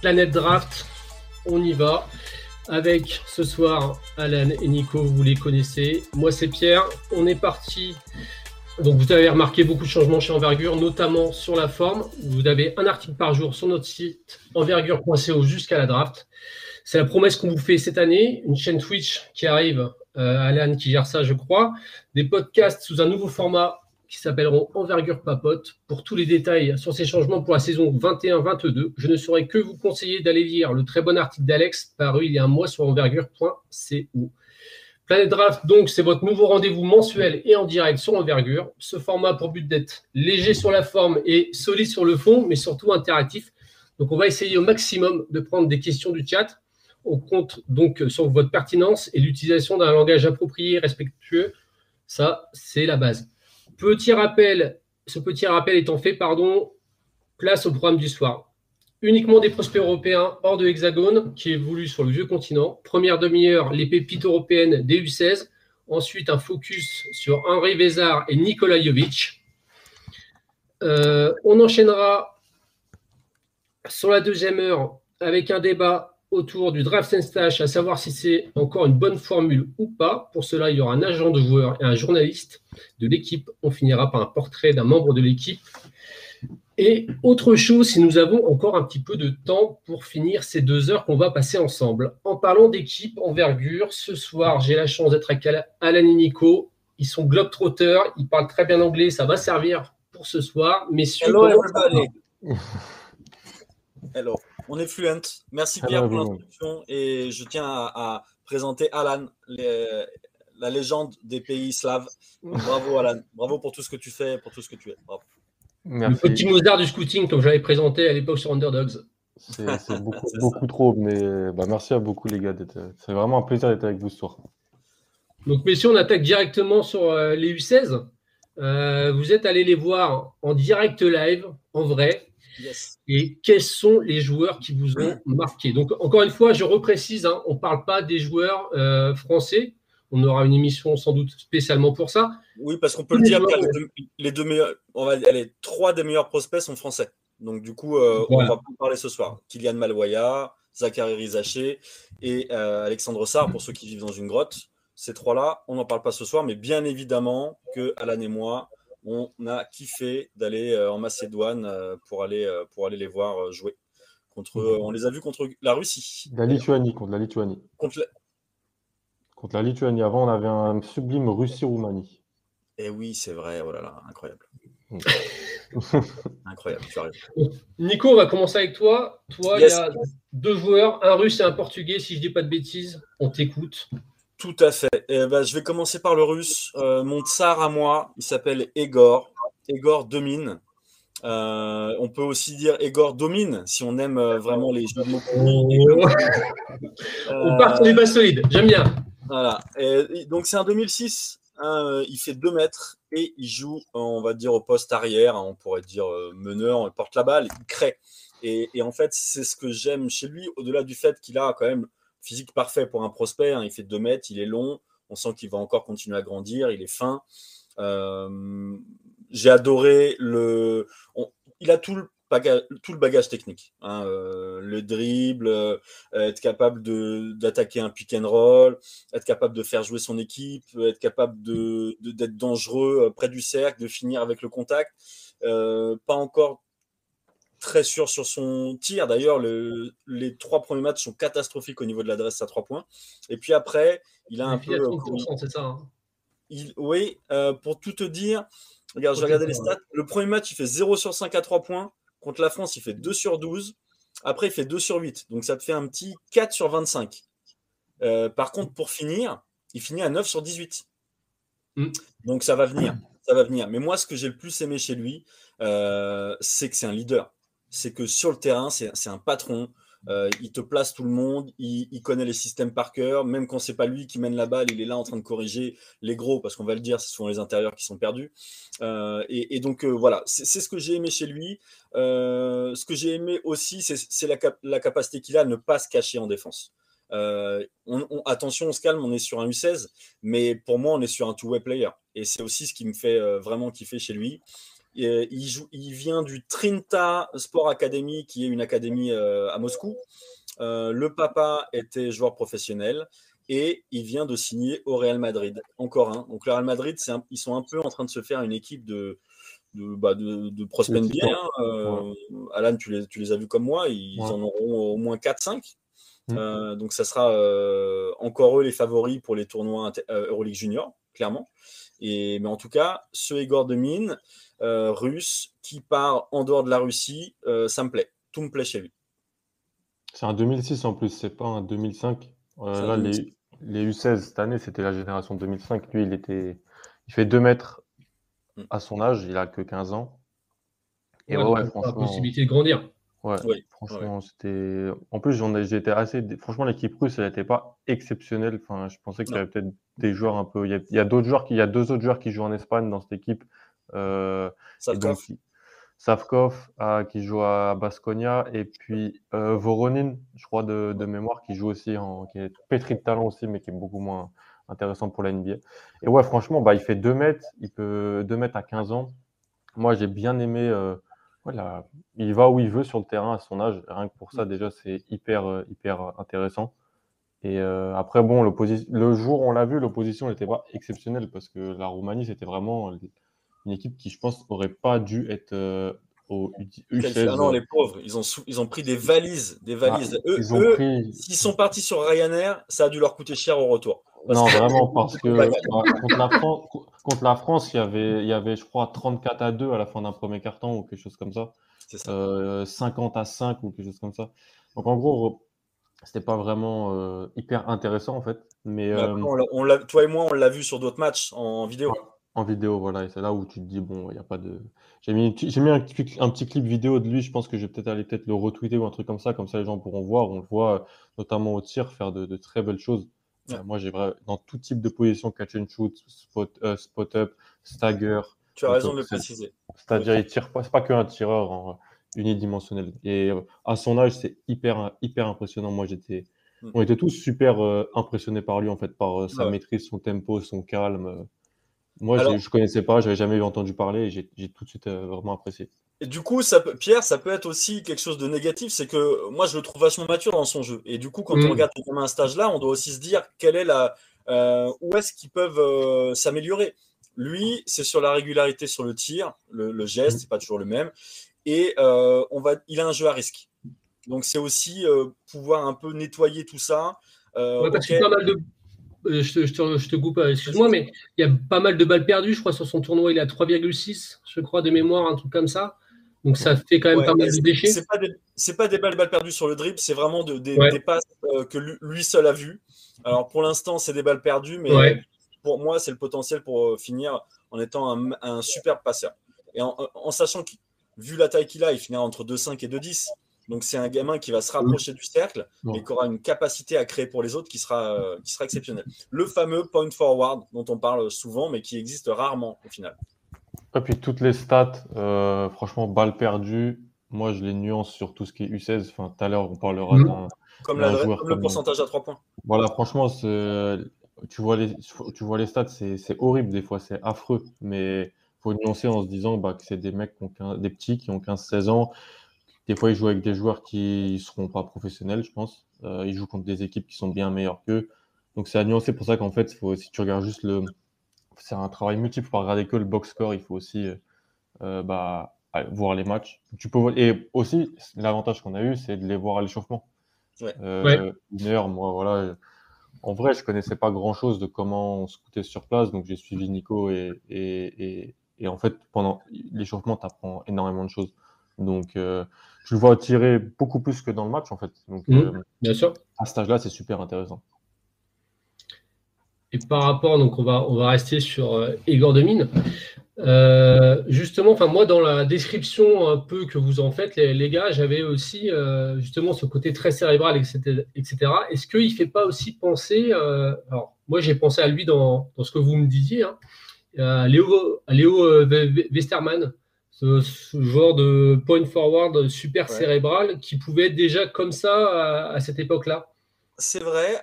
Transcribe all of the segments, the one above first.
Planète Draft, on y va. Avec ce soir Alan et Nico, vous les connaissez. Moi c'est Pierre. On est parti. Donc vous avez remarqué beaucoup de changements chez Envergure, notamment sur la forme. Vous avez un article par jour sur notre site envergure.co jusqu'à la draft. C'est la promesse qu'on vous fait cette année. Une chaîne Twitch qui arrive, euh, Alan qui gère ça, je crois. Des podcasts sous un nouveau format qui s'appelleront Envergure Papote. Pour tous les détails sur ces changements pour la saison 21-22, je ne saurais que vous conseiller d'aller lire le très bon article d'Alex paru il y a un mois sur envergure.co. Planet Draft, donc, c'est votre nouveau rendez-vous mensuel et en direct sur Envergure. Ce format pour but d'être léger sur la forme et solide sur le fond, mais surtout interactif. Donc, on va essayer au maximum de prendre des questions du chat. On compte donc sur votre pertinence et l'utilisation d'un langage approprié et respectueux. Ça, c'est la base. Petit rappel, ce petit rappel étant fait, pardon, place au programme du soir. Uniquement des prospects européens hors de l'Hexagone qui évoluent sur le vieux continent. Première demi-heure, les pépites européennes des U16. Ensuite, un focus sur Henri Vézard et Nikola Jovic. Euh, on enchaînera sur la deuxième heure avec un débat autour du draft and stash, à savoir si c'est encore une bonne formule ou pas. Pour cela, il y aura un agent de joueur et un journaliste de l'équipe. On finira par un portrait d'un membre de l'équipe. Et autre chose, si nous avons encore un petit peu de temps pour finir ces deux heures qu'on va passer ensemble. En parlant d'équipe, envergure, ce soir, j'ai la chance d'être avec Alan et Nico. Ils sont globetrotters, ils parlent très bien anglais, ça va servir pour ce soir. Messieurs, Hello, everybody. Hello. On est fluent. Merci Pierre pour l'introduction et je tiens à, présenter Alan, la légende des pays slaves. Bravo Alan, bravo pour tout ce que tu fais, pour tout ce que tu es. Bravo. Le petit Mozart du scouting, comme j'avais présenté à l'époque sur Underdogs. C'est beaucoup, trop, mais bah, merci à beaucoup les gars. C'est vraiment un plaisir d'être avec vous ce soir. Donc messieurs, on attaque directement sur euh, les U16. Euh, vous êtes allés les voir en direct live, en vrai. Et quels sont les joueurs qui vous ont marqué? Donc, encore une fois, je reprécise, hein, on ne parle pas des joueurs euh, français. On aura une émission sans doute spécialement pour ça. Oui, parce qu'on peut le dire, les, deux, meilleurs, on va, les trois des meilleurs prospects sont français. Donc, du coup, euh, on va pas parler ce soir. Kylian Malvoya, Zachary Rizaché et euh, Alexandre Sarr, pour ceux qui vivent dans une grotte. Ces trois-là, on n'en parle pas ce soir, mais bien évidemment que Alan et moi, on a kiffé d'aller euh, en Macédoine euh, pour aller, euh, pour aller les voir jouer. Contre, mhm. on les a vus contre la Russie. La Lituanie, contre la Lituanie. Contre la... contre la Lituanie. Avant, on avait un sublime Russie-Roumanie. Et eh oui, c'est vrai. Oh là là, incroyable. Incroyable. Nico, on va commencer avec toi. Toi, il y a deux joueurs, un russe et un portugais, si je dis pas de bêtises. On t'écoute. Tout à fait. Eh ben, je vais commencer par le russe. Euh, mon tsar à moi, il s'appelle Egor. Egor domine. Euh, on peut aussi dire Egor domine si on aime euh, vraiment les jeux de mots. on part sur les bases solides. J'aime bien. Voilà. donc c'est un 2006. Hein, il fait 2 mètres et il joue, on va dire, au poste arrière. Hein, on pourrait dire meneur. Il porte la balle, il crée. Et, et en fait, c'est ce que j'aime chez lui, au-delà du fait qu'il a quand même physique parfait pour un prospect. Hein. il fait 2 mètres, il est long. On sent qu'il va encore continuer à grandir. Il est fin. Euh, j'ai adoré le. il a tout le bagage, tout le bagage technique. Hein, euh, le dribble, euh, être capable d'attaquer un pick and roll, être capable de faire jouer son équipe, être capable d'être de, dangereux près du cercle, de finir avec le contact. pas encore très sûr sur son tir. D'ailleurs, les trois premiers matchs sont catastrophiques au niveau de l'adresse à trois points. Et puis après, il a un peu. c'est ça. Hein. Il, oui, euh, pour tout te dire, regarde, je vais regarder les stats. Le premier match, il fait 0 sur 5 à 3 points. Contre la France, il fait 2 sur 12. Après, il fait 2 sur 8. Donc, ça te fait un petit 4 sur 25. Euh, par contre, pour finir, il finit à 9 sur 18. Mm. Donc, ça va venir. Ça va venir. Mais moi, ce que j'ai le plus aimé chez lui, euh, c'est que c'est un leader c'est que sur le terrain, c'est un patron. Euh, il te place tout le monde, il, connaît les systèmes par cœur, même quand c'est pas lui qui mène la balle, il est là en train de corriger les gros, parce qu'on va le dire, ce sont les intérieurs qui sont perdus. Euh, et, donc euh, voilà, c'est ce que j'ai aimé chez lui. ce que j'ai aimé aussi, c'est la, la, capacité qu'il a à ne pas se cacher en défense. attention, on se calme, on est sur un U16, mais pour moi, on est sur un two-way player. Et c'est aussi ce qui me fait vraiment kiffer chez lui. Il, joue, il vient du Trinta Sport Academy, qui est une académie à Moscou. le papa était joueur professionnel et il vient de signer au Real Madrid. Encore un. Donc le Real Madrid, ils sont un peu en train de se faire une équipe de, de, bah, de, de prospects bien. Euh, Alan, tu les, tu les, as vus comme moi, ils en auront au moins 4-5. Mm. Euh, donc ça sera euh, encore eux les favoris pour les tournois Euroleague Junior, clairement. Et, mais en tout cas, ce Igor de Mine, russe, qui part en dehors de la Russie, ça me plaît. Tout me plaît chez lui. C'est un 2006 en plus, c'est pas un 2005. là, les, les U16 cette année, c'était la génération 2005. Lui, il était, il fait 2 mètres mm. à son âge, il a que 15 ans. Et ouais, franchement, la possibilité de grandir. Ouais, franchement, c'était. En plus, j'en j'étais assez. Franchement, l'équipe russe, elle n'était pas exceptionnelle. Enfin, je pensais qu'il y avait peut-être des joueurs un peu. Il y a, d'autres joueurs qui, il y a deux autres joueurs qui jouent en Espagne dans cette équipe. Euh, Savkov qui joue à Basconia et puis euh, Voronin, je crois de, mémoire, qui joue aussi, en, qui est pétri de talent aussi, mais qui est beaucoup moins intéressant pour la NBA. Et ouais, franchement, bah, il fait 2 mètres, il peut 2 mètres à 15 ans. Moi, j'ai bien aimé. Euh, voilà, il va où il veut sur le terrain à son âge. Rien que pour ça, déjà, c'est hyper, hyper intéressant. Et après, bon, le jour on l'a vu, l'opposition n'était pas exceptionnelle parce que la Roumanie, c'était vraiment une équipe qui, je pense, aurait pas dû être euh, au U16. Ah non, les pauvres, ils ont, ils ont pris des valises. Des valises. Ah, eux, s'ils sont partis sur Ryanair, ça a dû leur coûter cher au retour. non, vraiment, parce que bah, contre, la France, contre la France, il y, avait, il y avait, je crois, 34 à 2 à la fin d'un premier carton ou quelque chose comme ça. ça. 50 euh, à 5 ou quelque chose comme ça. Donc, en gros, c'était pas vraiment euh, hyper intéressant en fait. Mais, on toi et moi, on l'a vu sur d'autres matchs en vidéo. En vidéo, voilà, et c'est là où tu te dis, bon, il n'y a pas de. J'ai mis, j'ai mis un, petit clip vidéo de lui, je pense que je vais peut-être aller peut-être le retweeter ou un truc comme ça, comme ça les gens pourront voir. On le voit notamment au tir faire de, très belles choses. Euh, moi, j'ai vraiment dans tout type de position, catch and shoot, spot, euh, spot up, stagger. Tu as raison de le préciser. C'est-à-dire, il tire pas, c'est pas qu'un tireur en, unidimensionnel. Et euh, à son âge, c'est hyper, hyper impressionnant. Moi, j'étais, mm. on était tous super impressionnés par lui, en fait, par sa maîtrise, son tempo, son calme. Moi, je ne connaissais pas, j'avais jamais entendu parler et j'ai tout de suite euh, vraiment apprécié. Et du coup, ça Pierre, ça peut être aussi quelque chose de négatif, c'est que moi, je le trouve vachement mature dans son jeu. Et du coup, quand on mm. regarde un stage là, on doit aussi se dire quelle est la, euh, où est-ce qu'ils peuvent euh, s'améliorer. Lui, c'est sur la régularité sur le tir, le, geste, mm. c'est pas toujours le même. Et on va, il a un jeu à risque. Donc, c'est aussi pouvoir un peu nettoyer tout ça. Ouais, parce pas mal de euh, je te, coupe, euh, excuse-moi, mais il y a pas mal de balles perdues. Je crois sur son tournoi, il est à 3,6, je crois, de mémoire, un truc comme ça. Donc ça fait quand même pas mal de déchets. C'est pas, des, pas des balles, balles perdues sur le dribble, c'est vraiment des, passes euh, que lui, seul a vues. Alors pour l'instant, c'est des balles perdues, mais pour moi, c'est le potentiel pour finir en étant un, un superbe passeur. Et en, en sachant que, vu la taille qu'il a, il finira entre 2,5 et 2,10. Donc c'est un gamin qui va se rapprocher du cercle et qui aura une capacité à créer pour les autres qui sera, euh, qui sera exceptionnelle. Le fameux point forward dont on parle souvent mais qui existe rarement au final. Et puis toutes les stats, euh, franchement, balles perdues, moi je les nuance sur tout ce qui est U16. Enfin, tout à l'heure on parlera mmh. d'un comme, le pourcentage à 3 points. Voilà, franchement, tu vois les, tu vois les stats, c'est horrible des fois, c'est affreux. Mais il faut nuancer en se disant bah, que c'est des mecs, qui ont des petits qui ont 15-16 ans, des fois, ils jouent avec des joueurs qui ne seront pas professionnels, je pense. Euh, ils jouent contre des équipes qui sont bien meilleures qu'eux. Donc, c'est à nuancer pour ça qu'en fait, faut, si tu regardes juste le. C'est un travail multiple. Il faut regarder que le box score. Il faut aussi euh, bah, voir les matchs. Tu peux... Et aussi, l'avantage qu'on a eu, c'est de les voir à l'échauffement. Euh, une heure, moi, voilà. En vrai, je connaissais pas grand chose de comment on se coûtait sur place, donc j'ai suivi Nico et, et, et, en fait, pendant l'échauffement, tu apprends énormément de choses. Donc, je le vois tirer beaucoup plus que dans le match, en fait. Donc, mmh, euh, bien sûr. À ce âge-là, c'est super intéressant. Et par rapport, donc on va, on va rester sur euh, Igor Demine. Euh, justement, enfin moi dans la description un peu que vous en faites, les, gars, j'avais aussi justement ce côté très cérébral, etc. Est-ce qu'il ne fait pas aussi penser, alors moi j'ai pensé à lui dans, dans, ce que vous me disiez, hein, à Léo, à Léo Westerman, ce, genre de point forward super cérébral qui pouvait être déjà comme ça à, cette époque-là. C'est vrai.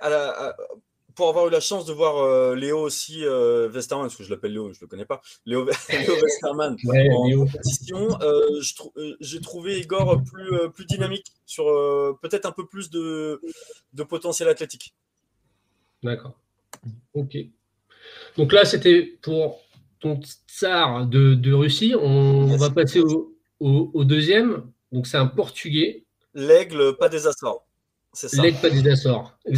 pour avoir eu la chance de voir Léo aussi, Westerman, parce que je l'appelle Léo, je ne le connais pas, Léo, Westerman en compétition, j'ai trouvé Igor plus, plus dynamique, sur peut-être un peu plus de, de potentiel athlétique. D'accord. Ok. Donc là, c'était pour ton tsar de, Russie. On, va passer au, deuxième. Donc c'est un Portugais. L'aigle, pas des Açores. C'est ça. L'aigle, pas des Açores.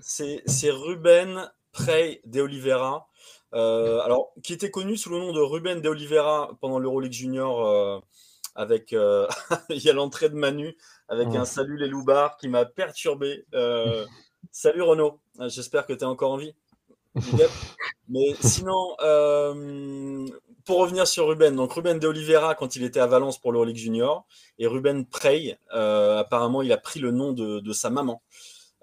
c'est Ruben Prey de Oliveira. Euh, alors, qui était connu sous le nom de Ruben de Oliveira pendant l'Euroleague Junior euh, avec euh, il y a l'entrée de Manu avec un salut les loupards qui m'a perturbé. salut Renaud, j'espère que tu es encore en vie. Mais sinon, euh, pour revenir sur Ruben, donc Ruben de Oliveira quand il était à Valence pour l'Euroleague Junior, et Ruben Prey, euh, apparemment il a pris le nom de, sa maman.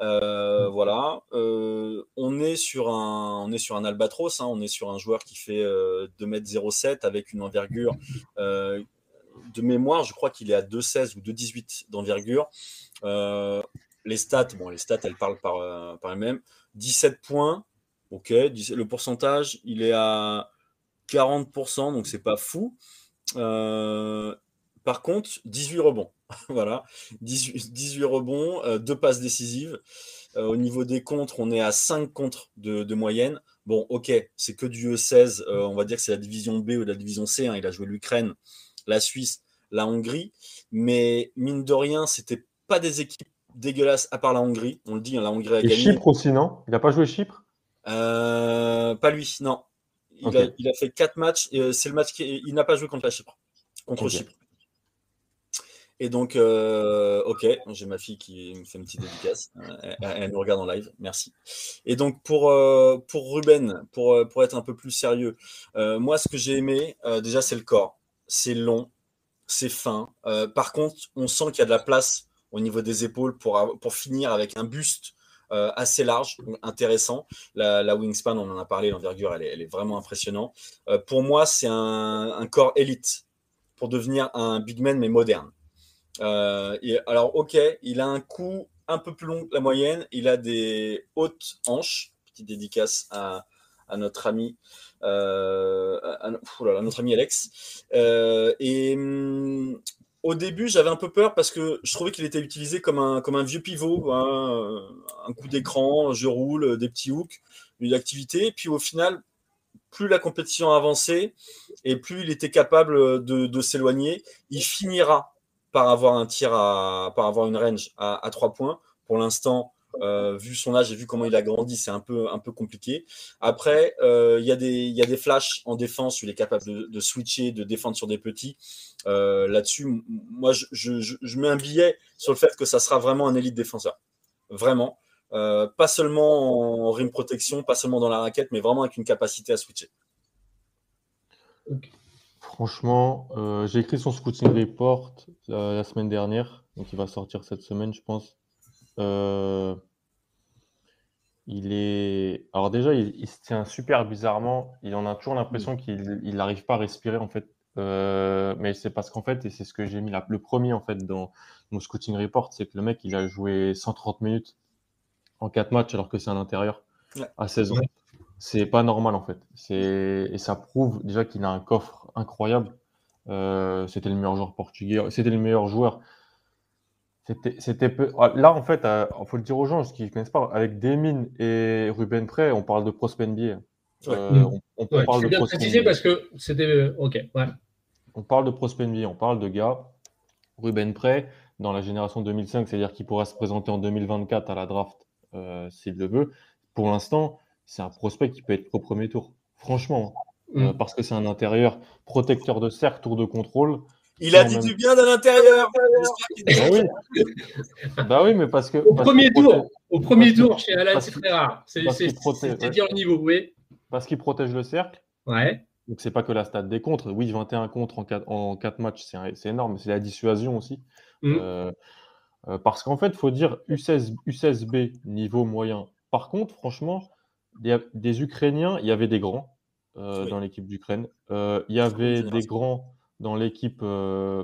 Euh, voilà, on est sur un, on est sur un albatros, hein. on est sur un joueur qui fait 2m07 avec une envergure de mémoire, je crois qu'il est à 2,16 ou 2,18 d'envergure. les stats, bon, les stats, elles parlent par, par elles-mêmes. 17 points, Ok, le pourcentage, il est à 40%, donc c'est pas fou. Euh, par contre, 18 rebonds. voilà, 18, rebonds, euh, deux passes décisives. Euh, au niveau des contres, on est à 5 contres de, moyenne. Bon, ok, c'est que du E16. on va dire que c'est la division B ou la division C. Hein. il a joué l'Ukraine, la Suisse, la Hongrie. Mais mine de rien, c'était pas des équipes dégueulasses à part la Hongrie. On le dit, hein, la Hongrie a Et Chypre aussi, non? Il n'a pas joué Chypre? Euh, pas lui, non. Il, a, fait quatre matchs. Euh, c'est le match qui, il n'a pas joué contre la Chypre. Contre Chypre. Et donc, euh, ok, j'ai ma fille qui me fait une petite dédicace. Elle, nous regarde en live, merci. Et donc, pour, pour Ruben, pour, pour être un peu plus sérieux, moi, ce que j'ai aimé, déjà, c'est le corps. C'est long, c'est fin. par contre, on sent qu'il y a de la place au niveau des épaules pour, pour finir avec un buste euh, assez large, intéressant. La, wingspan, on en a parlé, l'envergure, elle, est, vraiment impressionnante. Euh, pour moi, c'est un, corps élite pour devenir un big man, mais moderne. Euh, alors, ok, il a un coup un peu plus long que la moyenne, il a des hautes hanches, petite dédicace à, notre ami. à, notre ami Alex. et hum, au début, j'avais un peu peur parce que je trouvais qu'il était utilisé comme un, vieux pivot, hein, un coup d'écran, je roule, des petits hooks, une activité. Puis au final, plus la compétition avançait et plus il était capable de, s'éloigner, il finira par avoir un tir à, par avoir une range à, 3 points. Pour l'instant, euh, vu son âge et vu comment il a grandi, c'est un peu, un peu compliqué. Après, euh, il y, a des, y a des flashs en défense il est capable de, switcher, de défendre sur des petits. Euh, là-dessus, moi, je, je, mets un billet sur le fait que ça sera vraiment un élite défenseur. Vraiment. pas seulement en rim protection, pas seulement dans la raquette, mais vraiment avec une capacité à switcher. Franchement, j'ai écrit son scouting report la semaine dernière, donc il va sortir cette semaine, je pense. Euh, il est. Alors, déjà, il, se tient super bizarrement. Il en a toujours l'impression mm. qu'il n'arrive pas à respirer, en fait. Euh, mais c'est parce qu'en fait, et c'est ce que j'ai mis là, le premier en fait dans mon scouting report, c'est que le mec il a joué 130 minutes en 4 matchs alors que c'est à l'intérieur à 16 ans. C'est pas normal en fait. Et ça prouve déjà qu'il a un coffre incroyable. Euh, c'était le meilleur joueur portugais, c'était le meilleur joueur c'était peu... Ah, là, en fait, il euh, faut le dire aux gens qui ne connaissent pas, avec Demine et Ruben Prey, on parle de prospect NBA. Euh, on, parle de bien préciser parce que c'était. Euh, ok, On parle de prospect NBA, on parle de gars. Ruben Prey, dans la génération 2005, c'est-à-dire qu'il pourra se présenter en 2024 à la draft s'il le veut. Pour l'instant, c'est un prospect qui peut être au premier tour. Franchement, mm. parce que c'est un intérieur protecteur de cercle, tour de contrôle. Il a dit du bien de l'intérieur. Bah oui. bah oui, mais parce que. Au premier tour, au premier tour chez Alan, c'est très rare. C'est dire le niveau, oui. Parce qu'il protège le cercle. Ouais. Donc c'est pas que la stat des contres. Oui, 21 contre en 4, en 4 matchs, c'est énorme. C'est la dissuasion aussi. Mm. Euh, euh, parce qu'en fait, il faut dire U16, U16B niveau moyen. Par contre, franchement, des, Ukrainiens, il y avait des grands euh, dans l'équipe d'Ukraine. il y avait des grands dans l'équipe euh,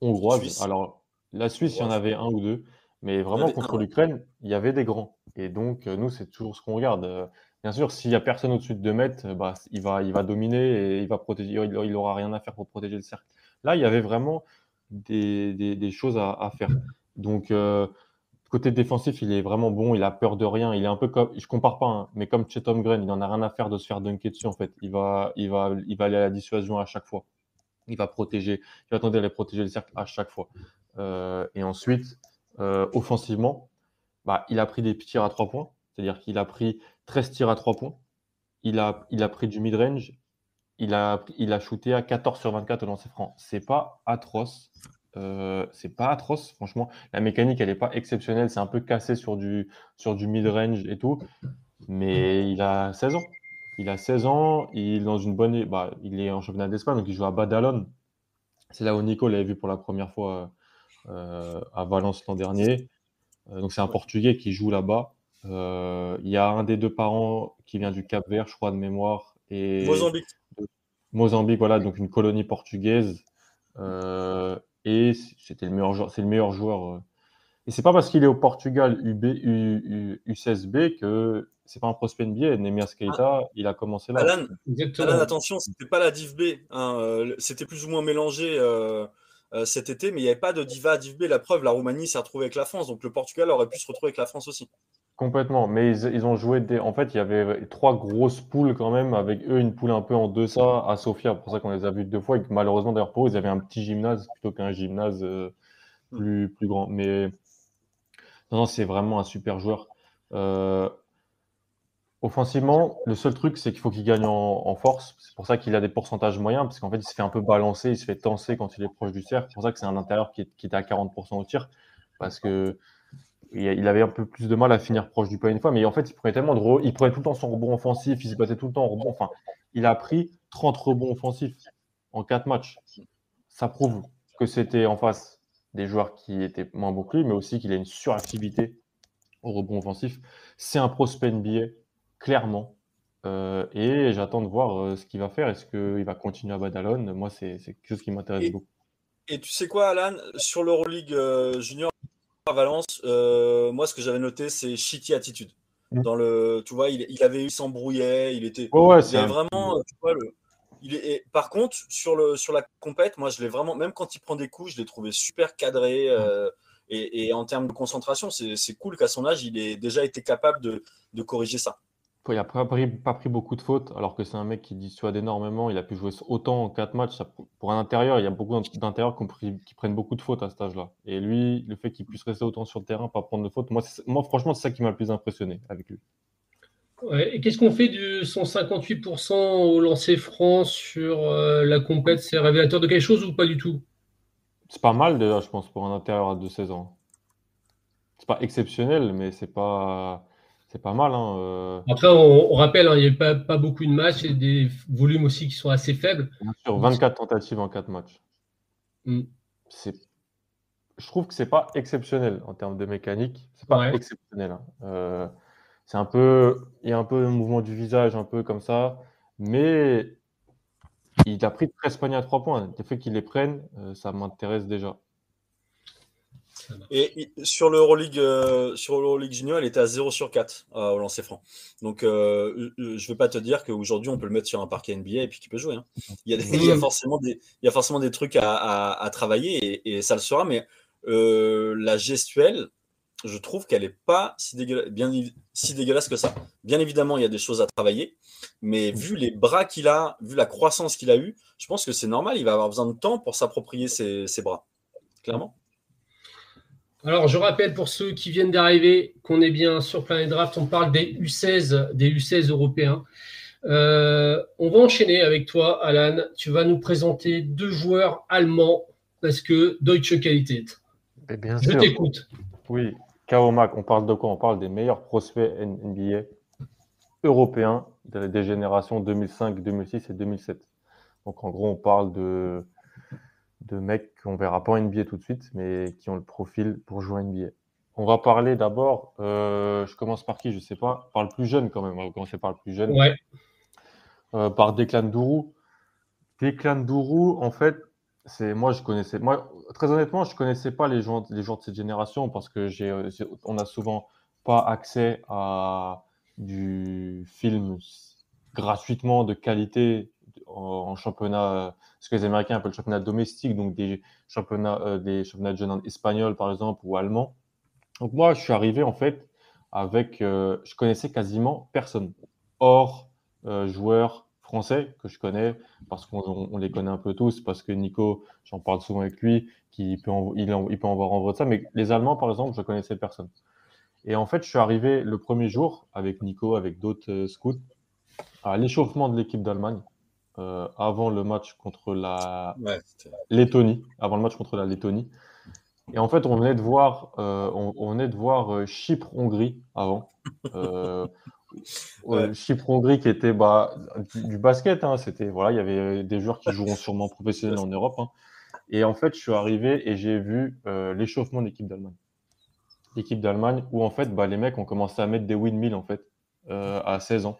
hongroise. Alors, la Suisse, il y en avait un ou deux. Mais vraiment, contre l'Ukraine, il y avait des grands. Et donc, nous, c'est toujours ce qu'on regarde. Bien sûr, s'il n'y a personne au-dessus de 2 mètres, bah, il, va, il va dominer et il va protéger. Il n'aura rien à faire pour protéger le cercle. Là, il y avait vraiment des, des, choses à, à, faire. Donc, côté défensif, il est vraiment bon, il a peur de rien. Il est un peu comme, je compare pas, hein, mais comme chez Tom Green, il n'en a rien à faire de se faire dunker dessus en fait. Il va, il va, il va aller à la dissuasion à chaque fois. Il va protéger, il va tenter à protéger le cercle à chaque fois. Euh, et ensuite, euh, offensivement, bah, il a pris des tirs à 3 points, c'est-à-dire qu'il a pris 13 tirs à 3 points. Il a, il a pris du mid-range. Il a, il a shooté à 14 sur 24 au lancer franc. C'est pas atroce. Euh, c'est pas atroce, franchement. La mécanique, elle n'est pas exceptionnelle. C'est un peu cassé sur du, sur du mid-range et tout. Mais il a 16 ans. Il a 16 ans. Il est dans une bonne. Bah, il est en championnat d'Espagne, donc il joue à Badalone. C'est là où Nico l'avait vu pour la première fois euh, à Valence l'an dernier. Euh, donc c'est un Portugais qui joue là-bas. Il y a un des deux parents qui vient du Cap Vert, je crois, de mémoire. Et Mozambique. Mozambique, voilà, donc une colonie portugaise. Et c'était le meilleur joueur, c'est le meilleur joueur. Euh. Et c'est pas parce qu'il est au Portugal UB, U, U16B que c'est pas un prospect NBA. Nemias Keita, ah. il a commencé là. Alan, Alan attention, c'était pas la Div B. Hein, euh, c'était plus ou moins mélangé euh, cet été, mais il n'y avait pas de Diva à Div B. La preuve, la Roumanie s'est retrouvée avec la France, donc le Portugal aurait pu se retrouver avec la France aussi. Complètement, mais ils, ont joué des. En fait, il y avait trois grosses poules quand même, avec eux une poule un peu en deçà à Sofia. pour ça qu'on les a vus deux fois. Et malheureusement, d'ailleurs, pour eux, ils avaient un petit gymnase plutôt qu'un gymnase euh, plus, plus grand. Mais non, non c'est vraiment un super joueur. Euh, offensivement, le seul truc, c'est qu'il faut qu'il gagne en, force. C'est pour ça qu'il a des pourcentages moyens, parce qu'en fait, il se fait un peu balancer, il se fait tenser quand il est proche du cercle. C'est pour ça que c'est un intérieur qui est, à 40% au tir, parce que il avait un peu plus de mal à finir proche du point une fois, mais en fait, il prenait tellement de il tout le temps son rebond offensif, il se battait tout le temps en rebond. Enfin, il a pris 30 rebonds offensifs en 4 matchs. Ça prouve que c'était en face des joueurs qui étaient moins bons mais aussi qu'il a une suractivité au rebond offensif. C'est un prospect NBA, clairement. Euh, et j'attends de voir euh, ce qu'il va faire. Est-ce qu'il va continuer à Badalone? Moi, c'est quelque chose qui m'intéresse beaucoup. Et tu sais quoi, Alan? Sur l'Euroleague euh, Junior, à Valence, euh, moi, ce que j'avais noté, c'est shitty attitude. Mm. Dans le, tu vois, il, avait eu s'embrouillait, il était, ouais, vraiment, tu vois, le, il est, par contre, sur, le, sur la compète, moi, je l'ai vraiment, même quand il prend des coups, je l'ai trouvé super cadré. Euh, et, en termes de concentration, c'est cool qu'à son âge, il ait déjà été capable de corriger ça. Il n'a pas pris, pas pris beaucoup de fautes, alors que c'est un mec qui dissuade énormément. Il a pu jouer autant en 4 matchs. pour un intérieur, il y a beaucoup d'intérieurs qui, prennent beaucoup de fautes à cet âge-là. Et lui, le fait qu'il puisse rester autant sur le terrain, pas prendre de fautes, moi, moi franchement, c'est ça qui m'a le plus impressionné avec lui. et qu'est-ce qu'on fait de son 58% au lancer franc sur euh, la compète? C'est révélateur de quelque chose ou pas du tout? C'est pas mal déjà, je pense, pour un intérieur de 16 ans. C'est pas exceptionnel, mais c'est pas c'est pas mal. Hein, euh. Après, on, rappelle, hein, il n'y a pas, beaucoup de matchs et des volumes aussi qui sont assez faibles. Sûr, 24 tentatives en 4 matchs. Mm. Je trouve que c'est pas exceptionnel en termes de mécanique. C'est pas exceptionnel. Hein. Euh, c'est un peu, il y a un peu un mouvement du visage, un peu comme ça, mais il a pris 13 paniers à 3 points. Le fait qu'il les prenne, euh, ça m'intéresse déjà. Et sur l'Euroleague euh, sur l'Euroleague Junior, il était à 0 sur 4 euh, au lancer franc. Donc euh, je ne vais pas te dire qu'aujourd'hui on peut le mettre sur un parquet NBA et puis qu'il peut jouer. Hein. Il, y a forcément des, il y a forcément des trucs à, travailler et, ça le sera, mais la gestuelle, je trouve qu'elle n'est pas si dégueulasse, bien, si dégueulasse que ça. Bien évidemment, il y a des choses à travailler, mais vu les bras qu'il a, vu la croissance qu'il a eu, je pense que c'est normal, il va avoir besoin de temps pour s'approprier ses, ses bras. Clairement. Alors, je rappelle pour ceux qui viennent d'arriver qu'on est bien sur Planet Draft. On parle des U16, des U16 européens. Euh, on va enchaîner avec toi, Alan. Tu vas nous présenter deux joueurs allemands parce que Deutsche Qualität. bien je t'écoute. Oui, Kaomak, on parle de quoi? On parle des meilleurs prospects NBA européens des générations 2005, 2006 et 2007. Donc, en gros, on parle de de mecs qu'on verra pas en NBA tout de suite, mais qui ont le profil pour jouer en NBA. On va parler d'abord, euh, je commence par qui, je sais pas, par le plus jeune quand même, on va commencer par le plus jeune. Ouais. Euh, par Declan Dourou. Declan Dourou, en fait, c'est moi je connaissais moi très honnêtement je connaissais pas les gens les gens de cette génération parce que j'ai on a souvent pas accès à du film gratuitement de qualité en, championnat ce que les Américains appellent championnat domestique donc des championnats euh, des championnats de jeunes espagnols par exemple ou allemands donc moi je suis arrivé en fait avec euh, je connaissais quasiment personne hors euh, joueurs français que je connais parce qu'on les connaît un peu tous, parce que Nico, j'en parle souvent avec lui, qui peut il, il, peut en voir en de ça, mais les Allemands, par exemple, je connaissais personne. Et en fait, je suis arrivé le premier jour avec Nico, avec d'autres euh, scouts, à l'échauffement de l'équipe d'Allemagne, euh, avant le match contre la Lettonie, avant le match contre la Lettonie. Et en fait, on venait de voir, euh, on, on, venait de voir Chypre-Hongrie avant. Chypre-Hongrie qui était bah, du, basket, hein, c'était voilà, il y avait des joueurs qui joueront sûrement professionnels en Europe. Hein. Et en fait, je suis arrivé et j'ai vu euh, l'échauffement de l'équipe d'Allemagne. L'équipe d'Allemagne où en fait, bah, les mecs ont commencé à mettre des windmills en fait euh, à 16 ans.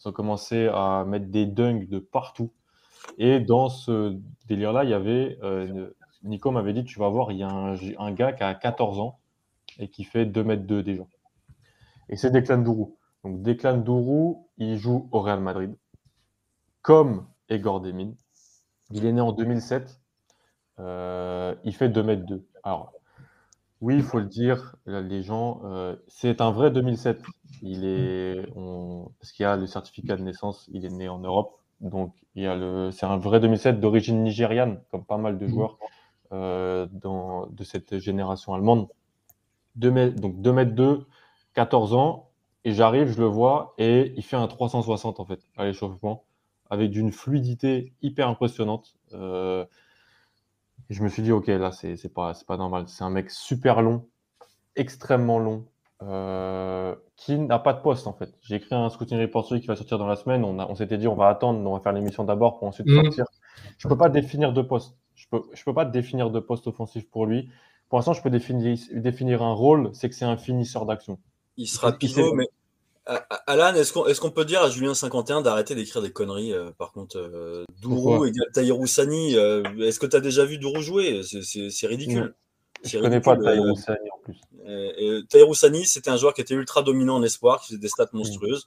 Ils ont commencé à mettre des dunks de partout. Et dans ce délire-là, il y avait euh, Nico m'avait dit, tu vas voir, il y a un, gars qui a 14 ans et qui fait 2 mètres 2 déjà. Et c'est Declan Dourou. Donc Declan Dourou, il joue au Real Madrid, comme Egor Demin. Il est né en 2007. Euh, il fait 2 mètres 2. Alors, oui, il faut le dire, les gens, euh, c'est un vrai 2007. Il est, parce qu'il y a le certificat de naissance, il est né en Europe. Donc, il y a le, c'est un vrai 2007 d'origine nigériane, comme pas mal de joueurs euh, dans, de cette génération allemande. 2 mètres, donc 2 mètres 2, 14 ans. Et j'arrive, je le vois, et il fait un 360 en fait à l'échauffement, avec d'une fluidité hyper impressionnante. Euh, je me suis dit, ok, là, c'est pas, pas normal. C'est un mec super long, extrêmement long, euh, qui n'a pas de poste en fait. J'ai écrit un scouting report qui va sortir dans la semaine. On, on s'était dit, on va attendre, on va faire l'émission d'abord pour ensuite mmh. sortir. Je peux pas définir de poste. Je peux, je peux pas définir de poste offensif pour lui. Pour l'instant, je peux définir, définir un rôle, c'est que c'est un finisseur d'action. Il sera pivot, mais Alan, est-ce qu'on est peut dire à Julien 51 d'arrêter d'écrire des conneries euh, Par contre, euh, Dourou et Taïrou Sani, euh, est-ce que tu as déjà vu Dourou jouer? C'est ridicule. Je connais pas Taïrou Sani en plus. Taïrou Sani, c'était un joueur qui était ultra dominant en espoir, qui faisait des stats monstrueuses.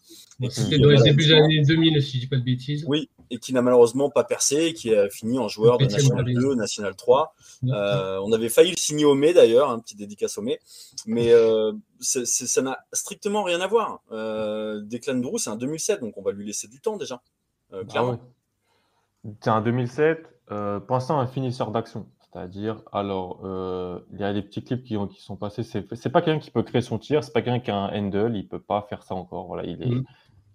C'était dans les débuts des années 2000, si je dis pas de bêtises. Oui, et qui n'a malheureusement pas percé, qui a fini en joueur de National 2, National 3. Euh, on avait failli le signer au mai d'ailleurs, un petit dédicace au mai, mais euh, ça n'a strictement rien à voir. Euh, Declan Dourou, c'est un 2007, donc on va lui laisser du temps déjà, euh, bah clairement. C'est un 2007, pensant à un finisseur d'action. C'est-à-dire, alors, il y a des petits clips qui, qui sont passés. C'est pas quelqu'un qui peut créer son tir, c'est pas quelqu'un qui a un handle, il peut pas faire ça encore. Voilà, il est, mm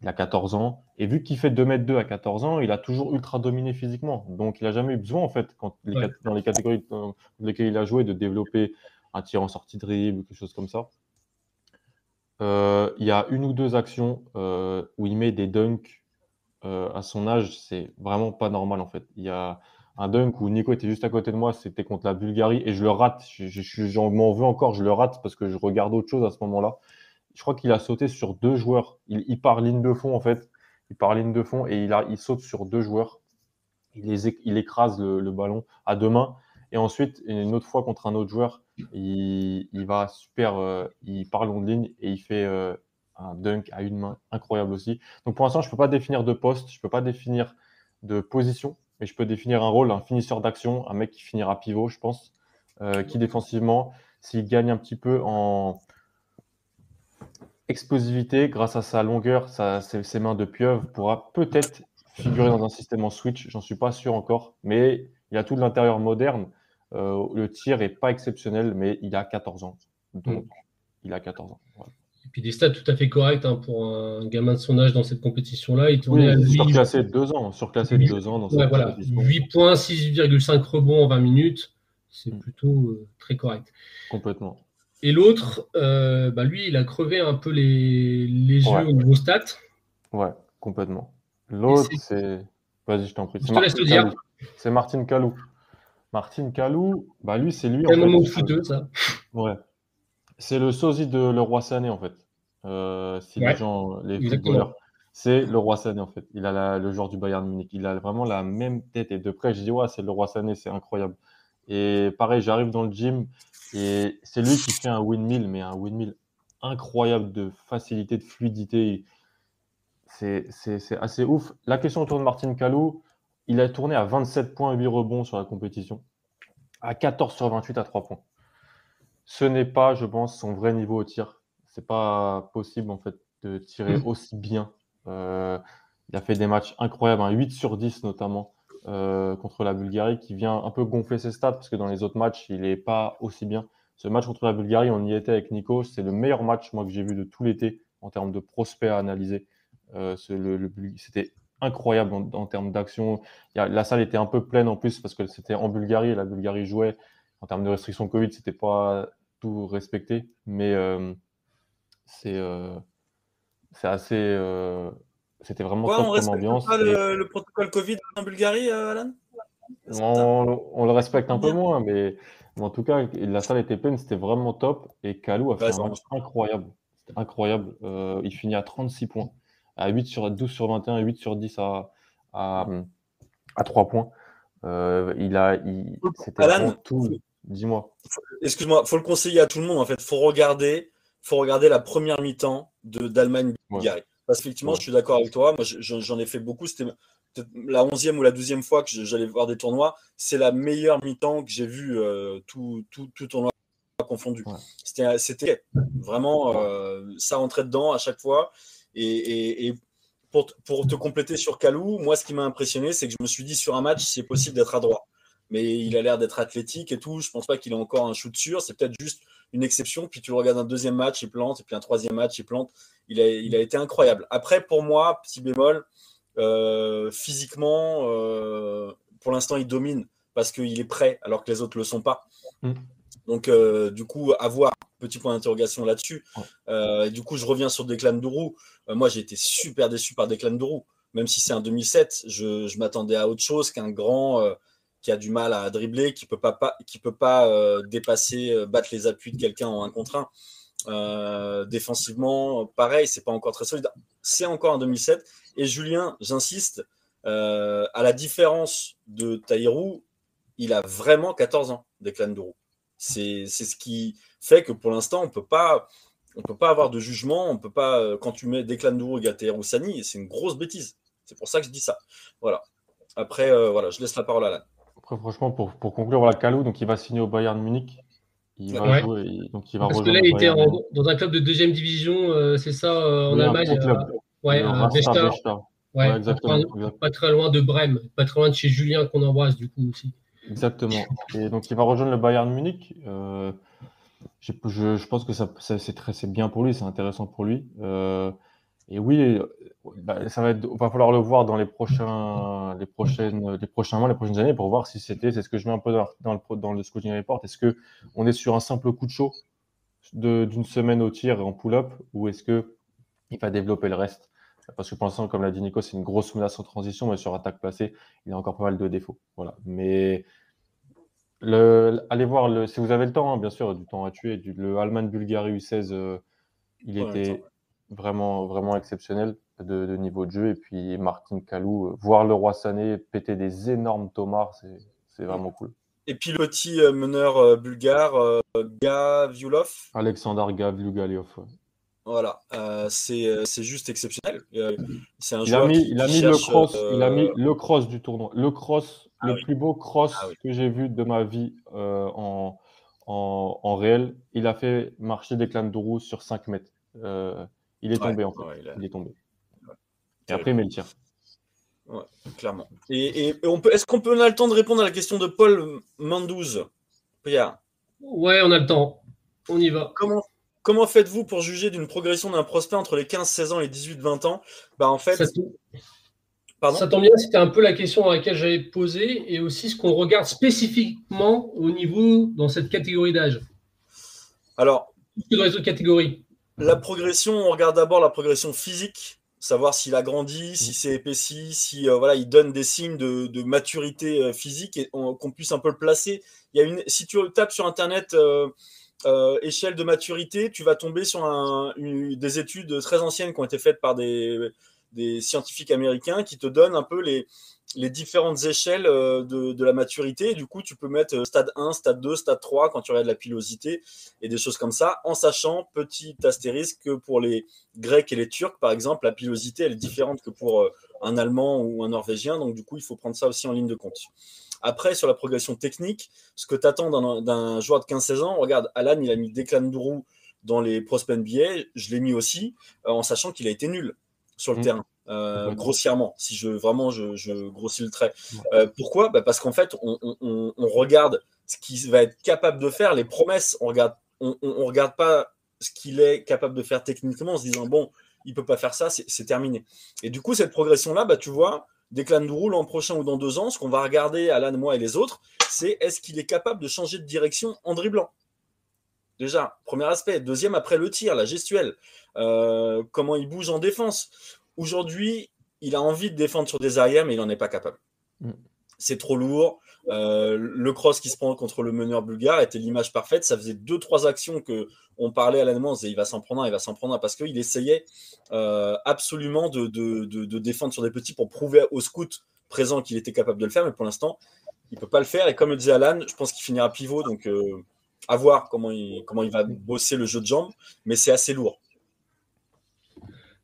il a 14 ans. Et vu qu'il fait 2 mètres 2 à 14 ans, il a toujours ultra dominé physiquement. Donc, il n'a jamais eu besoin, en fait, quand dans les catégories dans lesquelles il a joué, de développer un tir en sortie de dribble ou quelque chose comme ça. Euh, il y a une ou deux actions euh, où il met des dunks euh, à son âge. C'est vraiment pas normal, en fait. Il y a un dunk où Nico était juste à côté de moi, c'était contre la Bulgarie, et je le rate. J'en m'en veux encore, je le rate parce que je regarde autre chose à ce moment-là je crois qu'il a sauté sur deux joueurs. Il, part ligne de fond, en fait. Il part ligne de fond et il, saute sur deux joueurs. Il écrase le, ballon à deux mains. Et ensuite, une autre fois contre un autre joueur, il, va super. Euh, il part long de ligne et il fait euh, un dunk à une main. Incroyable aussi. Donc pour l'instant, je ne peux pas définir de poste, je ne peux pas définir de position, mais je peux définir un rôle, un finisseur d'action, un mec qui finira pivot, je pense, euh, qui défensivement, s'il gagne un petit peu en, explosivité, grâce à sa longueur, sa, ses, mains de pieuvre, pourra peut-être figurer dans un système en switch. J'en suis pas sûr encore, mais il a tout de l'intérieur moderne. Euh, le tir est pas exceptionnel, mais il a 14 ans. Donc, mm. il a 14 ans. Puis des stats tout à fait corrects hein, pour un gamin de son âge dans cette compétition-là. Il tournait à 8... surclassé de 2 ans. Surclassé de 2 ans dans cette voilà. 8 points, 6,5 rebonds en 20 minutes. C'est mm. plutôt euh, très correct. Complètement. Et l'autre, euh, bah lui, il a crevé un peu les, les yeux au niveau stats. Ouais, complètement. L'autre, c'est. Vas-y, je t'en prie. Je te laisse le dire. C'est Martin Calou. Martin Calou, bah lui, c'est lui. C'est un moment fouteux, ça. Ouais. C'est le sosie de le roi Sané, en fait. Euh, si les gens, les footballeurs. c'est le roi Sané en fait. Il a le joueur du Bayern Munich. Il a vraiment la même tête et de près, je dis ouais, c'est le roi Sané, c'est incroyable. Et pareil, j'arrive dans le gym et c'est lui qui fait un windmill, mais un windmill incroyable de facilité, de fluidité. C'est assez ouf. La question autour de Martin Kalou, il a tourné à 27 points, 8 rebonds sur la compétition, à 14 sur 28 à 3 points. Ce n'est pas, je pense, son vrai niveau au tir. C'est pas possible en fait de tirer mm. aussi bien. Euh, il a fait des matchs incroyables, un 8 sur 10 notamment euh, contre la Bulgarie, qui vient un peu gonfler ses stats parce que dans les autres matchs, il n'est pas aussi bien. Ce match contre la Bulgarie, on y était avec Nico. C'est le meilleur match moi que j'ai vu de tout l'été en termes de prospects à analyser. Euh, c'était incroyable en, termes d'action. La salle était un peu pleine en plus parce que c'était en Bulgarie et la Bulgarie jouait. En termes de restrictions Covid, c'était pas tout respecté, mais euh, c'est euh, c'est assez. Euh, c'était vraiment top comme ambiance. Pas le, protocole Covid en Bulgarie, Alan? On, le respecte un peu moins, mais, en tout cas, la salle était pleine, c'était vraiment top. Et Kalou a fait un match incroyable. C'était incroyable. il finit à 36 points à 8 sur 12 sur 21 et 8 sur 10 à, à, à 3 points. Euh, il a, c'était tout. Dis-moi. Excuse-moi, faut le conseiller à tout le monde en fait. Faut regarder, faut regarder la première mi-temps de d'Allemagne Bulgarie. Parce qu'effectivement, je suis d'accord avec toi. Moi, j'en ai fait beaucoup. C'était la 11e ou la 12e fois que j'allais voir des tournois. C'est la meilleure mi-temps que j'ai vu euh, tout, tout, tout tournoi confondu. C'était vraiment euh, ça rentrait dedans à chaque fois. Et, pour, te compléter sur Kalou, moi, ce qui m'a impressionné, c'est que je me suis dit sur un match, c'est possible d'être à droit. Mais il a l'air d'être athlétique et tout. Je pense pas qu'il ait encore un shoot sûr. C'est peut-être juste une exception. Puis tu regardes un deuxième match, il plante. Et puis un troisième match, il plante. Il a, il a été incroyable. Après, pour moi, petit bémol, euh, physiquement, euh, pour l'instant, il domine parce qu'il est prêt alors que les autres ne le sont pas. Mm. Donc, euh, du coup, à voir. Petit point d'interrogation là-dessus. Euh, du coup, je reviens sur Declan Dourou. Euh, moi, j'ai été super déçu par Declan Dourou. Même si c'est un 2007, je, m'attendais à autre chose qu'un grand qui a du mal à dribbler, qui peut pas, qui peut pas dépasser, battre les appuis de quelqu'un en un contre un. défensivement, pareil, c'est pas encore très solide. C'est encore un 2007. Et Julien, j'insiste, à la différence de Taïrou, il a vraiment 14 ans, Declan Dourou. C'est ce qui fait que pour l'instant, on peut pas on peut pas avoir de jugement, on peut pas euh, quand tu mets Declan Dourou et Roussani, c'est une grosse bêtise. C'est pour ça que je dis ça. Voilà. Après, euh, voilà, je laisse la parole à Alain. Après, franchement, pour, pour conclure, voilà, Kalou, donc il va signer au Bayern Munich. Il va jouer, donc il va Parce que là, il était dans un club de deuxième division, euh, c'est ça, en Allemagne. ouais, à Ouais, exactement. pas, très loin de Brême, pas très loin de chez Julien qu'on embrasse du coup aussi. Exactement. Et donc, il va rejoindre le Bayern Munich. Euh, je, je, pense que ça, c'est très, c'est bien pour lui, c'est intéressant pour lui. Euh, et oui, bah, ça va être, va falloir le voir dans les prochains, les prochaines, les prochains mois, les prochaines années pour voir si c'était, c'est ce que je mets un peu dans, dans le, dans le scouting report. Est-ce que on est sur un simple coup de chaud d'une semaine au tir et en pull-up, ou est-ce que il va développer le reste? Parce que pour l'instant, comme l'a dit Nico, c'est une grosse menace en transition, mais sur attaque placée, il a encore pas mal de défauts. Voilà. Mais allez voir, le, si vous avez le temps, hein, bien sûr, du temps à tuer, le Allemagne Bulgarie U16, euh, il était vraiment, vraiment exceptionnel de, niveau de jeu. Et puis Martin Kalou, euh, voir le roi Sané péter des énormes tomards, c'est vraiment cool. Et puis le petit euh, meneur bulgare, Gaviulov? Alexander Gaviulov. Voilà, euh, euh, c'est juste exceptionnel. Euh, c'est un il, a mis, il a mis le cross, il a mis le cross du tournoi, le cross, ah le plus beau cross ah que j'ai vu de ma vie en, en, en, réel. Il a fait marcher des clans de roue sur 5 mètres. Il est tombé en fait. il, est tombé. Et après, il met le tir. Ouais, clairement. Et, et on peut, est-ce qu'on peut on a le temps de répondre à la question de Paul Mandouze Pierre Ouais, on a le temps. On y va. Comment Comment faites-vous pour juger d'une progression d'un prospect entre les 15-16 ans et les 18-20 ans? Bah, en fait, ça, tombe bien, c'était un peu la question à laquelle j'avais posé et aussi ce qu'on regarde spécifiquement au niveau dans cette catégorie d'âge. Alors, dans les autres catégories. La progression, on regarde d'abord la progression physique, savoir s'il a grandi, si c'est épaissi, si euh, voilà, il donne des signes de, maturité euh, physique et qu'on puisse un peu le placer. Il y a une, si tu tapes sur internet. Euh, euh, échelle de maturité, tu vas tomber sur des études très anciennes qui ont été faites par des, des scientifiques américains qui te donnent un peu les, les différentes échelles euh, de, la maturité. du coup, tu peux mettre euh, stade 1, stade 2, stade 3 quand tu regardes la pilosité et des choses comme ça, en sachant, petit astérisque, que pour les Grecs et les Turcs, par exemple, la pilosité, elle est différente que pour euh, un Allemand ou un Norvégien. Donc, du coup, il faut prendre ça aussi en ligne de compte. Après, sur la progression technique, ce que tu attends d'un joueur de 15-16 ans, regarde, Alan, il a mis Declan Duru dans les prospects NBA, je l'ai mis aussi, en sachant qu'il a été nul sur le mmh. terrain. Euh, grossièrement, si je vraiment je, grossis le trait. Euh, pourquoi? Bah, Parce qu'en fait, on, regarde ce qu'il va être capable de faire, les promesses, on regarde, on, regarde pas ce qu'il est capable de faire techniquement en se disant bon, il peut pas faire ça, c'est terminé. Et du coup, cette progression-là, bah, tu vois, Declan Dourou l'an prochain ou dans deux ans, ce qu'on va regarder, Alan, moi et les autres, c'est est-ce qu'il est capable de changer de direction en dribblant? Déjà, premier aspect. Deuxième, après le tir, la gestuelle. Euh, comment il bouge en défense. Aujourd'hui, il a envie de défendre sur des arrières, mais il n'en est pas capable. Mm. C'est trop lourd. Euh, le cross qui se prend contre le meneur bulgare était l'image parfaite. Ça faisait deux, trois actions que on parlait à l'allemand. Il va s'en prendre un, il va s'en prendre un, parce qu'il essayait euh, absolument de, défendre sur des petits pour prouver au scout présent qu'il était capable de le faire. Mais pour l'instant, il ne peut pas le faire. Et comme le disait Alan, je pense qu'il finira pivot. Donc, euh, à voir comment il, comment il va bosser le jeu de jambes. Mais c'est assez lourd.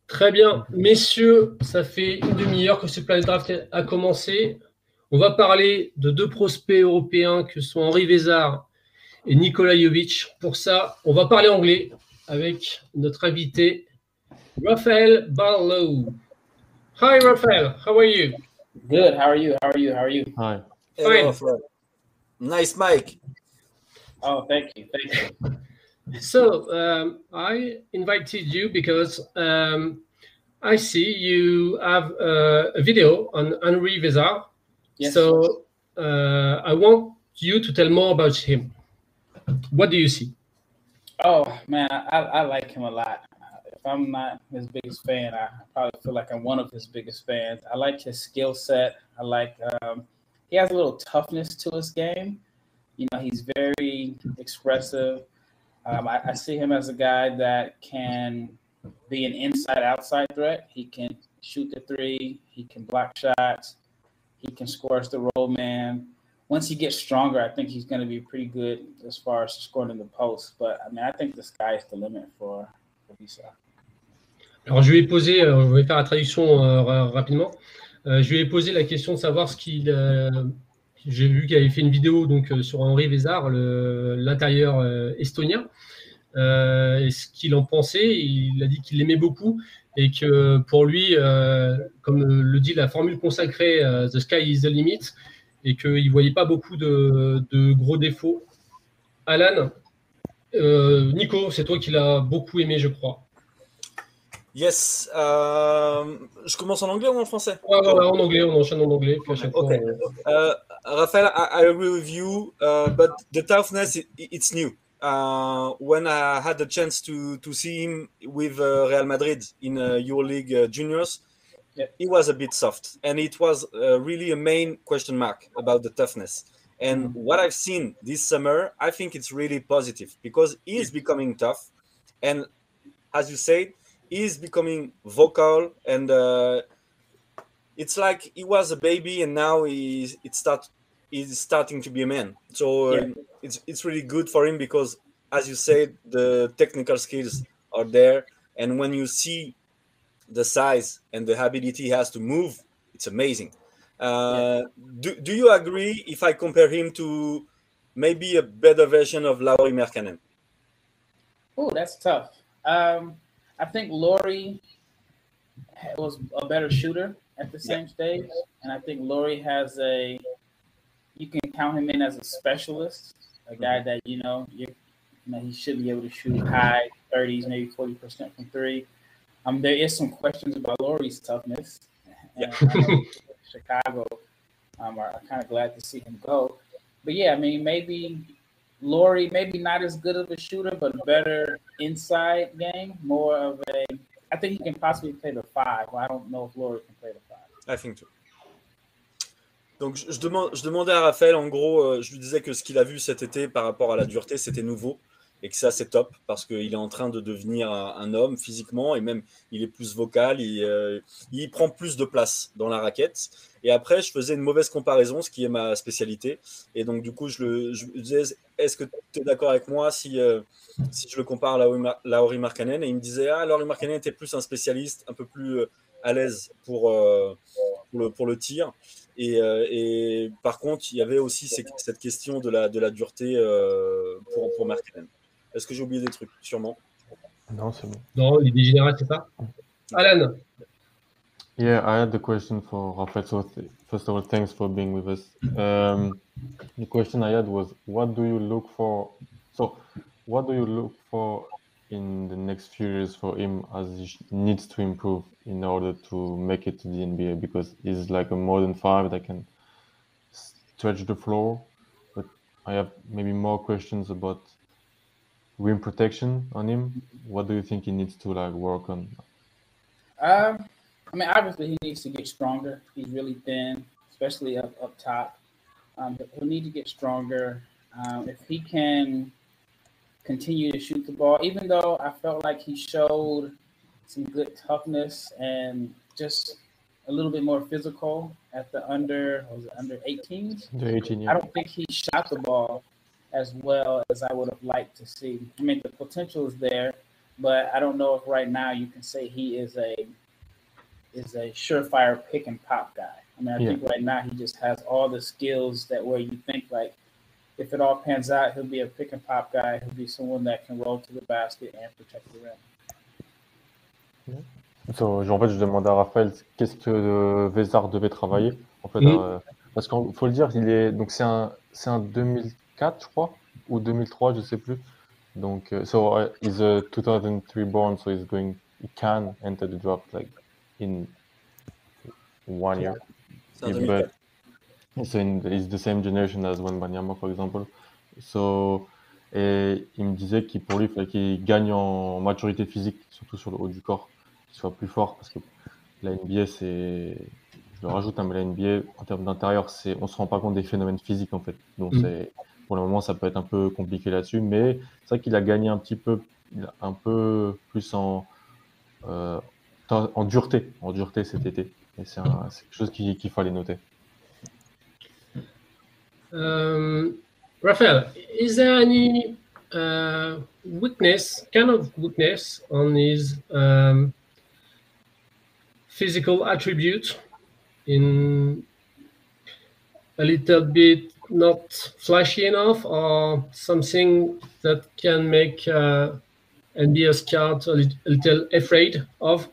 Très bien. Messieurs, ça fait une demi-heure que ce Planet Draft a commencé. On va parler de deux prospects européens que sont Henri Vézard et Nikola Jovic. Pour ça, on va parler anglais avec notre invité Raphaël Barlow. Hi Raphaël, how are you? Good. How are you? How are you? How are you? Hi. Fine. nice mic. Oh, thank you. Thank you. So um, I invited you because um, I see you have uh, a video on Henri Vézard. Yes. So uh, I want you to tell more about him. What do you see? Oh man, I, I like him a lot. If I'm not his biggest fan, I probably feel like I'm one of his biggest fans. I like his skill set. I like um, he has a little toughness to his game. You know, he's very expressive. Um, I, I, see him as a guy that can be an inside outside threat. He can shoot the three, he can block shots, he can score as the roll man. Once he gets stronger, I think he's going to be pretty good as far as scoring in the post. But I mean, I think the sky is the limit for, for Visa. Alors, je lui ai posé, euh, je vais faire la traduction euh, rapidement. Euh, je lui ai posé la question de savoir ce qu'il euh, j'ai vu qu'il avait fait une vidéo donc euh, sur Henri Vézard, l'intérieur euh, estonien. Euh, et ce qu'il en pensait, il a dit qu'il l'aimait beaucoup et que pour lui, comme le dit la formule consacrée, The Sky is the limit, et qu'il ne voyait pas beaucoup de, gros défauts. Alan, Nico, c'est toi qui l'as beaucoup aimé, je crois. Yes. je commence en anglais ou en français ouais, En anglais, on enchaîne en anglais. Puis à chaque fois, Rafael, I, I, agree with you, uh, but the toughness it, it's new. Uh, when I had the chance to to see him with uh, Real Madrid in uh, EuroLeague uh, juniors, yeah. he was a bit soft, and it was uh, really a main question mark about the toughness. And mm-hmm. what I've seen this summer, I think it's really positive because he is becoming tough, and as you said, he is becoming vocal and uh, it's like he was a baby and now he's it start he's starting to be a man. So yeah. um, it's it's really good for him because, as you said, the technical skills are there, and when you see the size and the ability he has to move, it's amazing. Uh, yeah. do, do you agree if I compare him to maybe a better version of Lauri Merkanen? Oh, that's tough. Um, I think Laurie was a better shooter at the same yeah. stage, and I think Laurie has a you can count him in as a specialist, a guy mm-hmm. that you know you, know he should be able to shoot high 30s, maybe 40 percent from three. Um, there is some questions about Laurie's toughness. Yeah. Chicago um, are, are kind of glad to see him go, but yeah, I mean maybe Laurie maybe not as good of a shooter, but better inside game, more of a. I think he can possibly play the five. I don't know if Laurie can play the five. I think so. Donc je, demandais à Raphaël, en gros, euh, je lui disais que ce qu'il a vu cet été par rapport à la dureté, c'était nouveau. et que ça c'est top parce qu'il est en train de devenir un, homme physiquement et même il est plus vocal, il, euh, il, prend plus de place dans la raquette. Et après, je faisais une mauvaise comparaison, ce qui est ma spécialité. Et donc, du coup, je, le, je disais, est-ce que tu es d'accord avec moi si, euh, si je le compare à Lauri Markkanen? Et il me disait, ah, Lauri Markkanen était plus un spécialiste, un peu plus euh, à l'aise pour, euh, pour, le, pour le tir. Et, euh, et, par contre, il y avait aussi cette question de la, de la dureté euh, pour, pour Markkanen. Est-ce que j'ai oublié des trucs? Sûrement. Non, c'est bon. Non, il est dégénéré, c'est ça? Alan Yeah, I had the question for Rafael. So th- first of all, thanks for being with us. Um, the question I had was, what do you look for? So, what do you look for in the next few years for him as he needs to improve in order to make it to the NBA? Because he's like a modern five that can stretch the floor. But I have maybe more questions about rim protection on him. What do you think he needs to like work on? Um, I mean, obviously he needs to get stronger. He's really thin, especially up up top. Um, but he'll need to get stronger. Um, if he can continue to shoot the ball, even though I felt like he showed some good toughness and just a little bit more physical at the under was it under 18s. The 18, yeah. I don't think he shot the ball as well as I would have liked to see. I mean, the potential is there, but I don't know if right now you can say he is a is a surefire pick and pop guy. I mean, I Yeah. think right now he just has all the skills that where you think like if it all pans out, he'll be a pick and pop guy. He'll be someone that can roll to the basket and protect the rim. So, en fait, je demandais à Raphaël qu'est-ce que euh, Vézard devait travailler. En fait, Mhm. euh, parce qu'il faut le dire, il est donc c'est un c'est un 2004, je crois, ou 2003, je sais plus. Donc, euh, so uh, he's a 2003 born, so he's going, he can enter the draft like in one year. Yeah, 2004. but so in, he's the same generation as Wembanyama, for example. So, et il me disait qu'il pour lui, il fallait qu'il gagne en maturité physique, surtout sur le haut du corps, qu'il soit plus fort, parce que la NBA, c'est, je le rajoute, hein, mais la NBA, en termes d'intérieur, c'est, on se rend pas compte des phénomènes physiques, en fait. Donc, Mm. c'est, pour le moment, ça peut être un peu compliqué là-dessus, mais c'est vrai qu'il a gagné un petit peu, un peu plus en, euh, en dureté, en dureté cet été. Um, Raphael, is there any uh, weakness, kind of weakness on his um, physical attribute in a little bit not flashy enough or something that can make uh, NBA scout a little afraid of?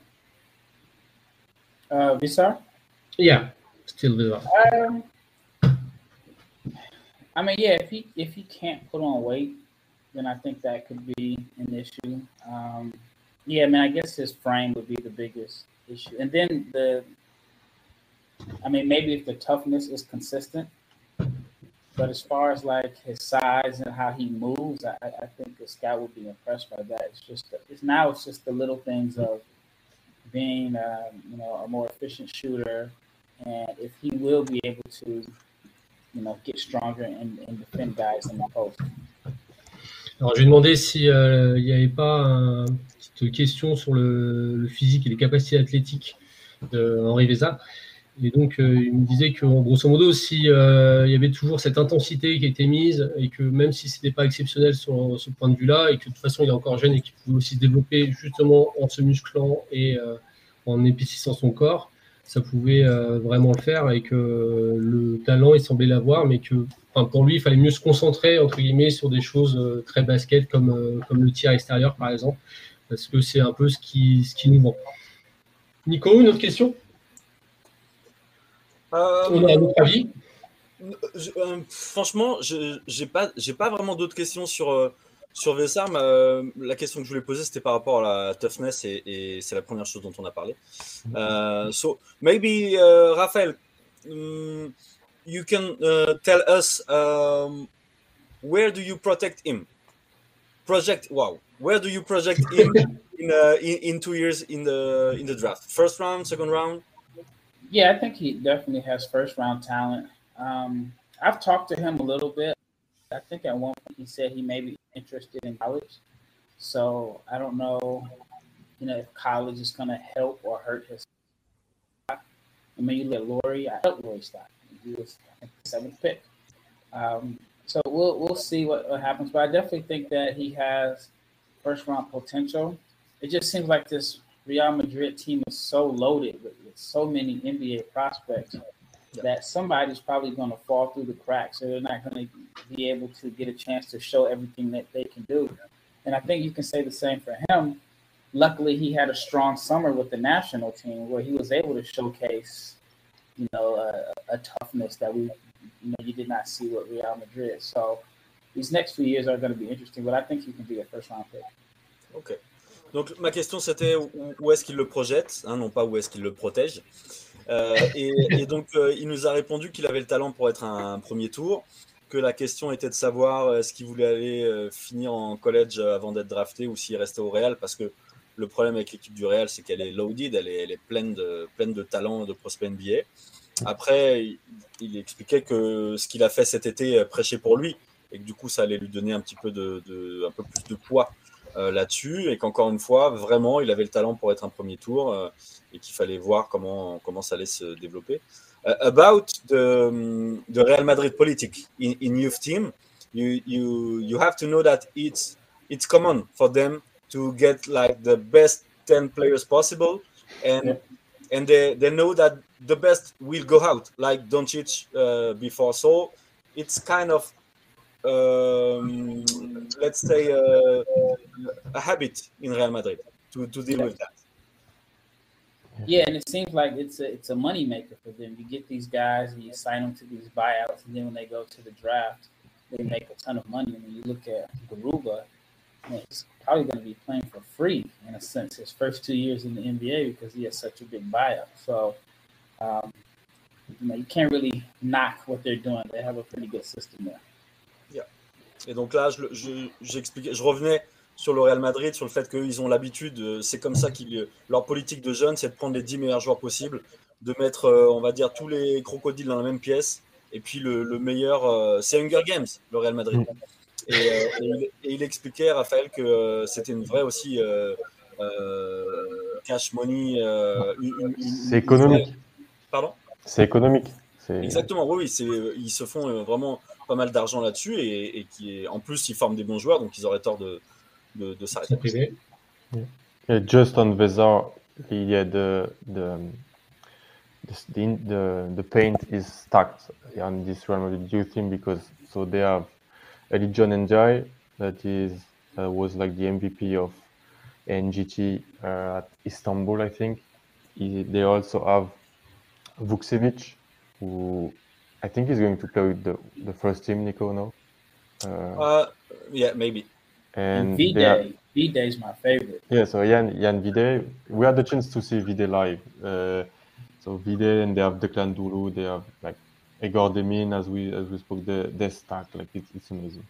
Uh, visa? Yeah, still us. Um, I mean, yeah, if he if he can't put on weight, then I think that could be an issue. Um, yeah, I mean, I guess his frame would be the biggest issue, and then the. I mean, maybe if the toughness is consistent, but as far as like his size and how he moves, I, I I think the scout would be impressed by that. It's just it's now it's just the little things of being um, you know a more efficient shooter, and if he will be able to you know get stronger and, and defend guys in the post. Alors, je lui ai demandé s'il n'y avait pas un- une petite question sur le, le physique et les capacités athlétiques de Henri Véza. Et donc, euh, il me disait que, grosso modo, si euh, il y avait toujours cette intensité qui été mise et que même si ce n'était pas exceptionnel sur ce point de vue-là, et que de toute façon, il est encore jeune et qu'il pouvait aussi se développer justement en se musclant et euh, en épaississant son corps, ça pouvait vraiment le faire et que le talent, il semblait l'avoir, mais que pour lui, il fallait mieux se concentrer entre guillemets sur des choses très basket comme, comme le tir extérieur par exemple, parce que c'est un peu ce qui, ce qui nous vend. Nico, une autre question Euh, On a un autre avis Je- euh, franchement, je j'ai pas, vraiment d'autres questions sur, euh, sur euh, la question que je voulais poser, c'était par rapport à la toughness et, et c'est la première chose dont on a parlé. Euh, so maybe uh, Raphaël, um, you can uh, tell us um, where do you protect him? Project, wow, where do you project him in, uh, in in two years in the in the draft? First round, second round? Yeah, I think he definitely has first round talent. Um, I've talked to him a little bit. I think at one point he said he may be interested in college. So I don't know, you know, if college is going to help or hurt his. I mean, you look at Laurie. I helped Laurie stock. He was the seventh pick. Um, so we'll we'll see what, what happens. But I definitely think that he has first round potential. It just seems like this Real Madrid team is so loaded with, with so many NBA prospects that somebody's probably going to fall through the cracks. So they're not going to be able to get a chance to show everything that they can do. And I think you can say the same for him. Luckily, he had a strong summer with the national team where he was able to showcase, you know, a, a toughness that we, you know, you did not see with Real Madrid. So these next few years are going to be interesting, but I think he can be a first round pick. Ok. Donc ma question c'était où est-ce qu'il le projette, hein, non pas où est-ce qu'il le protège. Euh, et, donc euh, il nous a répondu qu'il avait le talent pour être un, premier tour, que la question était de savoir est-ce qu'il voulait aller euh, finir en college avant d'être drafté ou s'il restait au Real, parce que le problème avec l'équipe du Real c'est qu'elle est loaded, elle est, pleine, de, pleine de talent de prospects NBA. Après, il, expliquait que ce qu'il a fait cet été prêchait pour lui et que du coup ça allait lui donner un petit peu de, un peu plus de poids euh, là-dessus et qu'encore une fois, vraiment, il avait le talent pour être un premier tour euh, et qu'il fallait voir comment, comment ça allait se développer. Uh, about the, the Real Madrid politics in, in youth team, you, you, you have to know that it's, it's common for them to get like the best 10 players possible and yeah. and they, they know that the best will go out like Doncic uh, before so it's kind of um, let's say, uh, a habit in Real Madrid to, to deal with that. Yeah, and it seems like it's a it's a money maker for them. You get these guys and you sign them to these buyouts, and then when they go to the draft, they make a ton of money. And when you look at Garuba, he's probably going to be playing for free in a sense his first two years in the NBA because he has such a big buyout. So, um, you know, you can't really knock what they're doing. They have a pretty good system there. Et donc là, je, revenais sur le Real Madrid, sur le fait qu'ils ont l'habitude, euh, c'est comme ça qu'ils, leur politique de jeunes, c'est de prendre les 10 meilleurs joueurs possibles, de mettre, euh, on va dire, tous les crocodiles dans la même pièce, et puis le, meilleur, euh, c'est Hunger Games, le Real Madrid. Mm. Et, il, expliquait, Raphaël, que c'était une vraie aussi cash money. c'est économique. Pardon? C'est économique. Exactement, oui, ils se font vraiment pas mal d'argent là-dessus et, et, qui est, en plus ils forment des bons joueurs donc ils auraient tort de, de, de s'arrêter. Yeah. Just on Vezar, yeah, the, the, the, the, the paint is stacked on this Real Madrid youth team because so they have Eli John Njai that is uh, was like the MVP of NGT uh, at Istanbul, I think. He, they also have Vukcevic, who I think he's going to play with the, the first team, Nico, no? Uh, uh yeah, maybe. And V-Day, V-Day is my favorite. Yeah, so Jan, Jan V-Day, we had the chance to see V-Day live. Uh, so V-Day and they have Declan Dulu, they have like Igor Demin, as we, as we spoke, the, the stack, like it's, it's amazing.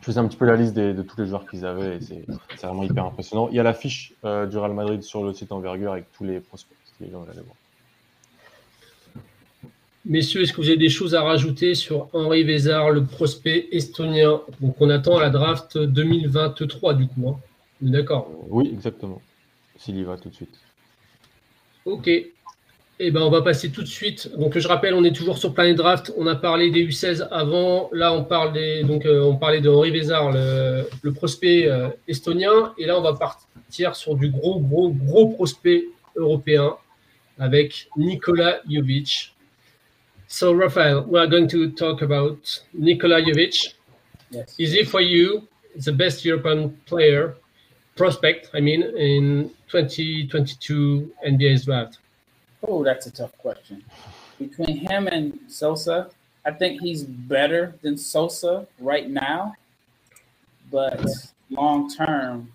Je faisais un petit peu la liste des, de tous les joueurs qu'ils avaient et c'est vraiment hyper impressionnant. Il y a l'affiche euh, du Real Madrid sur le site Envergure avec tous les prospects les gens voir. Messieurs, est-ce que vous avez des choses à rajouter sur Henri Vézard, le prospect estonien? Donc, on attend à la draft 2023, du coup. Hein. D'accord? Oui, exactement. S'il y va tout de suite. Ok. Eh ben, on va passer tout de suite. Donc, je rappelle, on est toujours sur Planet Draft. On a parlé des U16 avant. Là, on, parle des, donc, euh, on parlait de Henri Vézard, le, prospect euh, estonien. Et là, on va partir sur du gros, gros, gros prospect européen avec Nikola Jovic. So, Rafael, we are going to talk about Nikola Jovic. Yes. Is he for you the best European player prospect? I mean, in 2022 NBA draft. Oh, that's a tough question. Between him and Sosa, I think he's better than Sosa right now, but long term,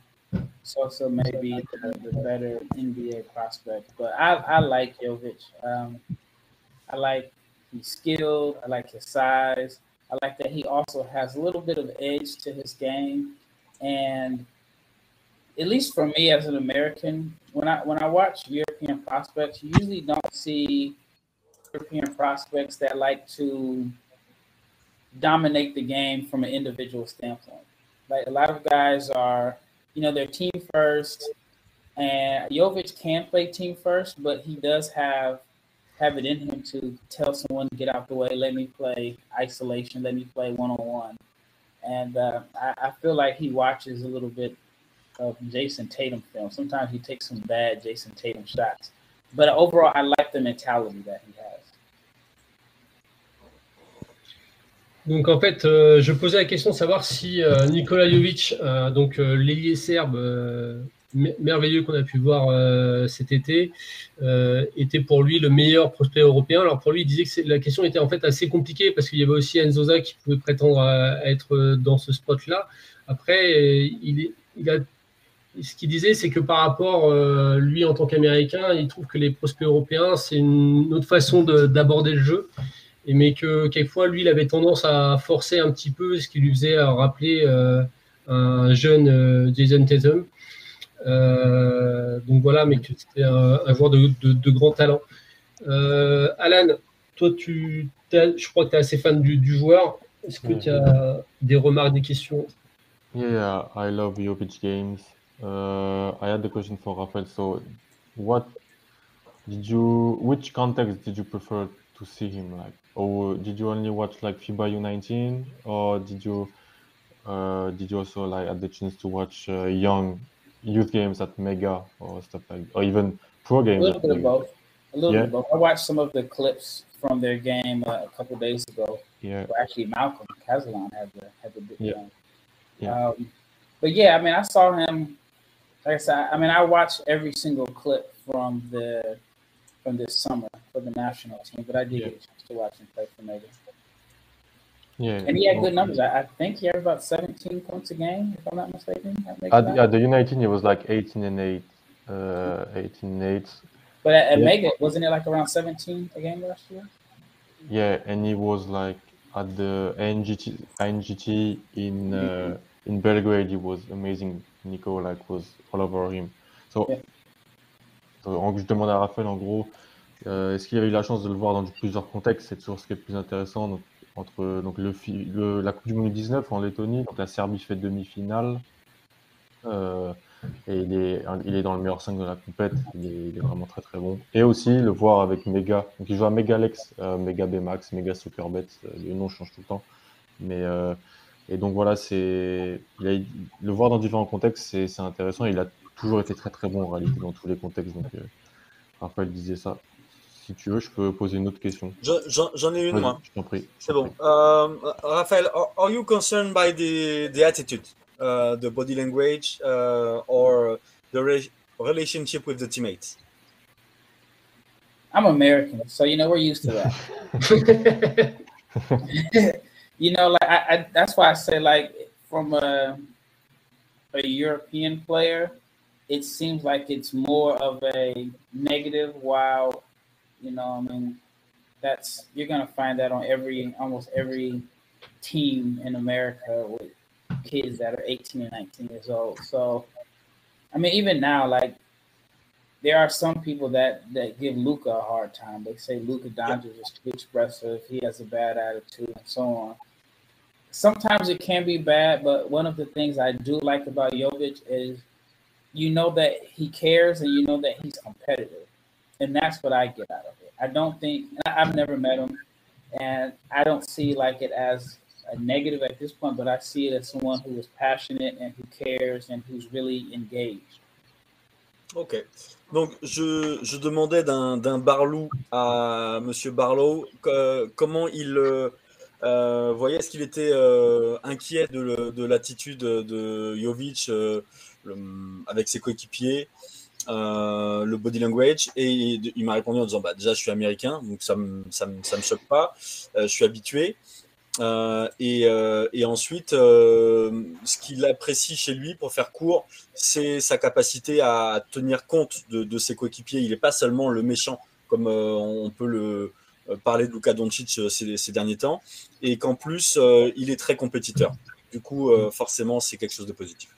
Sosa may be the, the, better NBA prospect. But I, I like Jovic. Um, I like He's skilled. I like his size. I like that he also has a little bit of edge to his game. And at least for me as an American, when I when I watch European prospects, you usually don't see European prospects that like to dominate the game from an individual standpoint. Like a lot of guys are, you know, they're team first, and Jovic can play team first, but he does have have it in him to tell someone to get out the way, let me play isolation, let me play one on one. And uh, I, I, feel like he watches a little bit of Jason Tatum film. Sometimes he takes some bad Jason Tatum shots, but overall, I like the mentality that he has. Donc en fait, euh, je posais la question de savoir si euh, Nikola Jovic, euh, donc euh, l'ailier serbe euh, merveilleux qu'on a pu voir euh, cet été, était pour lui le meilleur prospect européen. Alors pour lui, il disait que la question était en fait assez compliquée parce qu'il y avait aussi Enzoza qui pouvait prétendre à, être dans ce spot-là. Après, il, a ce qu'il disait, c'est que par rapport, lui en tant qu'Américain, il trouve que les prospects européens, c'est une autre façon d'aborder le jeu mais que quelquefois, lui, il avait tendance à forcer un petit peu, ce qui lui faisait rappeler euh, un jeune euh, Jason Tatum. Euh, donc voilà, mais que c'était un, joueur de, de, grand talent. Alan, toi, tu, je crois que tu es assez fan du, du joueur. Est-ce que tu as des remarques, des questions? Yeah, I love Jovic games. Uh, I had the question for Rafael. So, what did you, which context did you prefer to see him like? or did you only watch like FIBA U19, or did you uh, did you also like had the chance to watch uh, young youth games at Mega or stuff like, or even pro games? A little bit of both. A little yeah. bit of both. I watched some of the clips from their game uh, a couple days ago. Yeah. actually, Malcolm Casalon had the had the big yeah. game. Yeah. Um, but yeah, I mean, I saw him. Like I said, I mean, I watched every single clip from the from this summer for the national team, but I did yeah. get a chance to watch him play for Mega. Yeah, and he had good numbers. I, I, think he had about 17 points a game, if I'm not mistaken. At, yeah, the United, he was like 18 and 8, uh, 18 and 8. But at, at yeah. Mega, wasn't it like around 17 a game last year? Yeah, and he was like at the NGT, NGT in uh, in Belgrade. He was amazing. Nico like was all over him. So yeah. je demande à Raphaël, en gros, euh, est-ce qu'il a eu la chance de le voir dans plusieurs contextes? C'est toujours ce qui est le plus intéressant. Entre donc le, la Coupe du Monde 19 en Lettonie, donc la Serbie fait demi-finale. Euh, et il est, il est dans le meilleur 5 de la compète. Il est, vraiment très très bon. Et aussi le voir avec Mega. Donc il joue à Megalex, euh, Mega Bmax, Mega Superbet. Le nom change tout le temps. Mais, et donc voilà, c'est le voir dans différents contextes, c'est intéressant. Il a toujours été très très bon en réalité dans tous les contextes. Donc, euh, Raphaël disait ça. Si tu veux, je peux poser une autre question. J'en ai une, moi. Je t'en prie. C'est bon. Euh, Raphaël, are, you concerned by the, the attitude, uh, the body language, uh, or the re relationship with the teammates? I'm American, so you know we're used to that. you know, like I, I, that's why I say like from a a European player, it seems like it's more of a negative while you know i mean that's you're going to find that on every almost every team in america with kids that are 18 and 19 years old so i mean even now like there are some people that that give Luca a hard time. They say Luca Doncic is too expressive. He has a bad attitude, and so on. Sometimes it can be bad, but one of the things I do like about Jovic is you know that he cares and you know that he's competitive. And that's what I get out of it. I don't think I've never met him and I don't see like it as a negative at this point, but I see it as someone who is passionate and who cares and who's really engaged. Ok. Donc, je, je demandais d'un Barlou à Monsieur Barlow que, comment il euh, euh voyait, est-ce qu'il était euh, inquiet de, de l'attitude de Jovic euh, avec ses coéquipiers, euh, le body language, et il m'a répondu en disant bah, Déjà, je suis américain, donc ça me, ça me, ça me choque pas, euh, je suis habitué. Euh, et, et, ensuite, ce qu'il apprécie chez lui, pour faire court, c'est sa capacité à tenir compte de, ses coéquipiers. Il n'est pas seulement le méchant, comme on peut le parler de Luka Doncic ces derniers temps, et qu'en plus, il est très compétiteur. Du coup, forcément, c'est quelque chose de positif.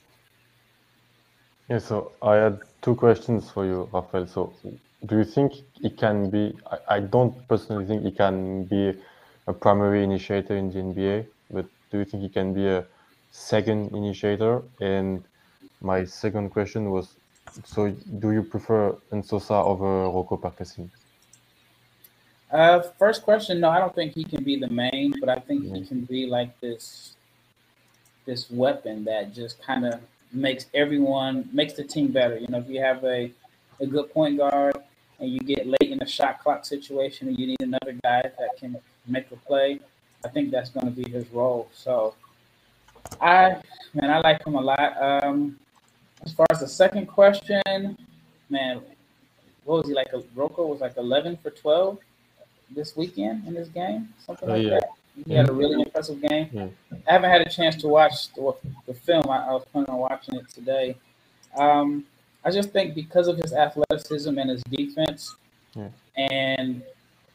Yeah, so I had two questions for you, Rafael. So, do you think it can be? I, I don't personally think it can be a primary initiator in the NBA, but do you think he can be a second initiator? And my second question was, so do you prefer Ensosa over Rocco Percassin? Uh, first question, no, I don't think he can be the main, but I think he can be like this this weapon that just kind of makes everyone makes the team better. You know, if you have a a good point guard and you get late in a shot clock situation and you need another guy that can make a play, I think that's going to be his role. So, I man, I like him a lot. Um, as far as the second question, man, what was he like? Rocco was like eleven for twelve this weekend in this game, something like yeah. that. He had a really impressive game. Yeah. I haven't had a chance to watch the, the film. I, I, was planning on watching it today. Um, I just think because of his athleticism and his defense yeah. and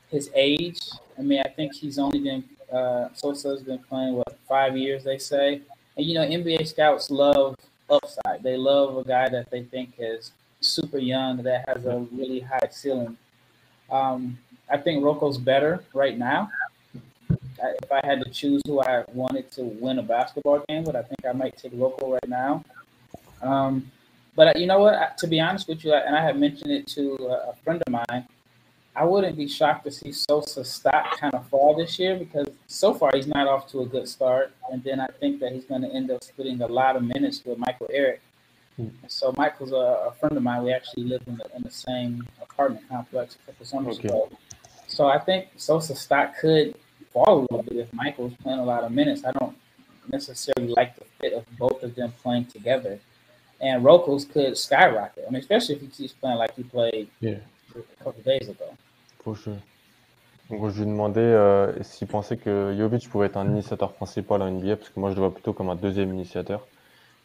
his age, I mean, I think he's only been uh, Sosa's been playing what five years, they say. And you know, NBA scouts love upside. They love a guy that they think is super young that has a really high ceiling. Um, I think Rocco's better right now. If I had to choose who I wanted to win a basketball game, but I think I might take local right now. Um, but you know what? To be honest with you, and I have mentioned it to a friend of mine, I wouldn't be shocked to see Sosa stop kind of fall this year because so far he's not off to a good start. And then I think that he's going to end up splitting a lot of minutes with Michael Eric. Hmm. So Michael's a, a, friend of mine. We actually live in the, in the same apartment complex a couple summers okay. ago. So I think Sosa stock could fall a little bit if Michael's playing a lot of minutes. I don't necessarily like the fit of both of them playing together. And could skyrocket. I mean, especially if he keeps playing like he played yeah. a couple days ago. For sure. Donc, je lui demandais euh, s'il pensait que Jovic pouvait être un initiateur principal en NBA, parce que moi je le vois plutôt comme un deuxième initiateur.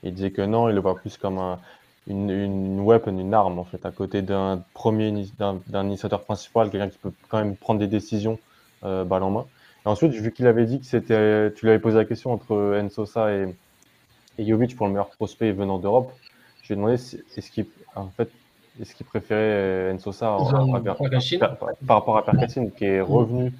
il disait que non, il le voit plus comme un, une, une weapon, une arme en fait, à côté d'un premier d'un initiateur principal, quelqu'un qui peut quand même prendre des décisions euh, balle en main. Ensuite, vu qu'il avait dit que c'était, tu lui avais posé la question entre Ensosa et, et Jovic pour le meilleur prospect venant d'Europe, je lui ai demandé est-ce qu'il en fait est-ce qu'il préférait Ensosa par, rapport à Percassine qui est revenu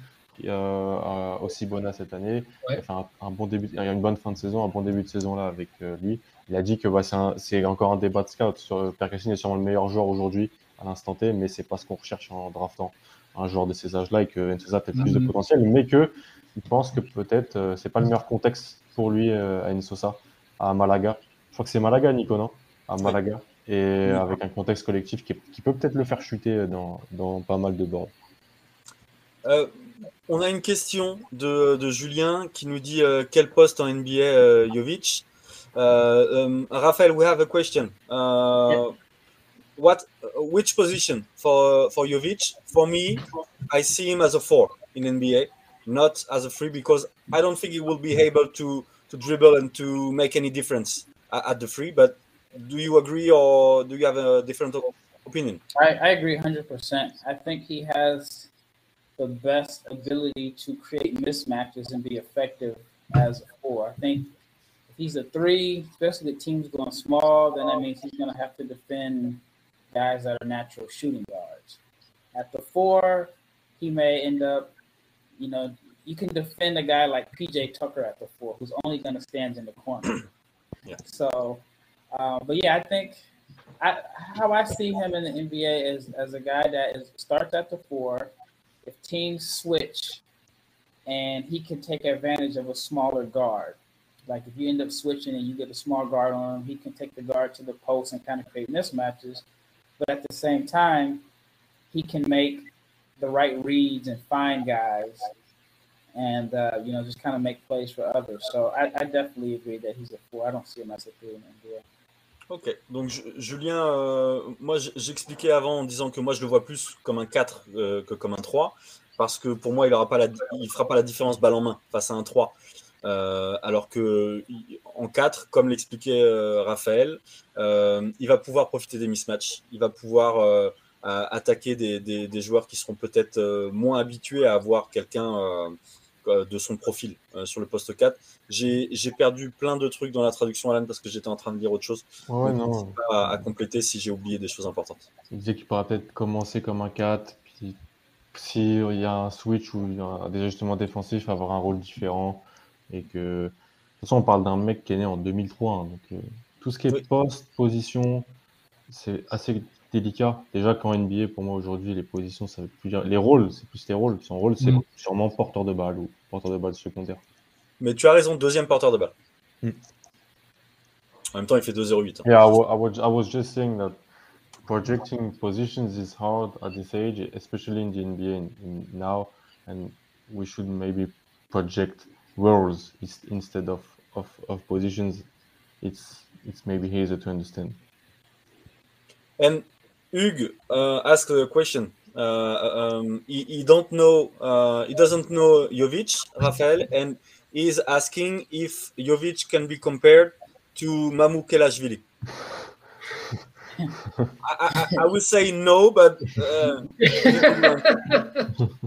euh, au Cibona cette année. Il a fait un, bon début, il a une bonne fin de saison, un bon début de saison là avec euh, lui. Il a dit que bah, c'est encore un débat de scout. Sur, Percassine est sûrement le meilleur joueur aujourd'hui à l'instant T, mais c'est pas ce qu'on recherche en draftant un joueur de ces âges-là et que Ensosa a peut-être plus de mhm. potentiel, mais que il pense que peut-être euh, c'est pas le meilleur contexte pour lui à Ensosa à Malaga. Je crois que c'est Malaga, Nico, non? À Malaga et avec un contexte collectif qui, peut peut-être le faire chuter dans, dans, pas mal de boards. Euh, on a une question de, de Julien qui nous dit euh, quel poste en NBA euh, Jovic? Euh, um, Raphaël, we have a question. Uh, what, uh, which position for for Jovic? For me, I see him as a four in NBA, not as a three because I don't think he will be able to to dribble and to make any difference at, at the three. But do you agree or do you have a different opinion? I, I agree 100%. I think he has the best ability to create mismatches and be effective as a four. I think if he's a three, especially the team's going small, then that means he's going to have to defend guys that are natural shooting guards. At the four, he may end up, you know, you can defend a guy like PJ Tucker at the four, who's only going to stand in the corner. yeah. So uh, but yeah, I think I, how I see him in the NBA is as a guy that is starts at the four. If teams switch, and he can take advantage of a smaller guard. Like if you end up switching and you get a small guard on him, he can take the guard to the post and kind of create mismatches. But at the same time, he can make the right reads and find guys and uh, you know just kind of make plays for others. So I, I, definitely agree that he's a four. I don't see him as a three in NBA. Ok, donc Julien, euh, moi j'expliquais avant en disant que moi je le vois plus comme un 4 euh, que comme un 3, parce que pour moi il ne fera pas la différence balle en main face à un 3. Euh, alors que en 4, comme l'expliquait Raphaël, il va pouvoir profiter des mismatchs, il va pouvoir attaquer des, des, joueurs qui seront peut-être moins habitués à avoir quelqu'un de son profil euh, sur le poste 4. J'ai perdu plein de trucs dans la traduction, Alan, parce que j'étais en train de lire autre chose. Ouais, non. À, à, compléter si j'ai oublié des choses importantes. Il disait qu'il pourra peut-être commencer comme un 4, puis s'il y a un switch ou il y a des ajustements défensifs, avoir un rôle différent. Et que, de toute façon, on parle d'un mec qui est né en 2003. hein, donc, euh, tout ce qui est Oui. poste, position, c'est assez délicat. Déjà, qu'en NBA, pour moi, aujourd'hui, les positions, ça veut plus dire. Les rôles, c'est plus les rôles. Son rôle, c'est Mm. sûrement porteur de balle ou porteur de balle secondaire. Mais tu as raison, deuxième porteur de balle. Hmm. En même temps, il fait 2,08. hein. Yeah, I wa- I was, I was just saying that projecting positions is hard at this age, especially in the NBA in, in now, and we should maybe project roles is- instead of, of, of positions. It's it's maybe easier to understand. And Hugh uh, asked a question. Uh, um, he, he don't know. Uh, he doesn't know Jovic, Rafael, and he's asking if Jovic can be compared to Mamou Kelashvili. I, I, I would say no, but uh,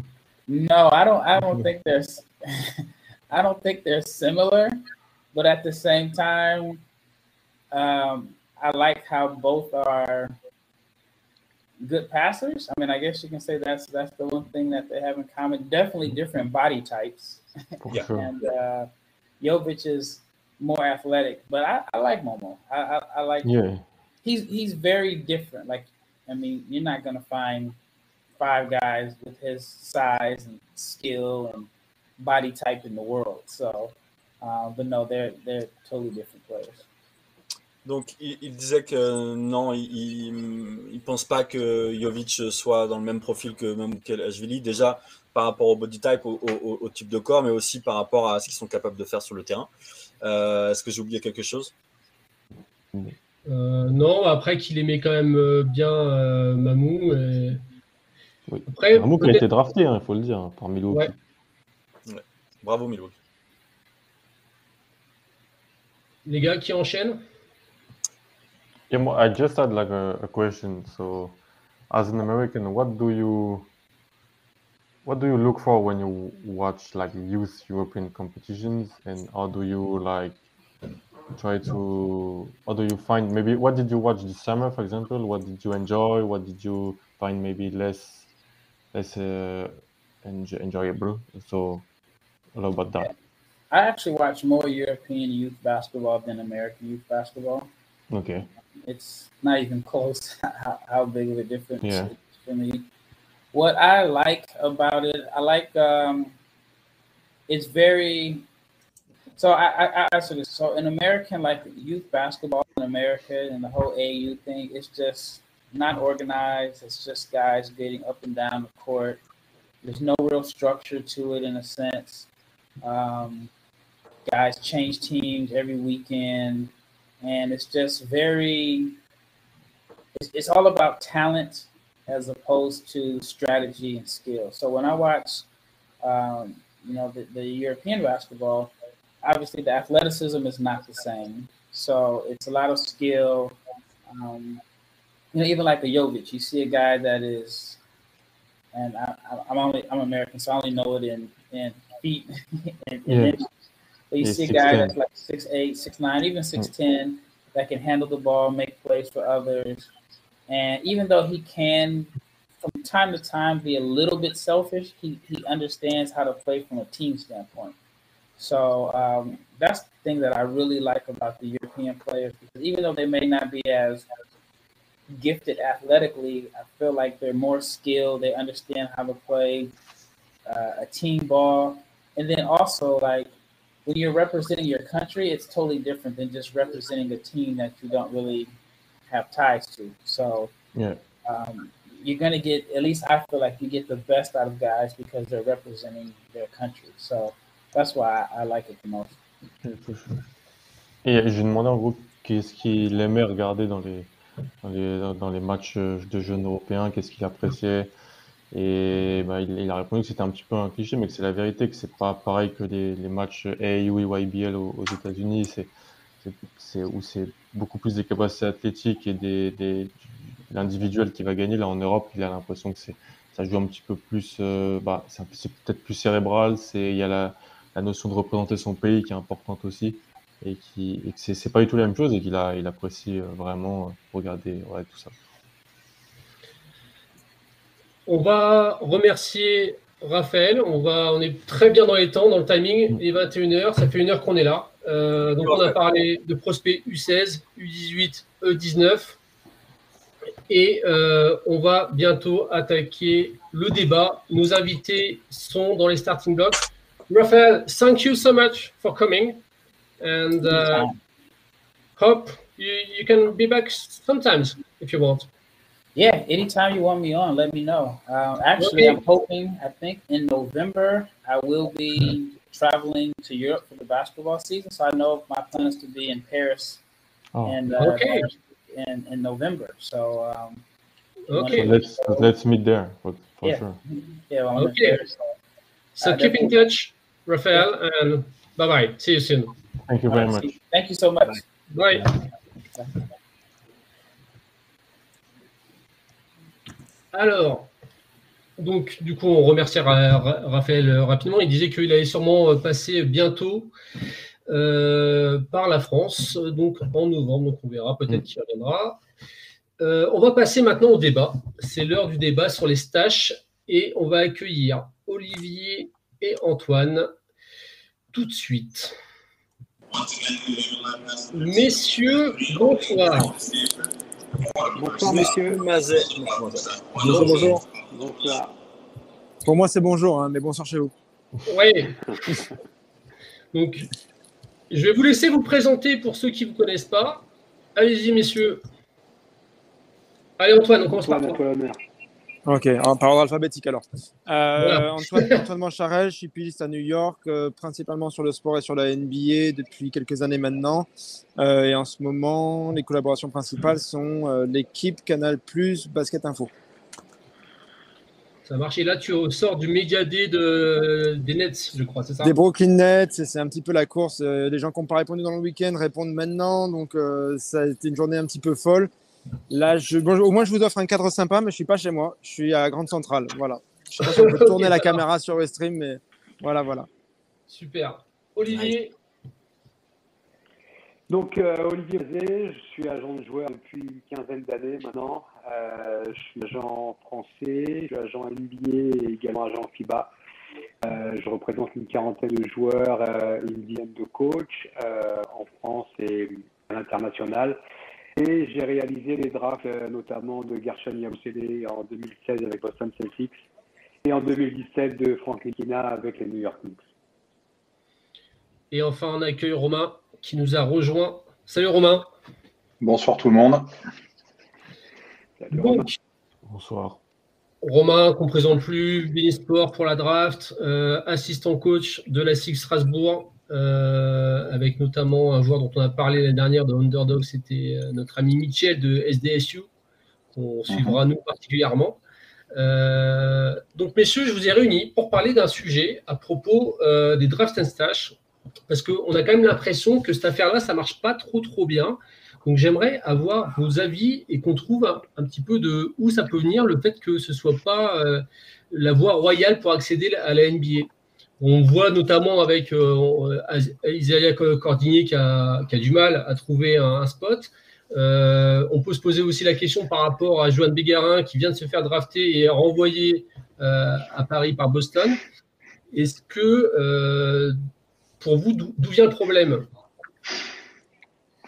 No, I don't. I don't think they're. S- I don't think they're similar, but at the same time, um, I like how both are good passers. I mean, I guess you can say that's that's the one thing that they have in common. Definitely different body types, Yeah. and uh, Jovic is more athletic. But I, I like Momo. I, I, I like Yeah, he's he's very different. Like, I mean, you're not gonna find five guys with his size and skill and body type in the world. So, uh, but no, they're they're totally different players. Donc, il, il disait que non, il, il, il pense pas que Jovic soit dans le même profil que même Kelashvili. Déjà par rapport au body type, au, au- au type de corps, mais aussi par rapport à ce qu'ils sont capables de faire sur le terrain. Euh, Est-ce que j'ai oublié quelque chose? Euh, non, après qu'il aimait quand même euh, bien euh, Mamou. et- Oui. Après, Mamouk a peut-être- été drafté, il faut le dire, hein, par Milwaukee. Ouais. Bravo Milwaukee. les gars qui enchaînent. Yeah, I just had like a, a question. So, as an American, what do you what do you look for when you watch like youth European competitions, and how do you like try to how do you find maybe what did you watch this summer, for example? What did you enjoy? What did you find maybe less less uh, enj- enjoyable? So, a lot about that. I actually watch more European youth basketball than American youth basketball. Okay. It's not even close how, how big of a difference Yeah. for me. What I like about it, I like um, it's very. So I, I, I. So in American, like youth basketball in America and the whole AU thing, it's just not organized. It's just guys getting up and down the court. There's no real structure to it in a sense. Um, guys change teams every weekend, and it's just very. It's, it's all about talent as opposed to strategy and skill. So when I watch, um, you know, the, the European basketball, obviously the athleticism is not the same. So it's a lot of skill. Um, you know, even like a Jovic, you see a guy that is, and I, I'm only I'm American, so I only know it in in feet. and, and Yeah. inches. But you He's see a guy 6'10". that's like six eight, six nine, even six ten, that can handle the ball, make plays for others. And even though he can, from time to time, be a little bit selfish, he, he understands how to play from a team standpoint. So um, that's the thing that I really like about the European players because even though they may not be as gifted athletically, I feel like they're more skilled. They understand how to play uh, a team ball. And then also, like, when you're representing your country, it's totally different than just representing a team that you don't really have ties to. So, Yeah. um, you're going to get, at least I feel like you get the best out of guys because they're representing their country. So, that's why I, I like it the most. Yeah, for sure. Et je lui demandais en gros qu'est-ce qu'il aimait regarder dans les, dans les, dans- les matchs de jeunes européens, qu'est-ce qu'il appréciait. Et bah, il, a répondu que c'était un petit peu un cliché, mais que c'est la vérité, que c'est pas pareil que les, matchs AAU et YBL aux, États-Unis, c'est, où c'est beaucoup plus des capacités athlétiques et des, des, l'individuel qui va gagner. Là, en Europe, il a l'impression que c'est, ça joue un petit peu plus, euh, bah, c'est, peut-être plus cérébral, il y a la, notion de représenter son pays qui est importante aussi et qui et que c'est pas du tout la même chose et qu'il il apprécie euh, vraiment euh, regarder tout ça. On va remercier Raphaël. On, va, on est très bien dans les temps, dans le timing. Il est 21h, ça fait une heure qu'on est là. Euh, donc, on a parlé de prospects U16, U18, E19. Et euh, on va bientôt attaquer le débat. Nos invités sont dans les starting blocks. Raphaël, thank you so much for coming. And uh, hope you, you can be back sometimes if you want. Yeah, anytime you want me on, let me know. Uh, actually, okay. I'm hoping, I think in November, I will be traveling to Europe for the basketball season. So I know my plan is to be in Paris oh. and uh, okay. in, in November. So, um, okay, so let's let's meet there for, for yeah. sure. Yeah, well, okay. Paris, so, so uh, keep in touch, Rafael, yeah. and bye bye. See you soon. Thank you very much. Thank you so much. Bye. bye. Alors, donc, du coup, on remercie Raphaël euh, rapidement. Il disait qu'il allait sûrement euh, passer bientôt euh, par la France, donc en novembre. Donc, on verra, peut-être qu'il reviendra. on va passer maintenant au débat. C'est l'heure du débat sur les stages et on va accueillir Olivier et Antoine tout de suite. Messieurs, bonsoir. Bonsoir, monsieur. Bonjour, bonjour. Bonsoir. Pour moi, c'est bonjour, hein, mais bonsoir chez vous. Oui. Donc, je vais vous laisser vous présenter pour ceux qui ne vous connaissent pas. Allez-y, messieurs. Allez, Antoine, on commence par toi. Ok, par ordre alphabétique alors. Euh, Antoine, Antoine Mancharel, je suis piliste à New York, euh, principalement sur le sport et sur la NBA depuis quelques années maintenant. Euh, et en ce moment, les collaborations principales sont l'équipe Canal Plus Basket Info. Ça marche. Et là, tu sors du média D de, des Nets, je crois, c'est ça? Des Brooklyn Nets, c'est un petit peu la course. les gens qui n'ont pas répondu dans le week-end répondent maintenant. Donc, ça a été une journée un petit peu folle. Là, je, au moins, je vous offre un cadre sympa, mais je suis pas chez moi. Je suis à Grande Centrale. Voilà. Je sais pas si on peut tourner la caméra sur le stream, mais voilà, voilà. Super. Olivier Donc, euh, Olivier je suis agent de joueur depuis une quinzaine d'années maintenant. Euh, je suis agent français, je suis agent NBA et également agent FIBA. Euh, je représente une quarantaine de joueurs, une dizaine de coachs en France et à l'international. Et j'ai réalisé les drafts euh, notamment de Gershon Yabusele en 2016 avec Boston Celtics et en 2017 de Frank Likina avec les New York Knicks. Et enfin, on accueille Romain qui nous a rejoint. Salut Romain. Bonsoir tout le monde. Salut, Romain. Bonsoir. Romain, qu'on ne présente plus, Sport pour la draft, euh, assistant coach de la SIG Strasbourg, avec notamment un joueur dont on a parlé l'année dernière de Underdog, c'était euh, notre ami Mitchell de SDSU, qu'on mhm. suivra nous particulièrement. Euh, donc, messieurs, je vous ai réunis pour parler d'un sujet à propos des draft and stash, parce qu'on a quand même l'impression que cette affaire-là, ça marche pas trop trop bien. Donc, j'aimerais avoir vos avis et qu'on trouve un, petit peu de où ça peut venir le fait que ce soit pas la voie royale pour accéder à la NBA. On voit notamment avec euh, Isaiah Cordinier qui a, du mal à trouver un, spot. Euh, on peut se poser aussi la question par rapport à Joan Bégarin qui vient de se faire drafter et renvoyer euh, à Paris par Boston. Est-ce que, pour vous, d'où vient le problème?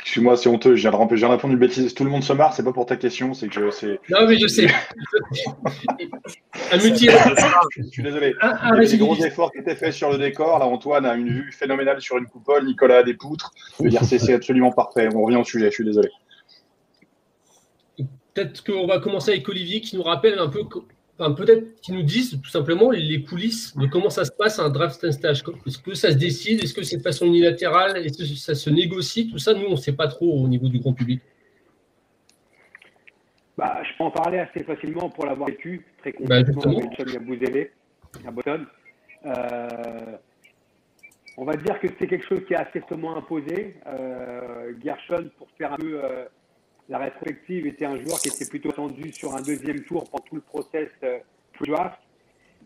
Excuse-moi, c'est honteux, j'ai répondu une bêtise. Tout le monde se marre, c'est pas pour ta question, c'est que je. Non, mais je sais. un multi. Je suis désolé. Ah, ah, Il y a des gros efforts qui étaient faits sur le décor. Là, Antoine a une vue phénoménale sur une coupole, Nicolas a des poutres. Je veux dire, c'est absolument parfait. On revient au sujet, je suis désolé. Peut-être qu'on va commencer avec Olivier qui nous rappelle un peu peut-être qu'ils nous disent tout simplement les coulisses de comment ça se passe un draft stage. Est-ce que ça se décide? Est-ce que c'est de façon unilatérale Est-ce que ça se négocie? Tout ça, nous, on ne sait pas trop au niveau du grand public. Bah, je peux en parler assez facilement pour l'avoir vécu très bah, concrètement avec à Boston. Euh, on va dire que c'est quelque chose qui est assez imposé. Euh, Gershon, pour faire un peu euh, la rétrospective était un joueur qui était plutôt attendu sur un deuxième tour pendant tout le process euh, draft,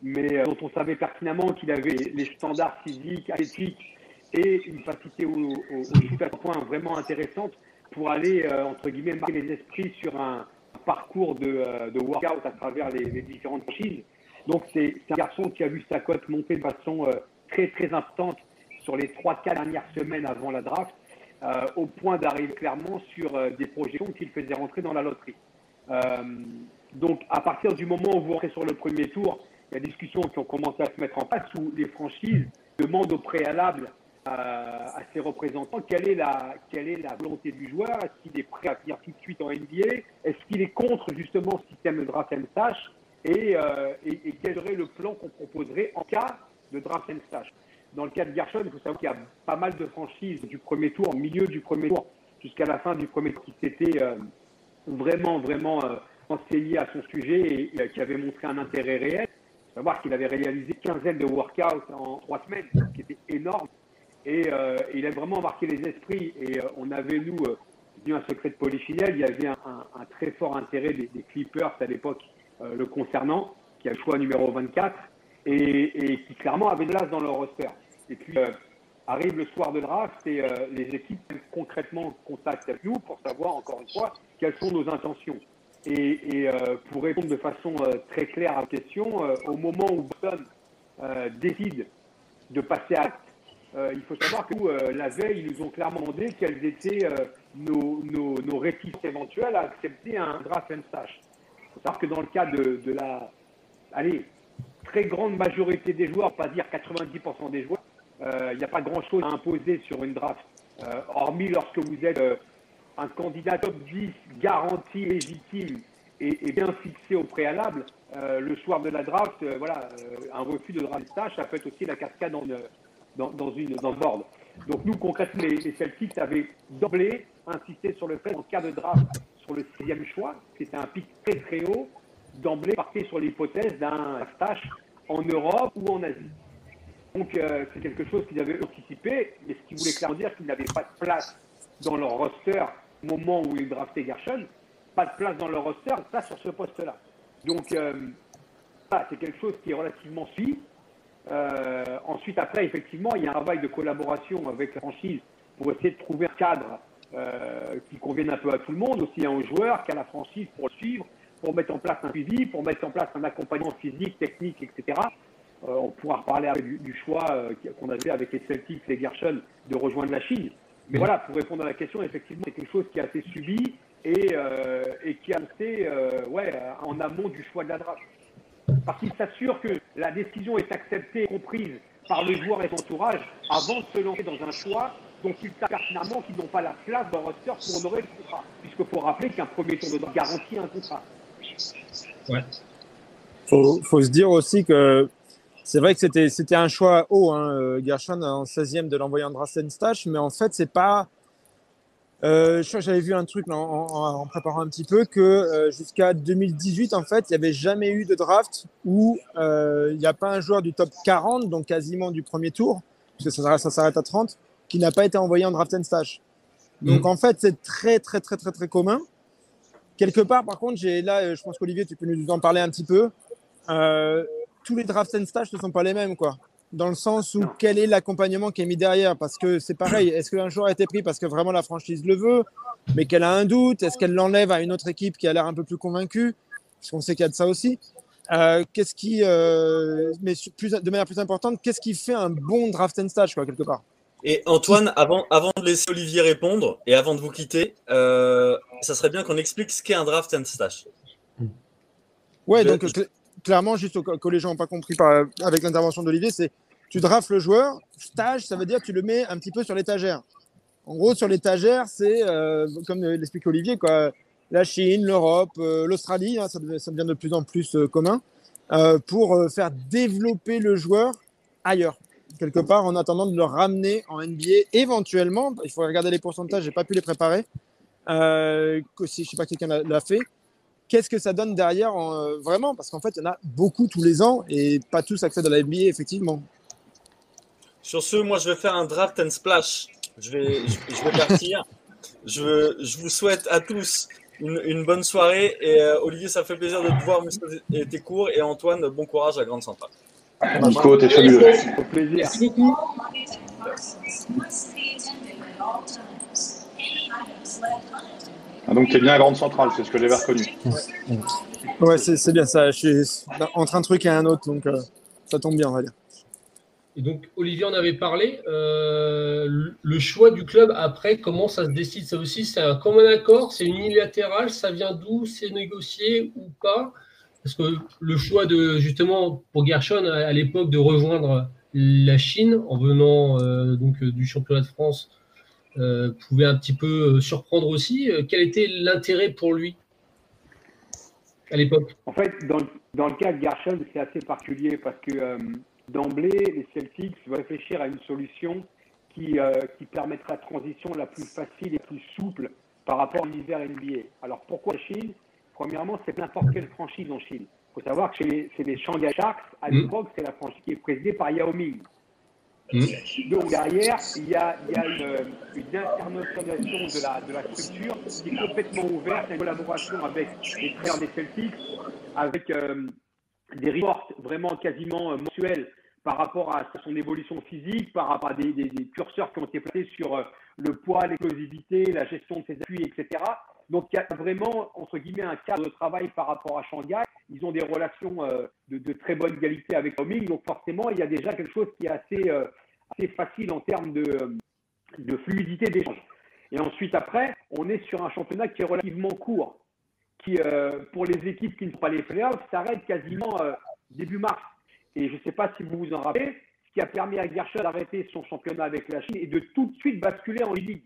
mais euh, dont on savait pertinemment qu'il avait les standards physiques, athlétiques et une capacité au, au, shoot à point vraiment intéressante pour aller, euh, entre guillemets, marquer les esprits sur un, parcours de, de, workout à travers les, les différentes franchises. Donc, c'est un garçon qui a vu sa cote monter de façon très, très importante sur les 3-4 dernières semaines avant la draft, au point d'arriver clairement sur des projections qu'il faisait rentrer dans la loterie. donc, à partir du moment où vous rentrez sur le premier tour, il y a des discussions qui ont commencé à se mettre en place où les franchises demandent au préalable à, ses représentants quelle est, la, quelle est la volonté du joueur, est-ce qu'il est prêt à venir tout de suite en NBA, est-ce qu'il est contre justement ce système de draft and stash? Et, euh, et, quel serait le plan qu'on proposerait en cas de draft and stash? Dans le cas de Gershon, il faut savoir qu'il y a pas mal de franchises du premier tour, milieu du premier tour, jusqu'à la fin du premier tour, qui s'étaient euh, vraiment, vraiment euh, à son sujet et, et, qui avaient montré un intérêt réel. Il faut savoir qu'il avait réalisé quinzaine de workouts en trois semaines, ce qui était énorme. Et euh, il a vraiment marqué les esprits. Et euh, on avait, nous, euh, un secret de polychinelle, il y avait un, très fort intérêt des, Clippers à l'époque le concernant, qui a le choix numéro 24, et, qui clairement avait de l'as dans leur roster. Et puis, arrive le soir de draft et les équipes concrètement contactent avec nous pour savoir, encore une fois, quelles sont nos intentions. Et, pour répondre de façon très claire à la question, au moment où Boston décide de passer à euh, il faut savoir que euh, la veille, ils nous ont clairement demandé quelles étaient euh, nos, nos, nos, réticences éventuelles à accepter un draft and stash. Il faut savoir que dans le cas de la allez, très grande majorité des joueurs, pas dire 90% des joueurs, il n'y a pas grand-chose à imposer sur une draft. hormis lorsque vous êtes un candidat top 10 garanti, légitime et, bien fixé au préalable, le soir de la draft, voilà, un refus de draft stash, ça peut être aussi la cascade dans, dans, une, dans le board. Donc nous, concrètement, les, les Celtics avaient d'emblée insisté sur le fait, en cas de draft, sur le sixième choix, c'était un pic très très haut, d'emblée partait sur l'hypothèse d'un stash en Europe ou en Asie. Donc euh, c'est quelque chose qu'ils avaient anticipé, mais ce qui voulait clairement dire qu'ils n'avaient pas de place dans leur roster au moment où ils draftaient Gershon, pas de place dans leur roster, ça sur ce poste-là. Donc euh, c'est quelque chose qui est relativement suivi. Euh, ensuite, après, effectivement, il y a un travail de collaboration avec la franchise pour essayer de trouver un cadre qui convienne un peu à tout le monde, aussi aux joueurs qu'à la franchise pour le suivre, pour mettre en place un suivi, pour mettre en place un accompagnement physique, technique, etc. Euh, on pourra reparler du, du, choix qu'on avait avec les Celtics, les Gershon, de rejoindre la Chine. Mais voilà, pour répondre à la question, effectivement, c'est quelque chose qui a été subi et, et qui a été ouais, en amont du choix de la draft parce qu'il s'assure que la décision est acceptée et comprise par le joueur et son entourage avant de se lancer dans un choix dont ils savent pertinemment qu'ils n'ont pas la place dans leur roster pour honorer le contrat. Puisqu'il faut rappeler qu'un premier tour de draft garantit un contrat. Ouais. Faut, faut se dire aussi que c'est vrai que c'était, c'était un choix haut, hein, euh, Gershon en 16e de l'envoyer en draft stash, mais en fait, c'est pas euh, je crois que j'avais vu un truc en, en, préparant un petit peu que euh, jusqu'à 2018, en fait, il n'y avait jamais eu de draft où euh, il n'y a pas un joueur du top 40, donc quasiment du premier tour, puisque ça, ça s'arrête à 30, qui n'a pas été envoyé en draft and stash. Donc mm. en fait, c'est très, très, très, très, très commun. Quelque part, par contre, j'ai là, je pense qu'Olivier, tu peux nous en parler un petit peu. Euh, tous les draft and stash ne sont pas les mêmes, quoi. Dans le sens où quel est l'accompagnement qui est mis derrière? Parce que c'est pareil, est-ce qu'un joueur a été pris parce que vraiment la franchise le veut, mais qu'elle a un doute? Est-ce qu'elle l'enlève à une autre équipe qui a l'air un peu plus convaincue? Parce qu'on sait qu'il y a de ça aussi. Euh, qu'est-ce qui, euh, mais plus, de manière plus importante, qu'est-ce qui fait un bon draft and stage, quoi, quelque part? Et Antoine, avant, avant de laisser Olivier répondre et avant de vous quitter, euh, ça serait bien qu'on explique ce qu'est un draft and stage. Ouais, donc clairement, juste que les gens n'ont pas compris par, avec l'intervention d'Olivier, c'est tu drafts le joueur, stage, ça veut dire que tu le mets un petit peu sur l'étagère. En gros, sur l'étagère, c'est, euh, comme l'explique Olivier, quoi, la Chine, l'Europe, euh, l'Australie, hein, ça, ça, devient de plus en plus euh, commun, pour faire développer le joueur ailleurs, quelque part, en attendant de le ramener en NBA. Éventuellement, il faut regarder les pourcentages, j'ai pas pu les préparer. Euh, si je sais pas quelqu'un l'a fait, qu'est-ce que ça donne derrière euh, vraiment? Parce qu'en fait, il y en a beaucoup tous les ans et pas tous accèdent à la NBA, effectivement. Sur ce, moi, je vais faire un draft and splash. Je vais, je, vais partir. je, je, vous souhaite à tous une, bonne soirée. Et euh, Olivier, ça fait plaisir de te voir tes cours. Et Antoine, bon courage à Grande Centrale. Nico, t'es fabuleux. Merci beaucoup. Ah, donc, tu es bien à Grande Centrale, c'est ce que j'avais reconnu. Ouais, c'est bien ça. Je suis entre un truc et un autre, donc euh, ça tombe bien, on va dire. Et donc, Olivier en avait parlé. Euh, le choix du club après, comment ça se décide? Ça aussi, c'est un commun accord C'est unilatéral Ça vient d'où? C'est négocié ou pas? Parce que le choix de, justement, pour Gershon, à, l'époque, de rejoindre la Chine en venant euh, donc du championnat de France euh, pouvait un petit peu surprendre aussi. Quel était l'intérêt pour lui à l'époque? En fait, dans, le cas de Gershon, c'est assez particulier parce que D'emblée, les Celtics vont réfléchir à une solution qui, euh, qui permettra la transition la plus facile et plus souple par rapport à l'univers NBA. Alors pourquoi la Chine? Premièrement, c'est n'importe quelle franchise en Chine. Il faut savoir que c'est les Shanghai Sharks. À mm. l'époque, c'est la franchise qui est présidée par Yao Ming. Mm. Donc derrière, il y a, il y a une, une, internationalisation de la, de la structure qui est complètement ouverte, une collaboration avec les frères des Celtics, avec euh, des reports vraiment quasiment euh, mensuels par rapport à son évolution physique, par rapport à des, curseurs qui ont été placés sur euh, le poids, l'explosivité, la gestion de ses appuis, etc. Donc il y a vraiment, entre guillemets, un cadre de travail par rapport à Shanghai. Ils ont des relations euh, de, très bonne qualité avec Homing, donc forcément, il y a déjà quelque chose qui est assez, euh, facile en termes de, de fluidité d'échange. Et ensuite, après, on est sur un championnat qui est relativement court, qui, pour les équipes qui ne font pas les playoffs, s'arrête quasiment début mars. Et je ne sais pas si vous vous en rappelez, ce qui a permis à Gershon d'arrêter son championnat avec la Chine et de tout de suite basculer en Ligue.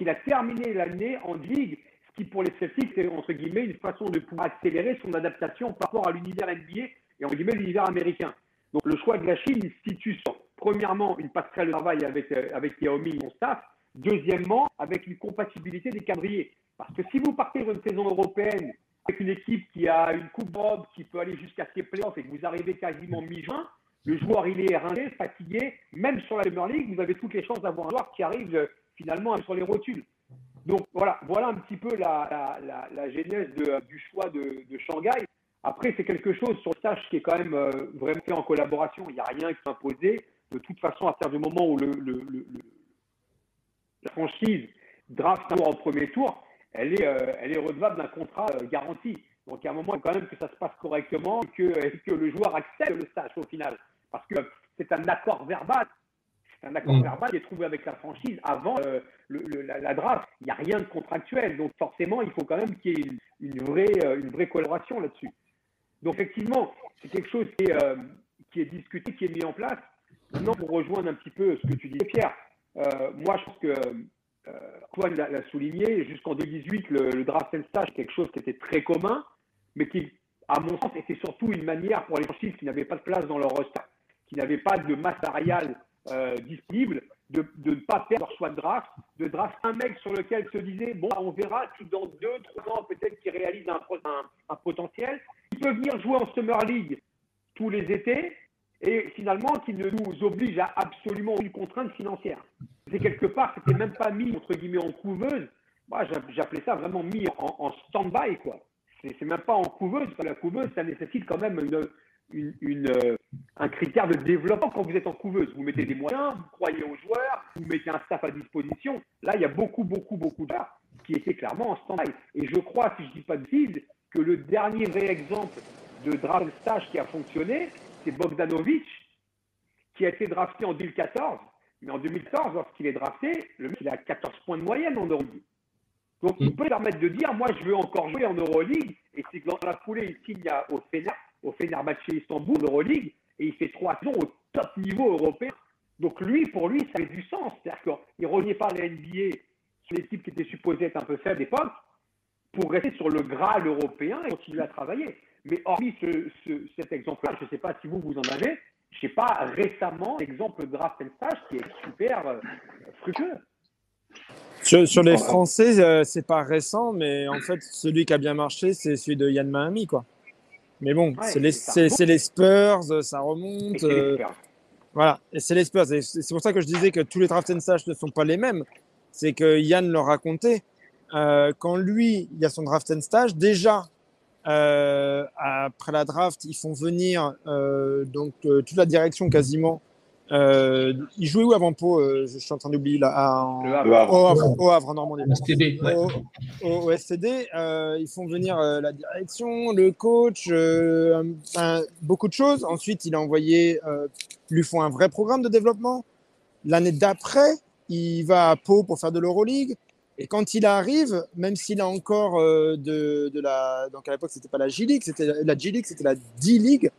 Il a terminé l'année en Ligue, ce qui pour les Celtics c'est entre guillemets une façon de pouvoir accélérer son adaptation par rapport à l'univers NBA et en guillemets l'univers américain. Donc le choix de la Chine situe premièrement une passerelle de travail avec, euh, avec Yao Ming, mon staff, deuxièmement avec une compatibilité des cadriers. Parce que si vous partez sur une saison européenne avec une équipe qui a une coupe robe qui peut aller jusqu'à ses playoffs et que vous arrivez quasiment mi-juin, le joueur il est rincé, fatigué, même sur la Premier League, vous avez toutes les chances d'avoir un joueur qui arrive euh, finalement sur les rotules. Donc voilà, voilà un petit peu la, la, genèse du choix de, Shanghai. Après, c'est quelque chose sur le stage qui est quand même euh, vraiment fait en collaboration. Il n'y a rien qui est imposé. De toute façon, à partir du moment où la franchise draft un en premier tour, elle est, euh, elle est redevable d'un contrat euh, garanti. Donc, à un moment, il faut quand même que ça se passe correctement et que, que le joueur accepte le stage au final. Parce que c'est un accord verbal. C'est un accord mm. verbal est trouvé avec la franchise avant euh, le, la, draft. Il n'y a rien de contractuel. Donc, forcément, il faut quand même qu'il y ait une, vraie, une vraie collaboration là-dessus. Donc, effectivement, c'est quelque chose qui est, qui est discuté, qui est mis en place. Maintenant, pour rejoindre un petit peu ce que tu disais, Pierre, moi, je pense que euh, Antoine l'a souligné, jusqu'en 2018, le, draft and stage, quelque chose qui était très commun, mais qui, à mon sens, était surtout une manière pour les franchises qui n'avaient pas de place dans leur roster, qui n'avaient pas de masse salariale euh, disponible, de, ne pas perdre leur choix de draft, de draft un mec sur lequel se disait bon, on verra dans deux, trois ans, peut-être qu'il réalise un, un, potentiel. Il peut venir jouer en Summer League tous les étés et finalement qui ne nous oblige à absolument une contrainte financière c'est quelque part, c'était même pas mis entre guillemets en couveuse. Moi, j'appelais ça vraiment mis en, stand-by, quoi. C'est même pas en couveuse, parce que la couveuse, ça nécessite quand même une, une, euh, un critère de développement quand vous êtes en couveuse. Vous mettez des moyens, vous croyez aux joueurs, vous mettez un staff à disposition. Là, il y a beaucoup, beaucoup, beaucoup de joueurs qui étaient clairement en stand-by. Et je crois, si je dis pas de bêtises, que le dernier vrai exemple de draft stage qui a fonctionné, c'est Bogdanovic, qui a été drafté en 2014 mais en 2014, lorsqu'il est drafté, le mec, il a 14 points de moyenne en Euroleague. Donc, il mm. peut permettre de dire, moi, je veux encore jouer en Euroleague. Et c'est que dans la foulée, il signe au Fener, au Fenerbahçe Istanbul, Euroleague, et il fait trois saisons au top niveau européen. Donc, lui, pour lui, ça a du sens. C'est-à-dire qu'il revient pas la NBA sur l'équipe qui était supposée être un peu faible à l'époque pour rester sur le Graal européen et continuer à travailler. Mais hormis cet exemple-là, je ne sais pas si vous, vous en avez, je sais pas, récemment, l'exemple de draft stage qui est super euh, fructueux. Sur, les Français, euh, c'est pas récent, mais en fait, celui qui a bien marché, c'est celui de Yann Mahami, quoi. Mais bon, c'est les, les, Spurs, ça remonte. Euh, voilà, et c'est les Spurs. C'est pour ça que je disais que tous les draft and stage ne sont pas les mêmes. C'est que Yann leur racontait, quand lui, il y a son draft and stage, déjà, euh, après la draft, ils font venir euh, donc euh, toute la direction quasiment Euh, il jouait où avant Pau euh, Je suis en train d'oublier là. En... Le Havre. Au Havre, au Havre en Normandie. STD, ouais. Au, au, au STD, euh, ils font venir euh, la direction, le coach, euh, un, beaucoup de choses. Ensuite, il a envoyé, lui font un vrai programme de développement. L'année d'après, il va à Pau pour faire de l'Euroleague. Et quand il arrive, même s'il a encore de, de, la. Donc à l'époque, c'était pas la G-League, c'était la G-League, c'était la D-League.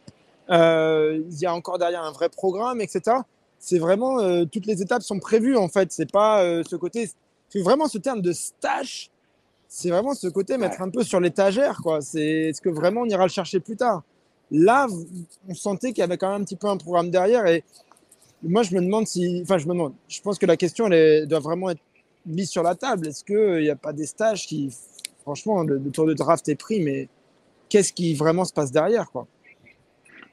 Euh, il y a encore derrière un vrai programme, etc. C'est vraiment euh, toutes les étapes sont prévues en fait. C'est pas euh, ce côté, c'est vraiment ce terme de stage. C'est vraiment ce côté mettre un peu sur l'étagère, quoi. C'est ce que vraiment on ira le chercher plus tard. Là, on sentait qu'il y avait quand même un petit peu un programme derrière et moi je me demande si, enfin je me demande, je pense que la question elle doit vraiment être mise sur la table. Est-ce qu'il n'y a pas des stages qui, franchement, le, le tour de draft est pris, mais qu'est-ce qui vraiment se passe derrière, quoi?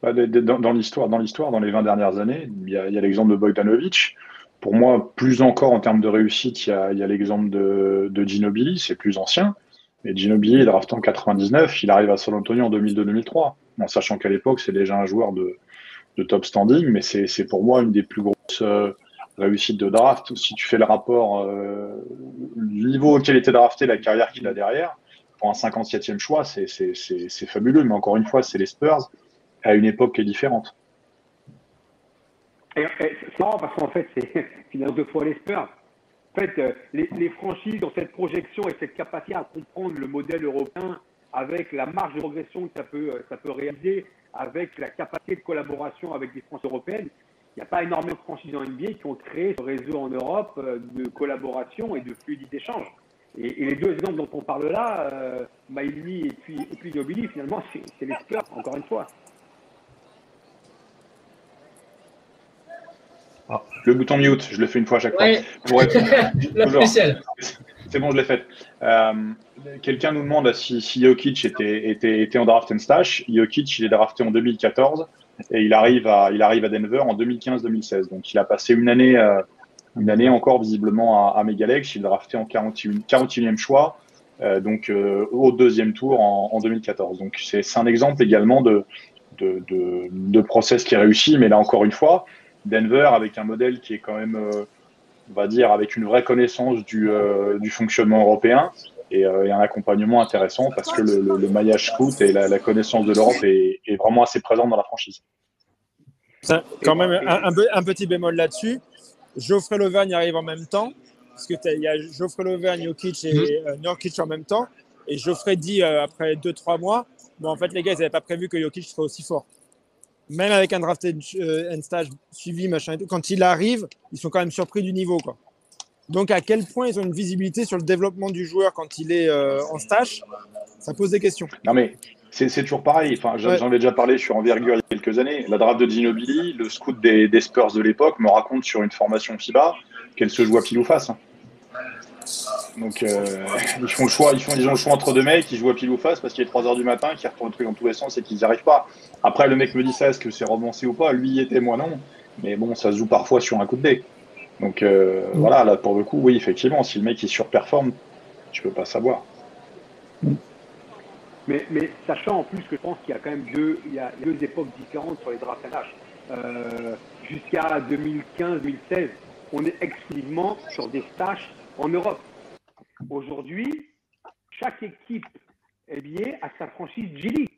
Dans, dans l'histoire, dans dans les 20 dernières années, il y a, l'exemple de Bogdanovic. Pour moi, plus encore en termes de réussite, il y a, il l'exemple de, de Ginobili, c'est plus ancien. Mais Ginobili, il draft en 99, il arrive à San Antonio en 2002-2003, en sachant qu'à l'époque, c'est déjà un joueur de, top standing, mais c'est pour moi une des plus grosses euh, réussites de draft. Si tu fais le rapport, euh, niveau auquel était drafté, la carrière qu'il a derrière, pour un 57e choix, c'est fabuleux. Mais encore une fois, c'est les Spurs à une époque différente. C'est marrant parce qu'en fait, c'est finalement deux fois les. En fait, euh, les, franchises ont cette projection et cette capacité à comprendre le modèle européen avec la marge de progression que ça peut, euh, ça peut réaliser, avec la capacité de collaboration avec les franchises européennes. Il n'y a pas énormément de franchises en NBA qui ont créé ce réseau en Europe euh, de collaboration et de fluidité d'échange. Et, les deux exemples dont on parle là, euh, Maïli et puis, et puis Nobili, finalement, c'est les encore une fois. Ah, le bouton mute, je le fais une fois à chaque fois. Pour. C'est bon, je l'ai fait. Euh, Quelqu'un nous demande si, si Jokic était, était, était, en draft and stash. Jokic, il est drafté en 2014 et il arrive à, il arrive à Denver en 2015-2016. Donc, il a passé une année, euh, une année encore visiblement à, à Megalex. Il est drafté en 41, 41e choix, euh, donc au deuxième tour en, en 2014. Donc, c'est un exemple également de, de, de, de process qui est réussi. Mais là, encore une fois, Denver avec un modèle qui est quand même, euh, on va dire, avec une vraie connaissance du, euh, du fonctionnement européen et, euh, et, un accompagnement intéressant parce que le, le, le maillage scout et la, la connaissance de l'Europe est, est, vraiment assez présente dans la franchise. Ça, quand même un, un, un petit bémol là-dessus. Geoffrey Lauvergne arrive en même temps, parce que il y a Geoffrey Lauvergne, Jokic et euh, Nurkic en même temps. Et Geoffrey dit euh, après 2-3 mois, bon, en fait, les gars, ils n'avaient pas prévu que Jokic serait aussi fort même avec un drafted euh, un stage suivi, machin et tout, quand il arrive, ils sont quand même surpris du niveau. Quoi. Donc, à quel point ils ont une visibilité sur le développement du joueur quand il est euh, en stage, ça pose des questions. Non, mais c'est toujours pareil. Enfin, J'en ouais. ai déjà parlé sur Envergure il y a quelques années. La draft de Ginobili, le scout des, des Spurs de l'époque me raconte sur une formation FIBA qu'elle se joue à pile ou face. Hein. Donc euh, ils font le choix, ils font ils ont le choix entre deux mecs, qui jouent à pile ou face parce qu'il est 3 heures du matin, qui retournent le truc dans tous les sens et qu'ils n'y arrivent pas. Après le mec me dit ça, est-ce que c'est romancé ou pas? Lui y était, moi non. Mais bon, ça se joue parfois sur un coup de dé. Donc euh, mmh. voilà, là pour le coup, oui, effectivement, si le mec il surperforme, tu peux pas savoir. Mais, mais, sachant en plus que je pense qu'il y a quand même deux, il y a deux époques différentes sur les drafts NH. Euh, Jusqu'à 2015-2016, on est exclusivement sur des stages en Europe. Aujourd'hui, chaque équipe NBA a sa franchise G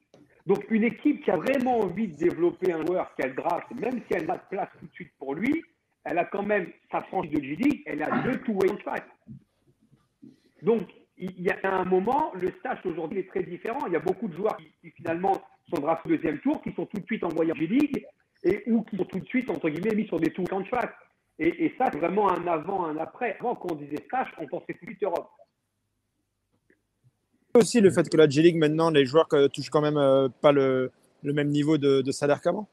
Donc, une équipe qui a vraiment envie de développer un joueur qu'elle draft, même si elle n'a de place tout de suite pour lui, elle a quand même sa franchise de G elle a deux two-way contracts. Donc, il y a un moment, le stage aujourd'hui est très différent. Il y a beaucoup de joueurs qui, finalement sont draftés au deuxième tour, qui sont tout de suite envoyés en G-League et ou qui sont tout de suite, entre guillemets, mis sur des two contracts. Et, et, ça, c'est vraiment un avant, un après. Avant, quand on disait stage, on pensait plus vite Europe. Aussi le fait que la G-League, maintenant, les joueurs touchent quand même euh, pas le, même niveau de, salaire qu'avant.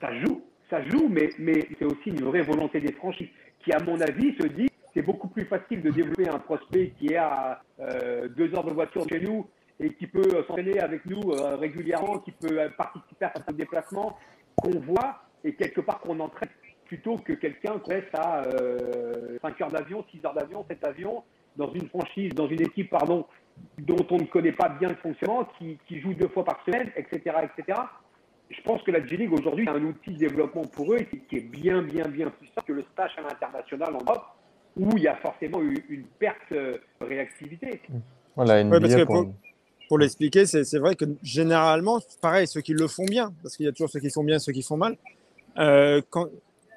Ça joue, ça joue, mais, c'est aussi une vraie volonté des franchises qui, à mon avis, se dit c'est beaucoup plus facile de développer un prospect qui est à euh, deux heures de voiture chez nous et qui peut s'entraîner avec nous euh, régulièrement, qui peut participer à certains déplacements qu'on voit et quelque part qu'on entraîne plutôt que quelqu'un qui reste à euh, 5 heures d'avion, 6 heures d'avion, 7 avions dans une franchise, dans une équipe pardon, dont on ne connaît pas bien le fonctionnement, qui, qui joue deux fois par semaine, etc. etc. je pense que la G-League aujourd'hui est un outil de développement pour eux qui, est bien, bien, bien plus simple que le stage à l'international en Europe, où il y a forcément eu une perte de réactivité. Voilà, pour, l'expliquer, c'est vrai que généralement, pareil, ceux qui le font bien, parce qu'il y a toujours ceux qui font bien et ceux qui font mal. Euh, quand,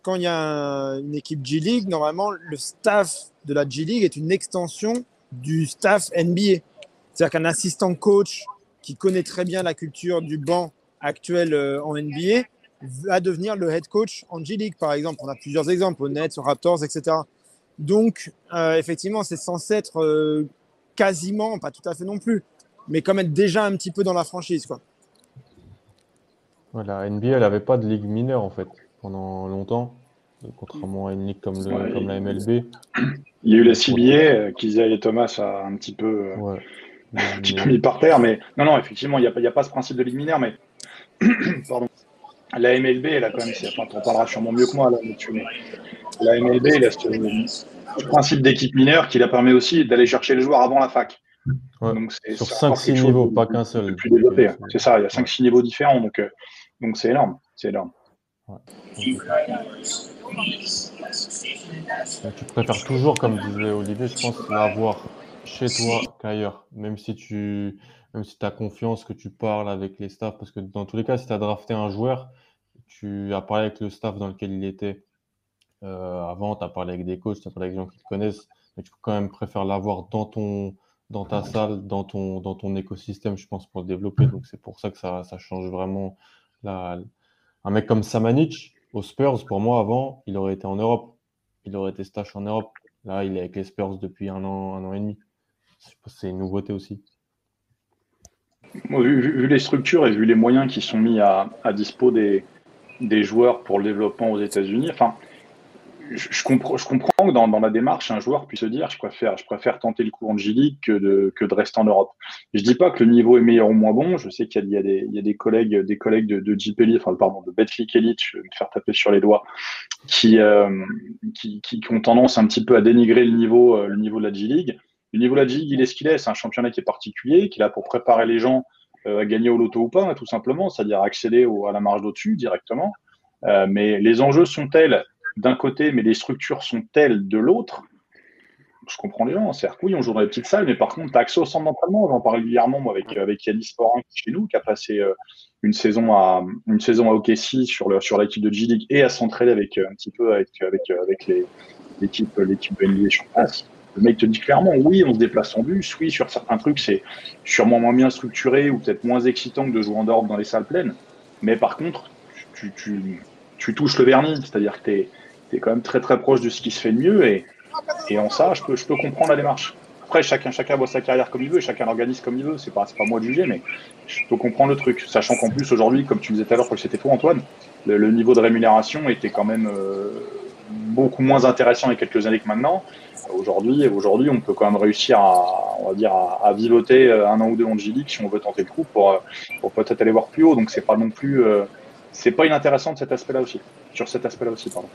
quand il y a une équipe G-League, normalement, le staff de la G-League est une extension du staff NBA. C'est-à-dire qu'un assistant coach qui connaît très bien la culture du banc actuel euh, en NBA va devenir le head coach en G-League, par exemple. On a plusieurs exemples, au Nets, aux Raptors, etc. Donc, euh, effectivement, c'est censé être euh, quasiment, pas tout à fait non plus, mais quand même déjà un petit peu dans la franchise. Quoi. La NBA, elle n'avait pas de ligue mineure, en fait, pendant longtemps, contrairement à une ligue comme, comme la MLB. Il y a eu la CBA, qu'Isaiah et Thomas a un petit peu, un petit peu mis par terre, mais non, non, effectivement, il n'y a, a, pas ce principe de ligue mineure, mais pardon. La MLB, elle a quand même, enfin, on parlera sûrement mieux que moi là mais la MLB, elle a ce, principe d'équipe mineure qui la permet aussi d'aller chercher les joueurs avant la fac. Donc Sur 5-6 niveaux, pas qu'un seul. C'est ça, il y a 5-6 niveaux différents, donc euh, donc c'est énorme. C'est énorme. Tu préfères toujours, comme disait Olivier, je pense, l'avoir chez toi qu'ailleurs, même si tu même si as confiance que tu parles avec les staffs, parce que dans tous les cas, si tu as drafté un joueur, tu as parlé avec le staff dans lequel il était euh, avant, tu as parlé avec des coachs, tu as parlé avec des gens qui te connaissent, mais tu quand même préférer l'avoir dans ton dans ta salle, dans ton, dans ton écosystème, je pense, pour le développer. Donc c'est pour ça que ça, ça change vraiment. La... Un mec comme Samanic, aux Spurs, pour moi, avant, il aurait été en Europe. Il aurait été stash en Europe. Là, il est avec les Spurs depuis un an, un an et demi. C'est une nouveauté aussi vu, les structures et vu les moyens qui sont mis à, à dispo des, des, joueurs pour le développement aux États-Unis, enfin, je, comprends, je comprends que dans, la démarche, un joueur puisse se dire je préfère, tenter le coup en G-League que de, rester en Europe. Je dis pas que le niveau est meilleur ou moins bon. Je sais qu'il y, a des collègues, des collègues de, de Elite, pardon, de Betclic je vais me faire taper sur les doigts, qui, euh, qui, ont tendance un petit peu à dénigrer le niveau, euh, le niveau de la G-League. Le niveau de la Ligue, il est ce qu'il est. C'est un championnat qui est particulier, qui est là pour préparer les gens euh, à gagner au loto ou pas, tout simplement, c'est-à-dire accéder à la marge d'au-dessus directement. Mais les enjeux sont tels d'un côté, mais les structures sont telles de l'autre. Je comprends les gens. C'est-à-dire oui, on joue dans les petites salles, mais par contre, tu as accès au centre d'entraînement. J'en parle régulièrement moi, avec, avec Yannis Sporin chez nous, qui a passé euh, une saison à une saison à OKC sur, le, sur l'équipe de G-League et à s'entraider avec un petit peu avec, avec, avec l'équipe, l'équipe de NBA sur place. Le mec te dit clairement, oui, on se déplace en bus, oui, sur certains trucs, c'est sûrement moins bien structuré ou peut-être moins excitant que de jouer en dehors dans les salles pleines. Mais par contre, tu, tu, tu touches le vernis, c'est-à-dire que tu es, quand même très très proche de ce qui se fait de mieux. Et, et en ça, je peux, je peux comprendre la démarche. Après, chacun, chacun voit sa carrière comme il veut, chacun l'organise comme il veut. C'est pas, pas moi de juger, mais je peux comprendre le truc. Sachant qu'en plus, aujourd'hui, comme tu disais tout à l'heure, que c'était toi, Antoine, le, niveau de rémunération était quand même euh, beaucoup moins intéressant il y a quelques années que maintenant. Aujourd'hui, aujourd'hui, on peut quand même réussir à, on va dire, à, vivoter euh, un an ou deux en G-League si on veut tenter le coup pour, euh, pour peut-être aller voir plus haut. Donc, c'est pas non plus, c'est pas inintéressant de cet aspect-là aussi, sur cet aspect-là aussi, pardon.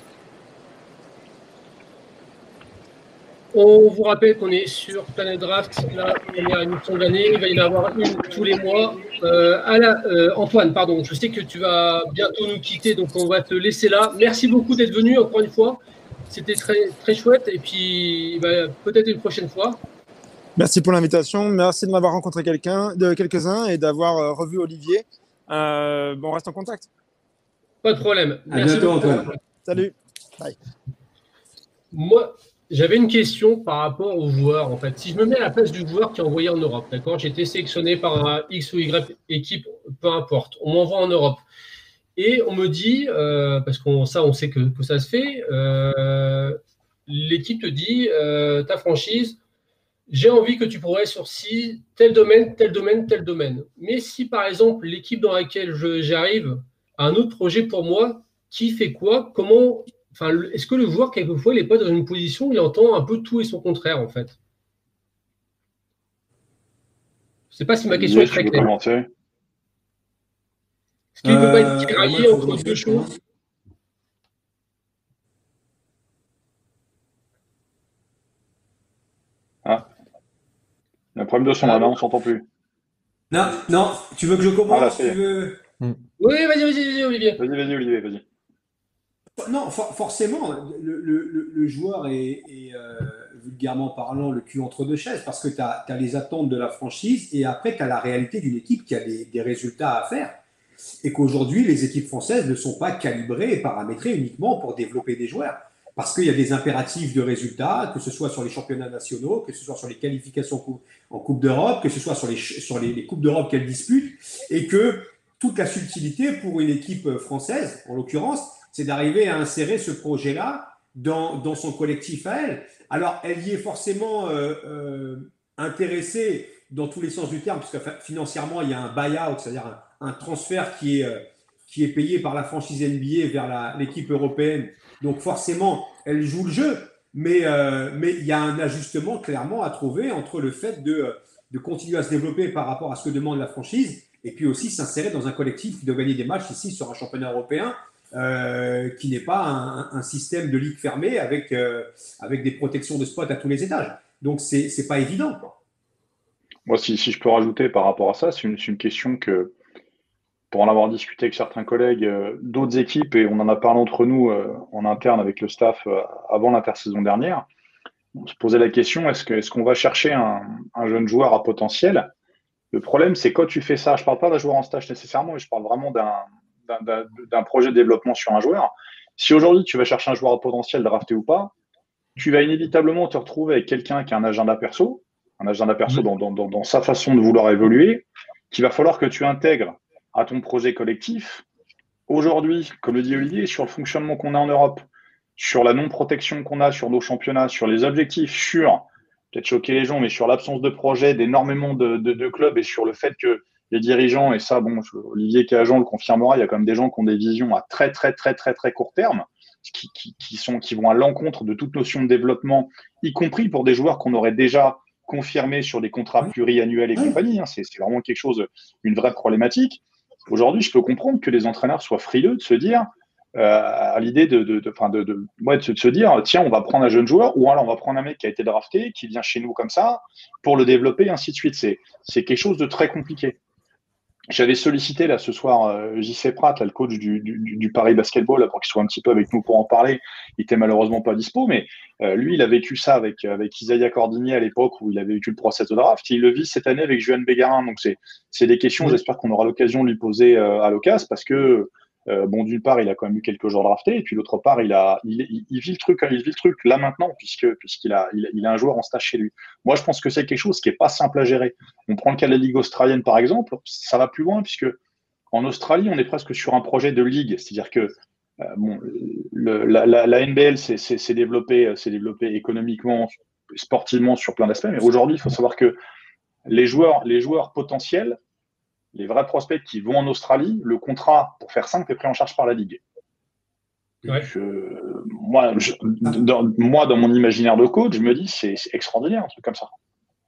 On vous rappelle qu'on est sur Planet Draft, la première émission de l'année. Il va y en avoir une tous les mois. Antoine, pardon, je sais que tu vas bientôt nous quitter, donc on va te laisser là. Merci beaucoup d'être venu encore une fois. C'était très, très chouette. Et puis, bah, peut-être une prochaine fois. Merci pour l'invitation. Merci de m'avoir rencontré quelqu'un, de quelques-uns et d'avoir euh, revu Olivier. Euh, bon, on reste en contact. Pas de problème. À bientôt, Antoine. Salut. Bye. Moi, j'avais une question par rapport aux joueurs. En fait, si je me mets à la place du joueur qui est envoyé en Europe, d'accord, j'ai été sélectionné par X ou Y équipe, peu importe, on m'envoie en Europe. Et on me dit, euh, parce qu'on ça, on sait que, ça se fait, euh, l'équipe te dit, euh, ta franchise, j'ai envie que tu progresses sur si tel domaine, tel domaine, tel domaine. Mais si par exemple l'équipe dans laquelle j'arrive a un autre projet pour moi, qui fait quoi? Comment Enfin, est-ce que le joueur quelquefois il n'est pas dans une position où il entend un peu tout et son contraire en fait? Je ne sais pas si ma question est très claire. Est-ce qu'il ne peut pas être euh, tiraillé entre deux choses? Ah. Il y a un problème de son là, on ne s'entend plus. Non, non, tu veux que je commence ah, tu veux... Oui, vas-y, vas-y, Olivier. Vas-y, vas-y, Olivier, vas-y. Non, forcément, le, joueur est, euh, vulgairement parlant le cul entre deux chaises parce que tu as, les attentes de la franchise et après tu as la réalité d'une équipe qui a des, résultats à faire. Et qu'aujourd'hui les équipes françaises ne sont pas calibrées et paramétrées uniquement pour développer des joueurs. Parce qu'il y a des impératifs de résultats, que ce soit sur les championnats nationaux, que ce soit sur les qualifications en Coupe d'Europe, que ce soit sur les, sur les Coupes d'Europe qu'elle dispute, et que toute la subtilité pour une équipe française, en l'occurrence, c'est d'arriver à insérer ce projet-là dans, dans, son collectif à elle. Alors, elle y est forcément euh, euh, intéressée dans tous les sens du terme, parce que financièrement, il y a un buy-out, c'est-à-dire un, transfert qui est, euh, qui est payé par la franchise NBA vers l'équipe européenne. Donc, forcément, elle joue le jeu, mais, mais il y a un ajustement clairement à trouver entre le fait de, de continuer à se développer par rapport à ce que demande la franchise et puis aussi s'insérer dans un collectif qui doit gagner des matchs ici sur un championnat européen euh, qui n'est pas un, système de ligue fermée avec, euh, avec des protections de spot à tous les étages. Donc, c'est n'est pas évident. Moi, si, si, je peux rajouter par rapport à ça, c'est une, une, question que, pour en avoir discuté avec certains collègues euh, d'autres équipes, et on en a parlé entre nous en interne avec le staff avant l'intersaison dernière, on se posait la question est-ce qu'on est va chercher un, un, jeune joueur à potentiel? Le problème, c'est quand tu fais ça, je ne parle pas d'un joueur en stage nécessairement, mais je parle vraiment d'un d'un projet de développement sur un joueur. Si aujourd'hui tu vas chercher un joueur potentiel drafté ou pas, tu vas inévitablement te retrouver avec quelqu'un qui a un agenda perso, un agenda perso dans, dans, sa façon de vouloir évoluer, qu'il va falloir que tu intègres à ton projet collectif. Aujourd'hui, comme le dit Olivier, sur le fonctionnement qu'on a en Europe, sur la non-protection qu'on a sur nos championnats, sur les objectifs, sur, peut-être choquer les gens, mais sur l'absence de projet d'énormément de, de, clubs et sur le fait que les dirigeants, et ça, bon, Olivier Cajon le confirmera, il y a quand même des gens qui ont des visions à très, très, très, très, très court terme, qui, qui, sont, qui vont à l'encontre de toute notion de développement, y compris pour des joueurs qu'on aurait déjà confirmés sur des contrats pluriannuels et compagnie. Hein. C'est vraiment quelque chose, une vraie problématique. Aujourd'hui, je peux comprendre que les entraîneurs soient frileux de se dire, euh, à l'idée de, de, de, de, de, ouais, de, se dire tiens, on va prendre un jeune joueur ou alors on va prendre un mec qui a été drafté, qui vient chez nous comme ça, pour le développer, et ainsi de suite. C'est quelque chose de très compliqué. J'avais sollicité là ce soir euh, JC Pratt, le coach du, du, Paris Basketball, pour qu'il soit un petit peu avec nous pour en parler. Il était malheureusement pas dispo, mais euh, lui, il a vécu ça avec, avec Isaiah Cordini à l'époque où il avait vécu le process de draft. Il le vit cette année avec Juan Bégarin. Donc c'est des questions, j'espère qu'on aura l'occasion de lui poser euh, à l'occasion parce que euh, bon, d'une part, il a quand même eu quelques jours draftés, et puis d'autre part, il vit le truc, il vit le truc là maintenant, puisqu'il a, un joueur en stage chez lui. Moi, je pense que c'est quelque chose qui est pas simple à gérer. On prend le cas de la ligue australienne par exemple, ça va plus loin puisque en Australie, on est presque sur un projet de ligue, c'est-à-dire que euh, la, NBL s'est développée, développé économiquement, sportivement sur plein d'aspects, mais aujourd'hui, il faut savoir que joueurs, les joueurs potentiels les vrais prospects qui vont en Australie, le contrat, pour faire simple, est pris en charge par la Ligue. moi, dans, moi, dans mon imaginaire de coach, je me dis c'est extraordinaire un truc comme ça.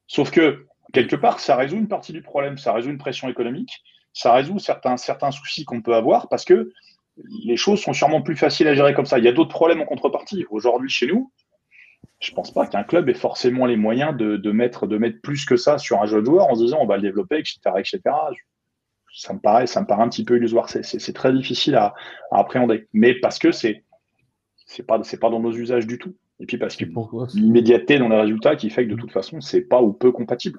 Sauf que, quelque part, ça résout une partie du problème, ça résout une pression économique, ça résout certains, certains soucis qu'on peut avoir parce que les choses sont sûrement plus faciles à gérer comme ça. Il y a d'autres problèmes en contrepartie. Aujourd'hui, chez nous, je ne pense pas qu'un club ait forcément les moyens de, mettre, de mettre plus que ça sur un jeune joueur en se disant on va le développer, etc. etc ça me paraît, ça me paraît un petit peu illusoire. C'est très difficile à, appréhender. Mais parce que c'est c'est pas c'est pas dans nos usages du tout. Et puis parce que l'immédiateté dans les résultats qui fait que de toute façon c'est pas ou peu compatible.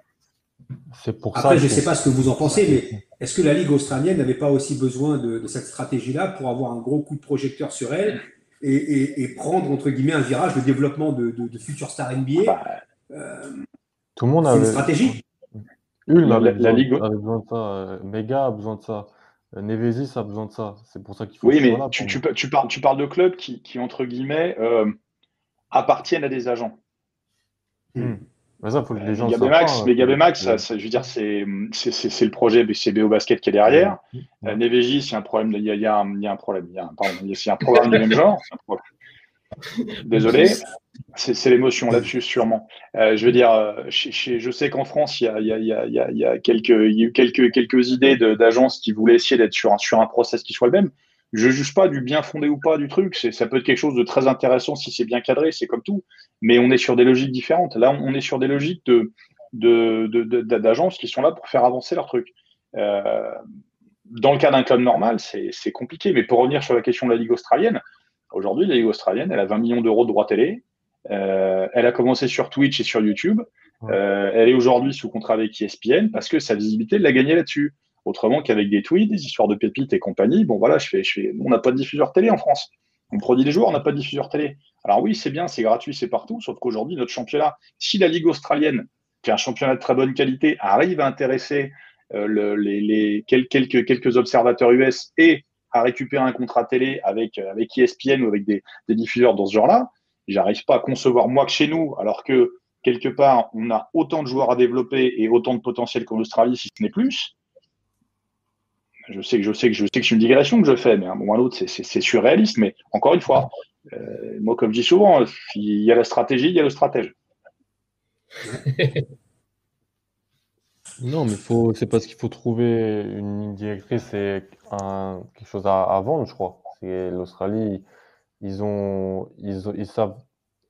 C'est pour Après, je ne sais pas ce que vous en pensez, mais est-ce que la Ligue australienne n'avait pas aussi besoin de, cette stratégie-là pour avoir un gros coup de projecteur sur elle et, prendre entre guillemets un virage de développement de, futurs stars NBA bah, euh, Tout le monde a une stratégie. Ulm la, besoin, Ligue... besoin de ça. Euh, Mega a besoin de ça. Euh, Nevesis a besoin de ça. C'est pour ça qu'il faut. Oui, mais tu, tu, tu, parles, tu parles de clubs qui, qui entre guillemets, euh, appartiennent à des agents. Hmm. Mais ça, faut que les gens Gabé Max, Gabé Max, ça, je veux dire, c'est le projet BCBO Basket qui est derrière. Hmm. Euh, Nevesis, il y a un problème, il y a, il y a, un, il y a un problème, il y a un, pardon, il y a un programme du même genre. Désolé, c'est l'émotion là-dessus, sûrement. Euh, je veux dire, euh, je sais qu'en France, il y a, quelques, il y a eu quelques, quelques idées d'agences qui voulaient essayer d'être sur un, sur un process qui soit le même. Je ne juge pas du bien fondé ou pas du truc. Ça peut être quelque chose de très intéressant si c'est bien cadré, c'est comme tout. Mais on est sur des logiques différentes. Là, on est sur des logiques d'agences de, de, qui sont là pour faire avancer leur truc. Euh, dans le cas d'un club normal, c'est compliqué. Mais pour revenir sur la question de la Ligue australienne, aujourd'hui, la Ligue australienne, elle a 20 millions d'euros de droits télé. Euh, elle a commencé sur Twitch et sur YouTube. Euh, elle est aujourd'hui sous contrat avec ESPN parce que sa visibilité, l'a gagnée là-dessus. Autrement qu'avec des tweets, des histoires de pépites et compagnie, bon voilà, je fais, je fais, on n'a pas de diffuseur télé en France. On produit des joueurs, on n'a pas de diffuseur télé. Alors oui, c'est bien, c'est gratuit, c'est partout, sauf qu'aujourd'hui, notre championnat, si la Ligue australienne, qui est un championnat de très bonne qualité, arrive à intéresser euh, les, quelques, quelques observateurs US et à récupérer un contrat télé avec, avec ESPN ou avec des, des diffuseurs dans ce genre-là, j'arrive pas à concevoir moi que chez nous, alors que quelque part, on a autant de joueurs à développer et autant de potentiel qu'en Australie, si ce n'est plus. Je sais que je sais que je sais que c'est une digression que je fais, mais à un moment ou à l'autre, c'est surréaliste. Mais encore une fois, euh, moi, comme je dis souvent, il y a la stratégie, il y a le stratège. non, mais faut, c'est parce qu'il faut trouver une ligne directrice et quelque chose à, vendre, je crois. C'est l'Australie, ils ont, ils, ils savent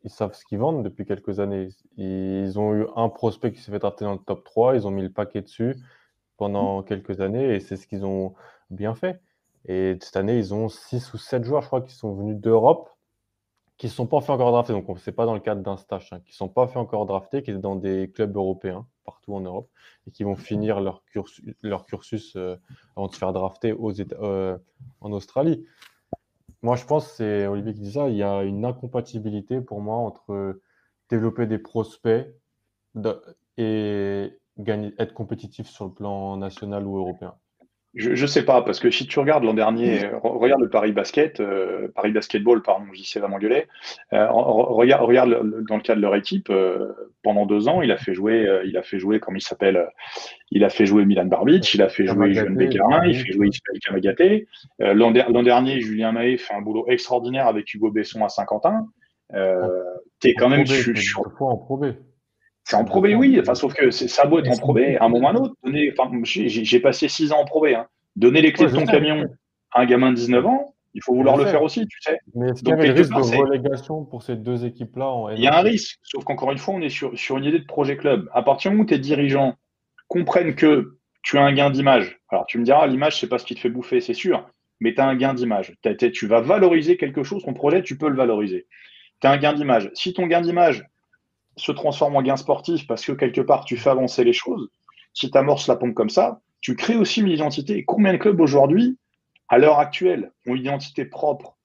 ils savent ce qu'ils vendent depuis quelques années. Ils ont eu un prospect qui s'est fait drafter dans le top 3, ils ont mis le paquet dessus pendant mmh. quelques années et c'est ce qu'ils ont bien fait. Et cette année, ils ont 6 ou 7 joueurs, je crois, qui sont venus d'Europe, qui ne sont pas fait encore drafter. Donc, ce n'est pas dans le cadre d'un stage, hein, qui ne sont pas fait encore drafter, qui sont dans des clubs européens partout en Europe et qui vont finir leur cursus, leur cursus euh, avant de se faire drafter aux euh, en Australie. Moi, je pense, c'est Olivier qui dit ça, il y a une incompatibilité pour moi entre développer des prospects et gagner, être compétitif sur le plan national ou européen. Je ne sais pas, parce que si tu regardes l'an dernier, regarde le Paris Basket, euh, Paris Basketball, pardon, j'y sais vraiment gueuler, euh, regarde, regarde dans le cas de leur équipe, euh, pendant deux ans, il a fait jouer, il a fait jouer, comme il s'appelle, il a fait jouer Milan Barbic, il a fait jouer Jean Bécarin, il fait jouer Ismaël Kamagaté. l'an, dernier, Julien Mahé fait un boulot extraordinaire avec Hugo Besson à Saint-Quentin. tu es quand même sur, en probé. C'est en probé, oui. Enfin, sauf que ça doit être en probé à un moment ou à un autre. j'ai passé six ans en probé. Hein. Donner les clés de ton camion à un gamin de 19 ans, il faut vouloir le faire aussi, tu sais. Mais est-ce qu'il y a un risque de relégation pour ces deux équipes-là Il y a un risque, sauf qu'encore une fois, on est sur, sur une idée de projet club. À partir du moment où tes dirigeants comprennent que tu as un gain d'image, alors tu me diras, l'image, c'est pas ce qui te fait bouffer, c'est sûr, mais tu as un gain d'image. Tu vas valoriser quelque chose, ton projet, tu peux le valoriser. Tu as un gain d'image. Si ton gain d'image, se transforme en gain sportif parce que quelque part tu fais avancer les choses, si tu amorces la pompe comme ça, tu crées aussi une identité. combien de clubs aujourd'hui, à l'heure actuelle, ont une identité propre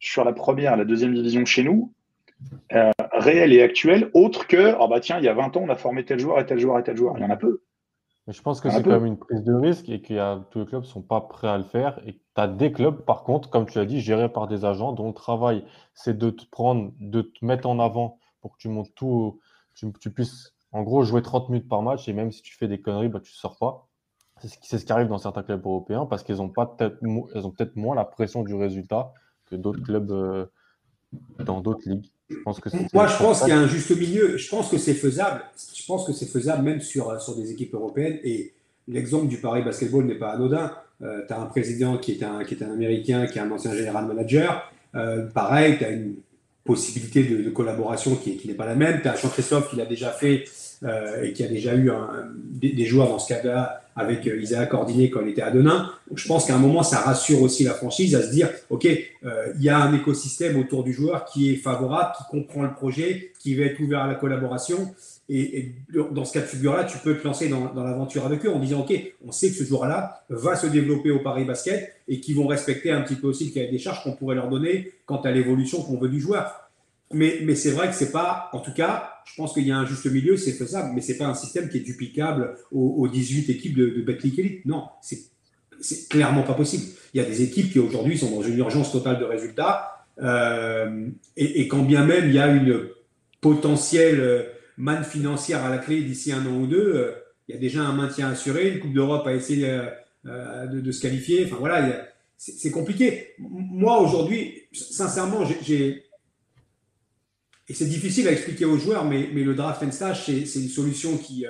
sur la première, la deuxième division chez nous, euh, réelle et actuelle, autre que, oh bah tiens, il y a 20 ans, on a formé tel joueur et tel joueur et tel joueur. Il y en a peu. Mais je pense que c'est quand même une prise de risque et que tous les clubs ne sont pas prêts à le faire. Et tu as des clubs, par contre, comme tu l'as dit, gérés par des agents dont le travail, c'est de te prendre, de te mettre en avant pour que tu montes tout, tu, tu, puisses en gros jouer 30 minutes par match et même si tu fais des conneries, bah, tu ne sors pas. C'est ce, qui arrive dans certains clubs européens parce qu'ils ont peut-être peut moins la pression du résultat que d'autres clubs euh, dans d'autres ligues. Je pense que Moi, je pense qu'il y a un juste milieu. Je pense que c'est faisable. Je pense que c'est faisable même sur, sur des équipes européennes. Et l'exemple du Paris Basketball n'est pas anodin. Euh, tu as un président qui est un, qui est un Américain, qui est un ancien général manager. Euh, pareil, tu as une possibilité de, collaboration qui, qui n'est pas la même. Tu as Jean-Christophe qui l'a déjà fait euh, et qui a déjà eu un, des, joueurs dans ce cas-là avec euh, Isaac Ordiné quand il était à Denain. Je pense qu'à un moment, ça rassure aussi la franchise à se dire, OK, euh, il y a un écosystème autour du joueur qui est favorable, qui comprend le projet, qui va être ouvert à la collaboration. Et, dans ce cas de figure-là, tu peux te lancer dans, l'aventure avec eux en disant, OK, on sait que ce joueur-là va se développer au Paris Basket et qu'ils vont respecter un petit peu aussi le cahier des charges qu'on pourrait leur donner quant à l'évolution qu'on veut du joueur. Mais, mais c'est vrai que c'est pas, en tout cas, je pense qu'il y a un juste milieu, c'est faisable, mais c'est pas un système qui est duplicable aux, 18 équipes de, de Betclic Elite. Non, c'est c'est clairement pas possible. Il y a des équipes qui aujourd'hui sont dans une urgence totale de résultats, euh, et, quand bien même il y a une potentielle manne financière à la clé d'ici un an ou deux, euh, il y a déjà un maintien assuré, une Coupe d'Europe a essayé euh, euh, de, se qualifier. Enfin voilà, c'est compliqué. Moi aujourd'hui, sincèrement, j'ai et c'est difficile à expliquer aux joueurs, mais, mais le draft and stash, c'est une solution qui,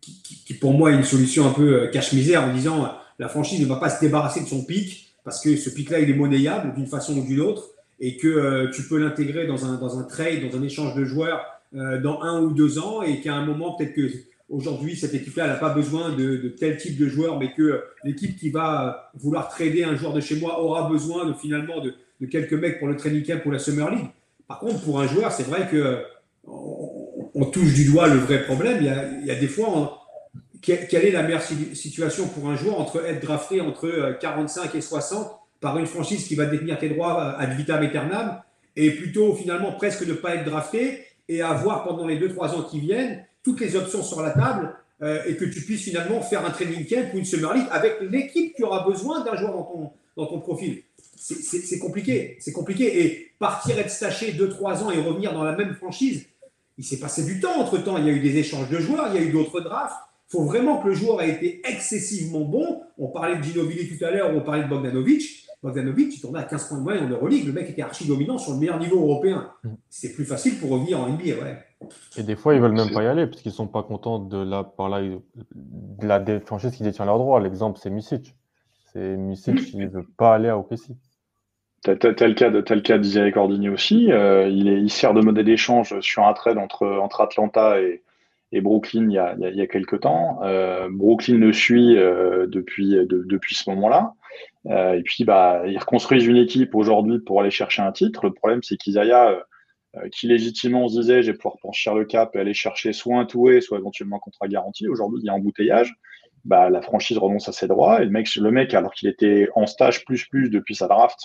qui, pour moi, est une solution un peu cache-misère en disant la franchise ne va pas se débarrasser de son pic parce que ce pic-là, il est monnayable d'une façon ou d'une autre et que tu peux l'intégrer dans un, dans un trade, dans un échange de joueurs dans un ou deux ans et qu'à un moment, peut-être que aujourd'hui, cette équipe-là n'a pas besoin de, tel type de joueur, mais que l'équipe qui va vouloir trader un joueur de chez moi aura besoin de, finalement de, quelques mecs pour le training camp pour la Summer League. Par contre, pour un joueur, c'est vrai que on, touche du doigt le vrai problème. Il y a, des fois, quelle est la meilleure situation pour un joueur entre être drafté entre 45 et 60 par une franchise qui va détenir tes droits ad vitam aeternam et plutôt finalement presque ne pas être drafté et avoir pendant les 2-3 ans qui viennent toutes les options sur la table euh, et que tu puisses finalement faire un training camp ou une summer league avec l'équipe qui aura besoin d'un joueur dans ton, dans ton profil. C'est compliqué, c'est compliqué. Et partir être staché 2-3 ans et revenir dans la même franchise, il s'est passé du temps entre temps. Il y a eu des échanges de joueurs, il y a eu d'autres drafts. Il faut vraiment que le joueur ait été excessivement bon. On parlait de Ginobili tout à l'heure, on parlait de Bogdanovic. Bogdanovic, il tournait à 15 points de moyenne en Euroleague. Le mec était archi dominant sur le meilleur niveau européen. Mm. C'est plus facile pour revenir en NBA, ouais. Et des fois, ils veulent même pas y aller parce qu'ils sont pas contents de la, par là, de la franchise qui détient leurs droits. L'exemple, c'est Misic. C'est Misic, il veut pas aller à OKC. T'as le cas de tel cas d'Isaiah Cordini aussi. Euh, il, est, il sert de modèle d'échange sur un trade entre, entre Atlanta et, et Brooklyn il y a, il y a, quelques temps. Euh, Brooklyn le suit euh, depuis, depuis ce moment-là. Euh, et puis, bah, ils reconstruisent une équipe aujourd'hui pour aller chercher un titre. Le problème, c'est qu'Isaiah, euh, qui légitimement se disait, je vais pouvoir franchir le cap et aller chercher soit un toué, soit éventuellement un contrat garanti. Aujourd'hui, il y a embouteillage. Bah, la franchise renonce à ses droits. Et le mec, le mec alors qu'il était en stage plus plus depuis sa draft,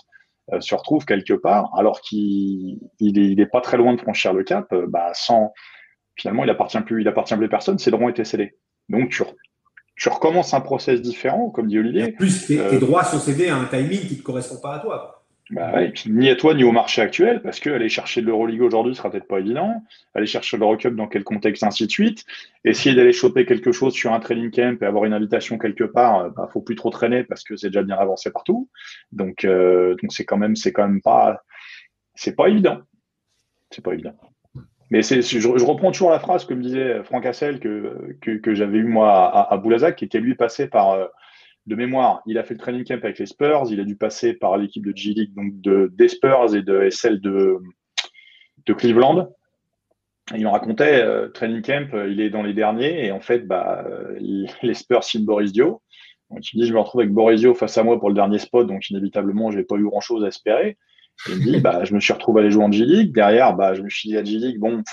euh, se retrouve quelque part, alors qu'il il est, pas très loin de franchir le cap, bah, sans finalement, il appartient plus, il appartient plus à personne. Ses droits été scellés. Donc, tu, tu recommences un process différent, comme dit Olivier. en plus, tes, euh, droits sont cédés à un timing qui ne te correspond pas à toi. Bah et puis, ni à toi, ni au marché actuel, parce qu'aller chercher de l'Euroleague aujourd'hui sera peut-être pas évident. Aller chercher l'Eurocup dans quel contexte, ainsi de suite. Essayer d'aller choper quelque chose sur un training camp et avoir une invitation quelque part, euh, bah, faut plus trop traîner parce que c'est déjà bien avancé partout. Donc, euh, donc c'est quand même, c'est quand même pas, c'est pas évident. C'est pas évident. Mais je, reprends toujours la phrase, comme disait Franck Hassel, que, que, j'avais eu moi à, à, Boulazac, qui était lui passé par, euh, de mémoire, il a fait le training camp avec les Spurs, il a dû passer par l'équipe de G-League, donc de, des Spurs et de celle de, Cleveland. il en racontait, euh, training camp, euh, il est dans les derniers, et en fait, bah, les Spurs signent Boris Dio. Donc il me dit, je me retrouve avec Boris Dio face à moi pour le dernier spot, donc inévitablement, je n'ai pas eu grand-chose à espérer. Il me dit, bah, je me suis retrouvé à aller jouer en G-League. Derrière, bah, je me suis dit à G-League, bon,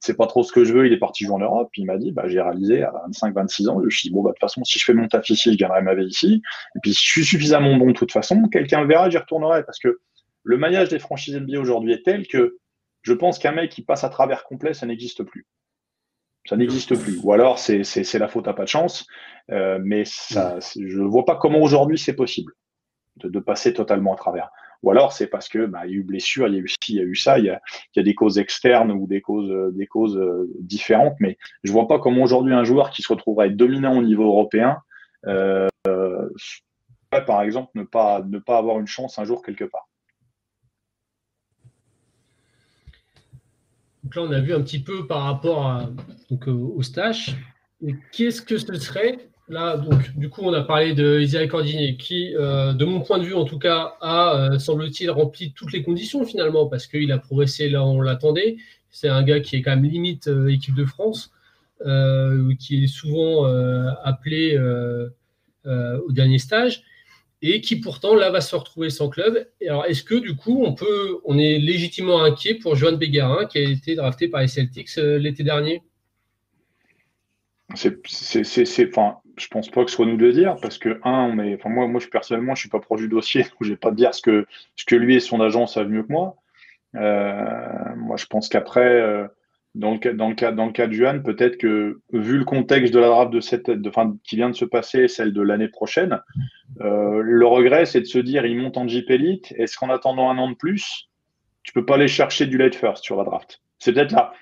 c'est pas trop ce que je veux. Il est parti jouer en Europe. Il m'a dit, bah, j'ai réalisé à 25, 26 ans. Je me suis dit, bon, bah, de toute façon, si je fais mon taf ici, je gagnerai ma vie ici. Et puis, si je suis suffisamment bon de toute façon, quelqu'un le verra, j'y retournerai. Parce que le maillage des franchises NBA aujourd'hui est tel que je pense qu'un mec qui passe à travers complet, ça n'existe plus. Ça n'existe plus. Ou alors, c'est la faute à pas de chance. Euh, mais ça, je ne vois pas comment aujourd'hui c'est possible de, de passer totalement à travers. Ou alors c'est parce que bah, il y a eu blessure, il y a eu ci, il y a eu ça, il y a, des causes externes ou des causes, euh, euh, différentes. Mais je vois pas comment aujourd'hui un joueur qui se retrouverait dominant au niveau européen, euh, par exemple, ne pas, ne pas avoir une chance un jour quelque part. Donc là, on a vu un petit peu par rapport au stage. Qu'est-ce que ce serait Là, donc, du coup, on a parlé de Isaiah Cordinier, qui, euh, de mon point de vue, en tout cas, a, euh, semble-t-il, rempli toutes les conditions finalement, parce qu'il a progressé là où on l'attendait. C'est un gars qui est quand même limite euh, équipe de France, qui est souvent appelé au dernier stage, et qui pourtant là va se retrouver sans club. alors, est-ce que du coup, on peut, on est légitimement inquiet pour Joan Bégarin, qui a été drafté par les Celtics l'été dernier? C'est, enfin, je pense pas que ce soit nous de dire parce que un, enfin moi, moi, je personnellement, je suis pas proche du dossier, donc je vais pas dire ce que ce que lui et son agent savent mieux que moi. Euh, moi, je pense qu'après, euh, dans le cas, dans le cas, dans le cas de Juan, peut-être que vu le contexte de la draft de cette, de, qui vient de se passer, celle de l'année prochaine, euh, le regret, c'est de se dire, il monte en Jeep Elite. Est-ce qu'en attendant un an de plus, tu peux pas aller chercher du late first sur la draft? C'est peut-être là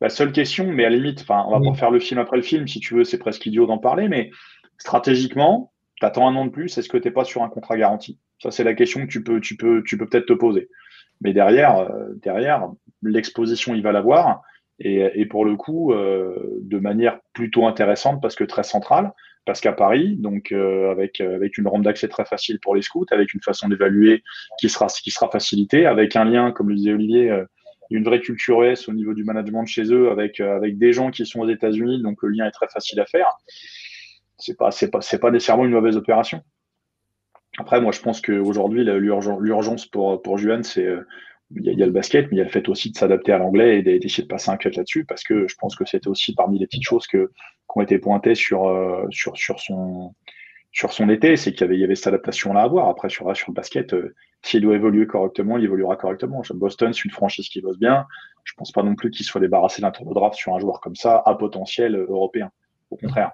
la seule question, mais à la limite, enfin, on va pas faire le film après le film, si tu veux, c'est presque idiot d'en parler, mais stratégiquement, tu attends un an de plus, est-ce que tu n'es pas sur un contrat garanti? Ça, c'est la question que tu peux, tu peux, tu peux peut-être te poser. Mais derrière, euh, derrière, l'exposition, il va l'avoir. Et, et, pour le coup, euh, de manière plutôt intéressante parce que très centrale, parce qu'à Paris, donc euh, avec, avec une rampe d'accès très facile pour les scouts, avec une façon d'évaluer qui sera, qui sera facilitée, avec un lien, comme le disait Olivier, une vraie culture US au niveau du management chez eux, avec, avec des gens qui sont aux États-Unis, donc le lien est très facile à faire. C'est pas, c'est pas, c'est pas nécessairement une mauvaise opération. Après, moi, je pense qu'aujourd'hui, l'urgence pour, pour Juan, c'est il y, a, le basket, mais il y a le fait aussi de s'adapter à l'anglais et d'essayer de passer un cut là-dessus, parce que je pense que c'était aussi parmi les petites choses que, qui ont été pointées sur, euh, sur, sur, son, sur son été, c'est qu'il y avait, cette adaptation-là à avoir. Après, sur, le basket, euh, s'il doit évoluer correctement, il évoluera correctement. Boston, c'est une franchise qui bosse bien. Je pense pas non plus qu'il soit débarrassé d'un tour de draft sur un joueur comme ça, à potentiel européen. Au contraire.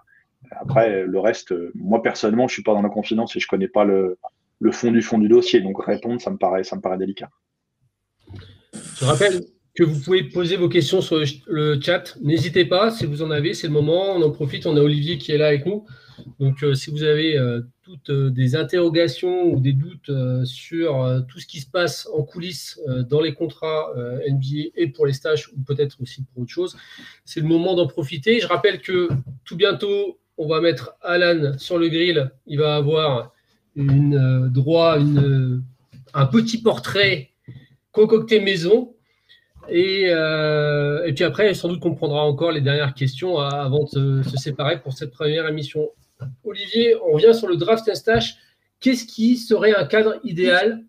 Après, le reste, moi personnellement, je suis pas dans la confidence et je connais pas le, fond du fond du dossier. Donc répondre, ça me paraît délicat. Je rappelle que vous pouvez poser vos questions sur le chat. N'hésitez pas, si vous en avez, c'est le moment. On en profite. On a Olivier qui est là avec nous. Donc, euh, si vous avez euh, toutes euh, des interrogations ou des doutes sur tout ce qui se passe en coulisses dans les contrats NBA et pour les stages ou peut-être aussi pour autre chose, c'est le moment d'en profiter. Je rappelle que tout bientôt, on va mettre Alan sur le grill. Il va avoir une, droit un petit portrait concocté maison. Et, et, puis après, sans doute qu'on prendra encore les dernières questions avant de se séparer pour cette première émission. Olivier, on revient sur le draft Instache. Qu'est-ce qui serait un cadre idéal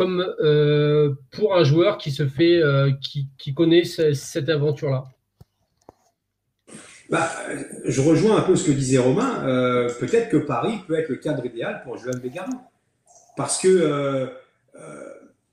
euh, pour un joueur qui se fait, euh, connaît cette aventure-là? Bah, Je rejoins un peu ce que disait Romain. Peut-être que Paris peut être le cadre idéal pour Joan Bégarin. Parce que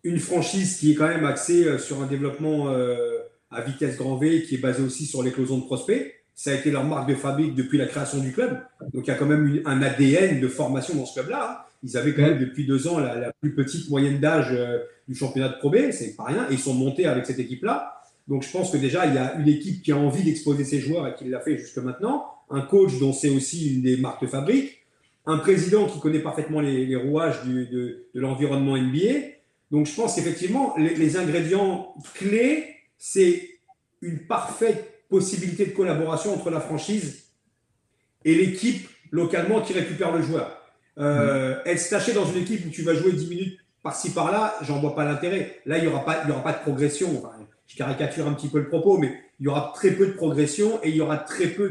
une franchise qui est quand même axée euh, sur un développement euh, à vitesse grand V, qui est basé aussi sur l'éclosion de prospects. Ça a été leur marque de fabrique depuis la création du club. Donc il y a quand même un ADN de formation dans ce club-là. Hein. Ils avaient quand même depuis deux ans la, plus petite moyenne d'âge euh, du championnat de Pro B, c'est pas rien. Et ils sont montés avec cette équipe-là. Donc je pense que déjà il y a une équipe qui a envie d'exposer ses joueurs et qui l'a fait jusque maintenant. Un coach dont c'est aussi une des marques de fabrique. Un président qui connaît parfaitement les, rouages de, de l'environnement NBA donc je pense qu'effectivement, les, ingrédients clés, c'est une parfaite possibilité de collaboration entre la franchise et l'équipe localement qui récupère le joueur. Euh, Être staché dans une équipe où tu vas jouer 10 minutes par-ci par-là, j'en vois pas l'intérêt. Là, il n'y aura, pas, aura pas de progression. je caricature un petit peu le propos, mais il y aura très peu de progression et il y aura très peu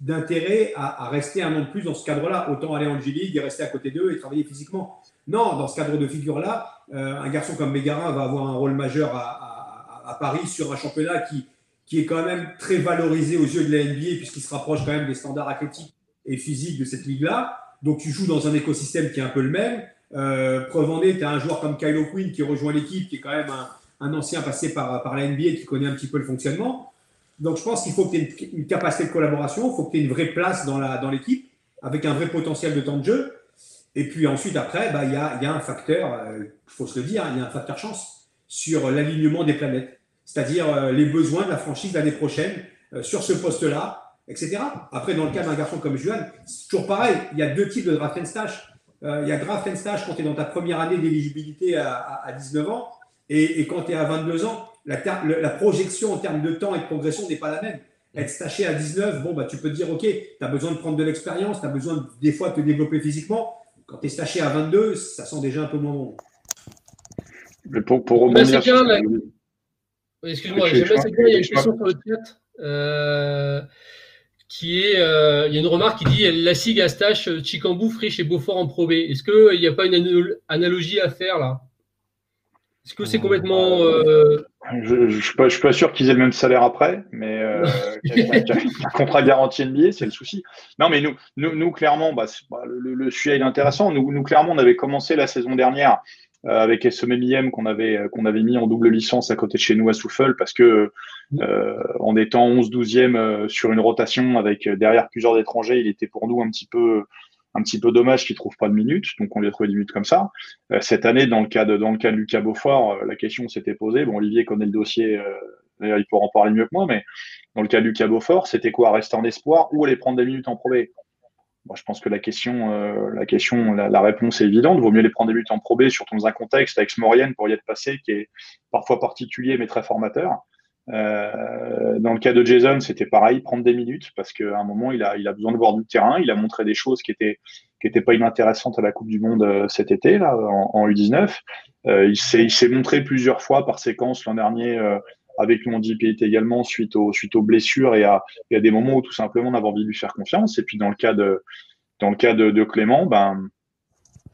d'intérêt à, rester un an de plus dans ce cadre-là. Autant aller en G-League et rester à côté d'eux et travailler physiquement. Non, dans ce cadre de figure-là, euh, un garçon comme Bégarin va avoir un rôle majeur à, Paris sur un championnat qui, qui est quand même très valorisé aux yeux de la NBA puisqu'il se rapproche quand même des standards athlétiques et physiques de cette ligue-là. Donc tu joues dans un écosystème qui est un peu le même. Euh, preuve en est, tu as un joueur comme Kylo Quinn qui rejoint l'équipe, qui est quand même un, ancien passé par, par la NBA qui connaît un petit peu le fonctionnement. Donc je pense qu'il faut que tu aies une, capacité de collaboration, il faut que tu aies une vraie place dans l'équipe, dans avec un vrai potentiel de temps de jeu. Et puis ensuite, après, bah, il y, a, y, a, un facteur, il euh, faut se le dire, il y a un facteur chance sur l'alignement des planètes, c'est-à-dire euh, les besoins de la franchise l'année prochaine euh, sur ce poste-là, etc. Après, dans le cas d'un garçon comme Juan, c'est toujours pareil, il y a deux types de draft and stash. il y a draft and stash quand tu es dans ta première année d'éligibilité à, à, 19 ans, et, et quand tu es à 22 ans, la, la, projection en termes de temps et de progression n'est pas la même. Être staché à 19, bon, bah, tu peux te dire, OK, tu as besoin de prendre de l'expérience, tu as besoin des fois de te développer physiquement, quand tu es staché à 22, ça sent déjà un peu moins bon. Mais pour, pour rebondir Excuse-moi, il y a une question sur le chat. Euh, qui est, euh, il y a une remarque qui dit la SIG à Stache, Chicambou, Friche et Beaufort en Pro B. Est-ce qu'il n'y a pas une analogie à faire là? Est-ce que c'est complètement. Euh, je ne suis, pas, sûr qu'ils aient le même salaire après, mais euh, un contrat garanti NBA, c'est le souci. Non, mais nous, nous, clairement, bah, bah, le, le, sujet est intéressant. Nous, nous, clairement, on avait commencé la saison dernière euh, avec SMMIM qu'on avait, euh, qu'on avait mis en double licence à côté de chez nous à Souffle parce que euh, en étant 11-12e euh, sur une rotation avec derrière plusieurs étrangers, il était pour nous un petit peu un petit peu dommage qu'il trouve pas de minutes, donc on lui a trouvé des minutes comme ça. Cette année, dans le cas de dans le cas de Lucas Beaufort, la question s'était posée. Bon, Olivier connaît le dossier, euh, d'ailleurs il pourra en parler mieux que moi, mais dans le cas de Lucas Beaufort, c'était quoi? Rester en espoir ou aller prendre des minutes en Pro Moi, je pense que la question, la question, la, réponse est évidente. Vaut mieux les prendre des minutes en Pro B, surtout dans un contexte avec Smorienne pour y être passé, qui est parfois particulier mais très formateur. Euh, dans le cas de Jason, c'était pareil, prendre des minutes, parce qu'à un moment, il a, il a besoin de voir du terrain. Il a montré des choses qui étaient, qui étaient pas inintéressantes à la Coupe du Monde euh, cet été, là, en, U19. Euh, il s'est montré plusieurs fois par séquence l'an dernier avec Mondip également suite aux, suite aux blessures et à, et à des moments où tout simplement on avait envie de lui faire confiance. Et puis dans le cas de, dans le cas de, de Clément, ben,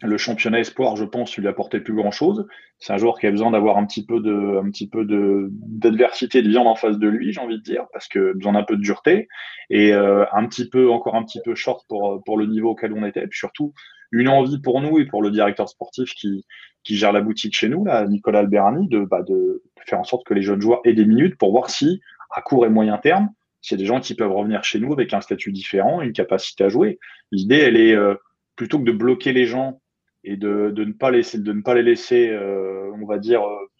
le championnat espoir, je pense, lui apportait plus grand chose. C'est un joueur qui a besoin d'avoir un petit peu de, un petit peu de, d'adversité, de viande en face de lui, j'ai envie de dire, parce que besoin d'un peu de dureté et euh, un petit peu, encore un petit peu short pour, pour le niveau auquel on était. Et puis surtout, une envie pour nous et pour le directeur sportif qui, qui gère la boutique chez nous, là, Nicolas Alberani, de, bah, de faire en sorte que les jeunes joueurs aient des minutes pour voir si, à court et moyen terme, s'il y a des gens qui peuvent revenir chez nous avec un statut différent, une capacité à jouer. L'idée, elle est euh, plutôt que de bloquer les gens et de, de, ne pas laisser, de ne pas les laisser, euh, on va dire, euh,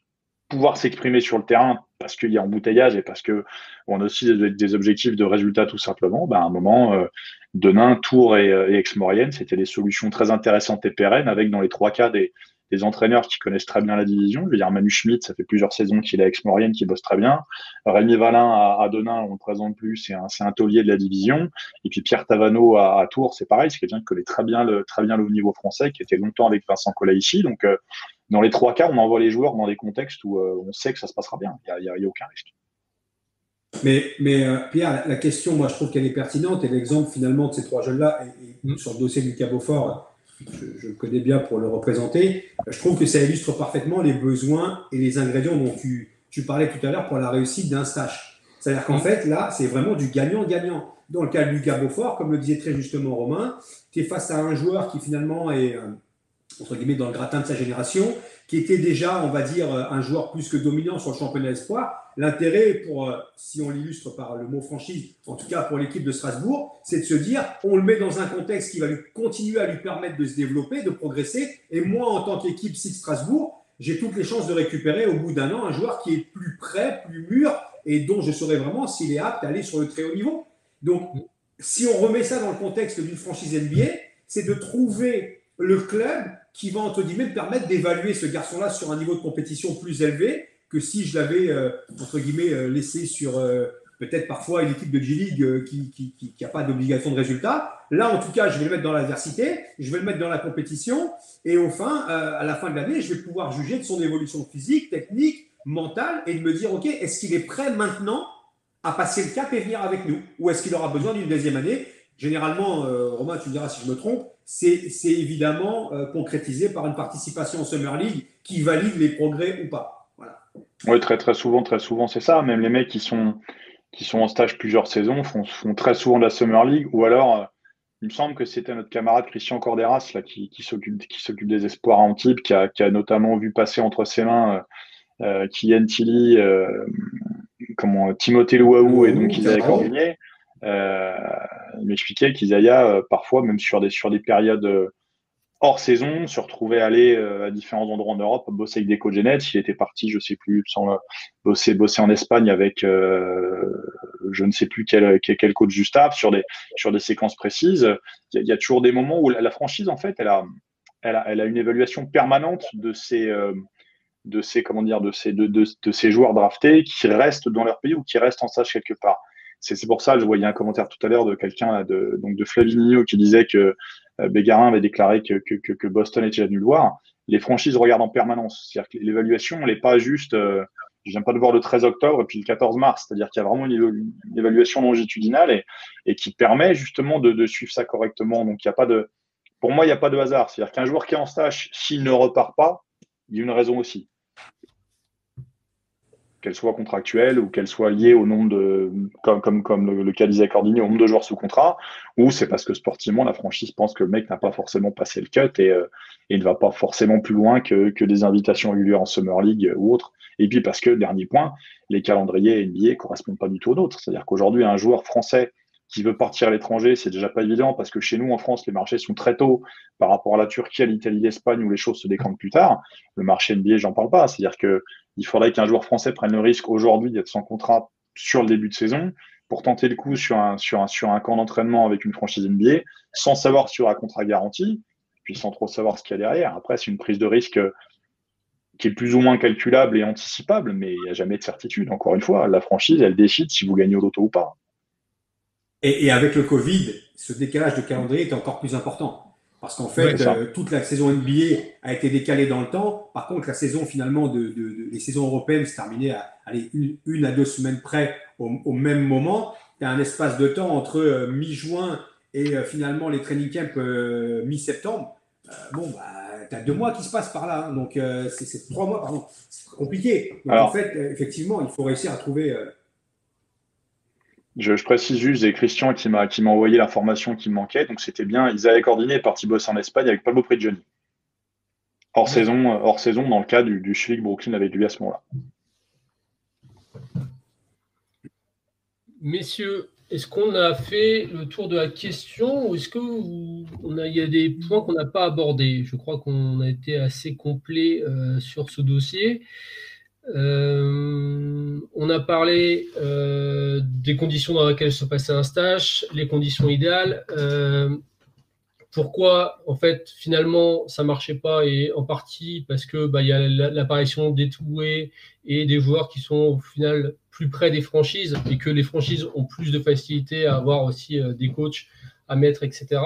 pouvoir s'exprimer sur le terrain parce qu'il y a embouteillage et parce que on a aussi des, objectifs de résultats tout simplement. Ben, à un moment, euh, Tours et, et Aix-Maurienne, c'était des solutions très intéressantes et pérennes avec dans les trois cas des, des entraîneurs qui connaissent très bien la division. Je veux dire, Manu Schmidt, ça fait plusieurs saisons qu'il est à Aix-Maurienne, qui bosse très bien. Rémi Valin à, à Denain, on ne le présente plus, c'est un, un taulier de la division. Et puis Pierre Tavano à, à Tours, c'est pareil, c'est quelqu'un qui connaît très bien le, très bien le niveau français, qui était longtemps avec Vincent Collet ici. Donc, euh, dans les trois cas, on envoie les joueurs dans des contextes où euh, on sait que ça se passera bien. Il n'y a, a, a, aucun risque. Mais, mais euh, Pierre, la question, moi, je trouve qu'elle est pertinente. Et l'exemple, finalement, de ces trois jeunes-là, et, et, sur le dossier du Cabofort, je, le connais bien pour le représenter. Je trouve que ça illustre parfaitement les besoins et les ingrédients dont tu, tu parlais tout à l'heure pour la réussite d'un stage. C'est-à-dire qu'en fait, là, c'est vraiment du gagnant-gagnant. Dans le cas de Lucas Beaufort, comme le disait très justement Romain, tu es face à un joueur qui finalement est, euh, entre guillemets, dans le gratin de sa génération, qui était déjà, on va dire, un joueur plus que dominant sur le championnat espoir. L'intérêt, pour, euh, si on l'illustre par le mot franchise, en tout cas pour l'équipe de Strasbourg, c'est de se dire, on le met dans un contexte qui va lui continuer à lui permettre de se développer, de progresser. Et moi, en tant qu'équipe Six Strasbourg, j'ai toutes les chances de récupérer au bout d'un an un joueur qui est plus prêt, plus mûr et dont je saurais vraiment s'il est apte à aller sur le très haut niveau. Donc, si on remet ça dans le contexte d'une franchise NBA, c'est de trouver le club qui va, entre guillemets, me permettre d'évaluer ce garçon-là sur un niveau de compétition plus élevé que si je l'avais, euh, entre guillemets, euh, laissé sur euh, peut-être parfois une équipe de G-League qui n'a pas d'obligation de résultat. Là, en tout cas, je vais le mettre dans l'adversité, je vais le mettre dans la compétition, et au fin, à la fin de l'année, je vais pouvoir juger de son évolution physique, technique, mentale, et de me dire, OK, est-ce qu'il est prêt maintenant à passer le cap et venir avec nous? Ou est-ce qu'il aura besoin d'une deuxième année Généralement, euh, Romain, tu me diras si je me trompe, c'est évidemment euh, concrétisé par une participation en Summer League qui valide les progrès ou pas. Voilà. Oui, très très souvent, très souvent, c'est ça. Même les mecs qui sont, qui sont en stage plusieurs saisons font, font très souvent de la Summer League ou alors. Euh, il me semble que c'était notre camarade Christian Corderas là, qui, qui s'occupe qui s'occupe des espoirs à Antibes, qui a, qui a notamment vu passer entre ses mains euh, Kylian Tilly, euh, comment Timothée Louaou et donc Isaiah Cordigné. Euh, il m'expliquait qu'Isaiah, euh, parfois, même sur des, sur des périodes euh, hors saison, se retrouvait aller euh, à différents endroits en Europe, bosser avec des coachs Il était parti, je sais plus, bosser, bosser en Espagne avec euh, je ne sais plus quel, quel, coach Gustave sur des, sur des séquences précises. Il y, a, toujours des moments où la, franchise, en fait, elle a, elle a, elle a une évaluation permanente de ces, euh, de ces, comment dire, de ces, de, de, de ces joueurs draftés qui restent dans leur pays ou qui restent en stage quelque part c'est pour ça, je voyais un commentaire tout à l'heure de quelqu'un de, Flavinio qui disait que euh, Bégarin avait déclaré que, Boston était venu le voir. Les franchises regardent en permanence. C'est-à-dire que l'évaluation, elle n'est pas juste, euh, je viens pas de voir le 13 octobre et puis le 14 mars. C'est-à-dire qu'il y a vraiment une, évaluation longitudinale et, qui permet justement de, de, suivre ça correctement. Donc, il n'y a pas de, pour moi, il n'y a pas de hasard. C'est-à-dire qu'un joueur qui est en stage, s'il ne repart pas, il y a une raison aussi qu'elle soit contractuelle ou qu'elle soit liée au nombre de, comme, comme, comme le, cas d'Isaac Cordini, au nombre de joueurs sous contrat, ou c'est parce que sportivement, la franchise pense que le mec n'a pas forcément passé le cut et, euh, ne va pas forcément plus loin que, que des invitations lieu en Summer League ou autre. Et puis parce que, dernier point, les calendriers NBA correspondent pas du tout aux nôtres. C'est-à-dire qu'aujourd'hui, un joueur français qui veut partir à l'étranger, c'est déjà pas évident parce que chez nous, en France, les marchés sont très tôt par rapport à la Turquie, à l'Italie, l'Espagne où les choses se décantent plus tard. Le marché NBA, j'en parle pas. C'est-à-dire que il faudrait qu'un joueur français prenne le risque aujourd'hui d'être sans contrat sur le début de saison pour tenter le coup sur un, camp d'entraînement avec une franchise NBA sans savoir sur un contrat garanti, puis sans trop savoir ce qu'il y a derrière. Après, c'est une prise de risque qui est plus ou moins calculable et anticipable, mais il n'y a jamais de certitude. Encore une fois, la franchise, elle décide si vous gagnez au loto ou pas. Et, avec le Covid, ce décalage de calendrier est encore plus important. Parce qu'en fait, euh, toute la saison NBA a été décalée dans le temps. Par contre, la saison finalement de, les saisons européennes se terminait à une, à deux semaines près au, même moment. Il y a un espace de temps entre euh, mi-juin et euh, finalement les training camps mi-septembre. bon, bah, tu as deux mois qui se passent par là. Hein. donc, c'est trois mois, pardon. C'est compliqué. Donc, en fait, effectivement, il faut réussir à trouver je, précise juste, c'est Christian qui m'a qui m'a envoyé l'information qui me manquait, donc c'était bien. Ils avaient coordonné parti bosser en Espagne avec Pablo Prigioni. Hors saison, hors saison dans le cas du, du Schlick Brooklyn avec lui à ce moment-là. Messieurs, est-ce qu'on a fait le tour de la question ou est-ce qu'il y a des points qu'on n'a pas abordés? Je crois qu'on a été assez complet euh, sur ce dossier. Euh, on a parlé euh, des conditions dans lesquelles se passait un stage, les conditions idéales. Euh, pourquoi, en fait, finalement, ça marchait pas et en partie parce que bah, y a l'apparition des toués et des joueurs qui sont au final plus près des franchises et que les franchises ont plus de facilité à avoir aussi des coachs à mettre, etc.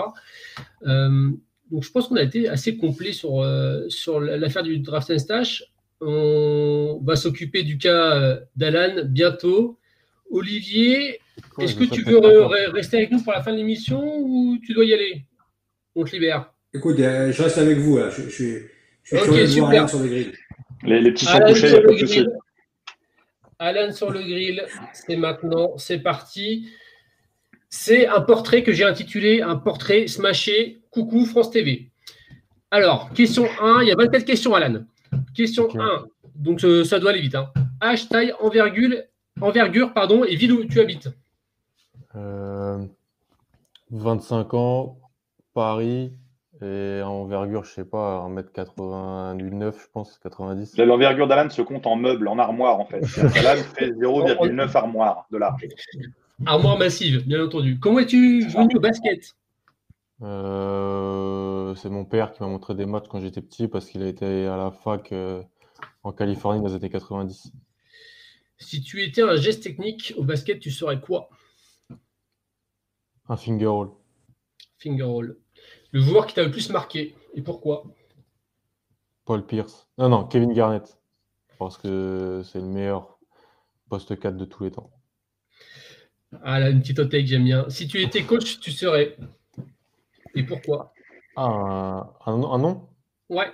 donc, je pense qu'on a été assez complet sur, sur l'affaire du draft and stash on va s'occuper du cas euh, d'Alan bientôt. Olivier, est-ce que tu veux rester avec nous pour la fin de l'émission ou tu dois y aller? On te libère. Écoute, euh, je reste avec vous. Je, suis ok, super. sur le grill. Les, petits sont couchés, il pas de Alan sur le grill, c'est maintenant, c'est parti. C'est un portrait que j'ai intitulé Un portrait smashé. Coucou France TV. Alors, question 1, il y a 24 questions, Alan. Question 1. Donc euh, ça doit aller vite. Hein. H, taille, envergure, envergure pardon, et ville où tu habites. 25 euh, ans, Paris, et envergure, je sais pas, 1m89, je pense, 90. L'envergure d'Alan se compte en meubles, en armoire, en fait. Alan fait 0,9 armoire de large. Armoire massive, bien entendu. Comment es-tu venu au basket? Euh, c'est mon père qui m'a montré des matchs quand j'étais petit parce qu'il a été à la fac euh, en Californie dans les années 90. Si tu étais un geste technique au basket, tu serais quoi? Un finger roll. Finger roll. Le joueur qui t'a le plus marqué et pourquoi? Paul Pierce. Non, non, Kevin Garnett. Parce que c'est le meilleur poste 4 de tous les temps. Ah là, une petite hot take, j'aime bien. Si tu étais coach, tu serais et pourquoi? Ah, un, un, nom? Ouais.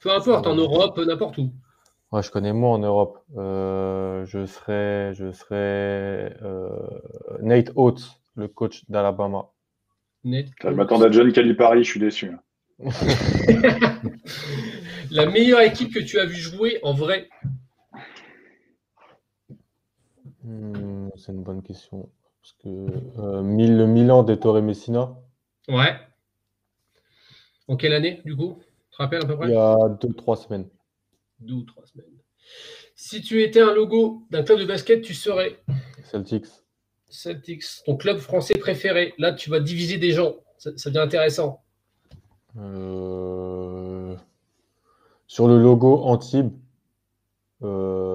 Peu importe, en Europe, n'importe où. Ouais, je connais moi en Europe. Euh, je serais, je serais euh, Nate Oates, le coach d'Alabama. Je m'attendais à John Calipari, je suis déçu. La meilleure équipe que tu as vu jouer en vrai Hmm, c'est une bonne question. Parce que euh, le Milan d'Ettore Messina. Ouais. En quelle année, du coup? Tu te rappelles à peu près? Il y a deux ou trois semaines. Deux ou trois semaines. Si tu étais un logo d'un club de basket, tu serais? Celtics. Celtics, ton club français préféré. Là, tu vas diviser des gens. Ça, devient intéressant. Euh, sur le logo Antibes, euh...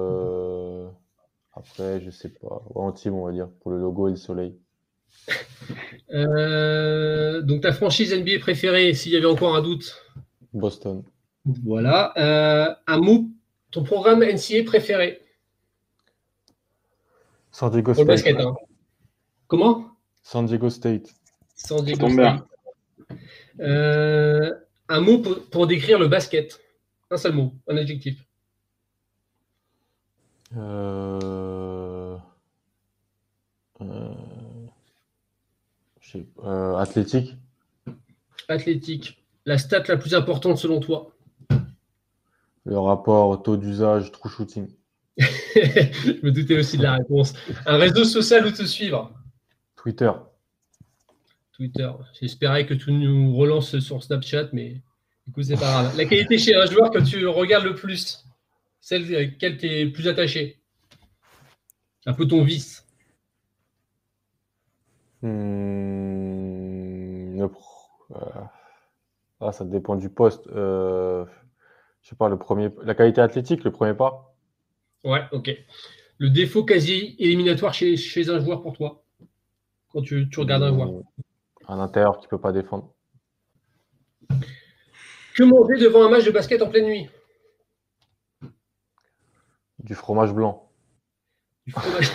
Après, je sais pas. Antibes, on va dire, pour le logo et le soleil. Euh, donc, ta franchise NBA préférée, s'il y avait encore un doute Boston. Voilà. Euh, un mot, ton programme NCA préféré? San Diego State. Basket, hein. Comment? San Diego State. San Diego State. Euh, un mot pour décrire le basket. Un seul mot, un adjectif. Euh... euh... athlétique. Athlétique. La stat la plus importante selon toi? Le rapport taux d'usage true shooting. Je me doutais aussi de la réponse. Un réseau social où te suivre? Twitter. Twitter. J'espérais que tu nous relances sur Snapchat, mais du coup, c'est pas grave. La qualité chez un joueur que tu regardes le plus celle à laquelle tu es plus attaché? Un peu ton vice? Hmm, là, ça dépend du poste. Euh, je sais pas, le premier, la qualité athlétique, le premier pas. Ouais, ok. Le défaut quasi éliminatoire chez, chez un joueur pour toi, quand tu, tu regardes un joueur. Un intérieur qui peut pas défendre. Que manger devant un match de basket en pleine nuit? Du fromage blanc. Du fromage.